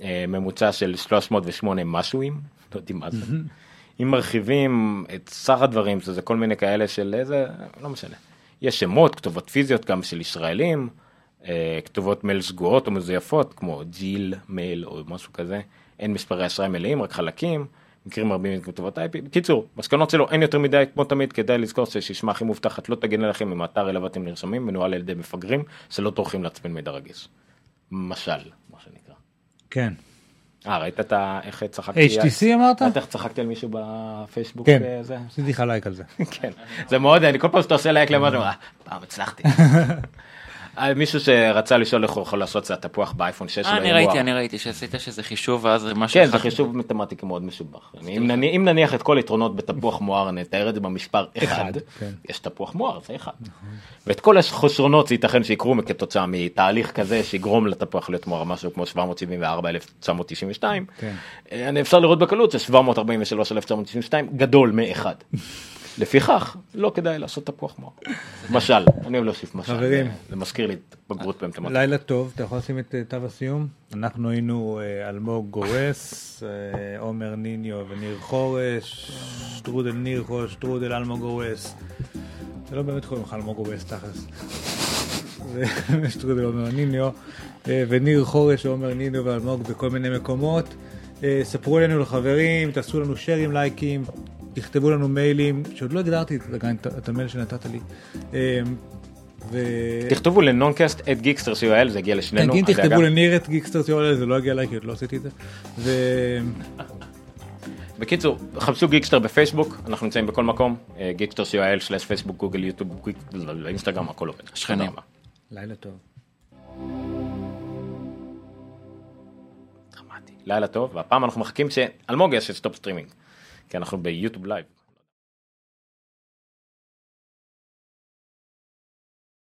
S2: אה, ממוצע של 308 משהוים, לא יודעים מה זה. אם מרחיבים את סך הדברים, שזה כל מיני כאלה של איזה, לא משנה. יש שמות, כתובות פיזיות גם של ישראלים, אה, כתובות מייל סגורות או מזויפות, כמו ג'יל מייל או משהו כזה. אין מספרי אשראי מלאים, רק חלקים. מקרים רבים עם כתובות IP. בקיצור, מסקנות שלו אין יותר מדי, כמו תמיד, כדאי לזכור ששישמה הכי מובטחת לא תגן עליכם אם האתר אליו אתם נרשמים, מנוהל על ידי מפגרים שלא טורחים לעצבן מידע רגיש. משל, מה שנקרא.
S3: כן.
S2: אה, ראית את ה... איך צחקתי?
S3: HTC אמרת?
S2: ראית איך צחקתי על מישהו בפייסבוק?
S3: כן,
S2: אה?
S3: עשיתי לך לייק על זה.
S2: כן. זה מאוד, אני כל פעם שאתה עושה לייק למטה, אה, פעם הצלחתי. אה, מישהו שרצה לשאול איך הוא יכול לעשות זה התפוח באייפון 6 שלו.
S4: אה, אני
S2: אם הוא-
S4: ראיתי, אני ראיתי שעשית שזה חישוב ואז משהו
S2: כן, זה חישוב מתמטיקה מאוד משובח. אני- אם נניח- את כל היתרונות בתפוח מואר, נתאר את זה במספר אחד,
S3: כן.
S2: יש תפוח מואר, זה אחד. ואת כל החושרונות זה ייתכן שיקרו כתוצאה מתהליך כזה שיגרום לתפוח להיות מואר משהו כמו 774,992.
S3: כן.
S2: אה, אני אפשר לראות בקלות ש-743,992 גדול מאחד. לפיכך, לא כדאי לעשות תפוח מואר. משל, אני אוהב להוסיף משל.
S3: חברים.
S2: זה- מזכיר לי את בגרות במתמטיקה.
S3: לילה טוב, אתה יכול לשים את אה, תו הסיום? אנחנו היינו אה, אלמוג גורס, אה, עומר ניניו וניר חורש, שטרודל ניר חורש, שטרודל אלמוג גורס. זה לא באמת קוראים לך אלמוג גורס תכלס. זה שטרודל עומר ניניו, וניר חורש, עומר ניניו ואלמוג בכל מיני מקומות. ספרו לנו לחברים, תעשו לנו share ים, לייקים, תכתבו לנו מיילים, שעוד לא הגדרתי את- עדיין את את המייל שנתת לי. אה, ו...
S2: תכתבו ל Noncast at Geekster co.il זה הגיע לשנינו.
S3: כן. תכתבו לניר at Geekster co.il, זה לא יגיע אליי כי עוד לא עשיתי את זה. ו...
S2: בקיצור, חפשו Geekster בפייסבוק, אנחנו נמצאים בכל מקום, אה, Geekster co.il, slash פייסבוק, גוגל, יוטיוב, גיק- לא, לא, אינסטגרם, הכל עובד.
S4: שכנים.
S3: לילה טוב.
S2: דרמטי. לילה טוב, והפעם אנחנו מחכים שאלמוג יעשה stop streaming, כי אנחנו ביוטיוב live.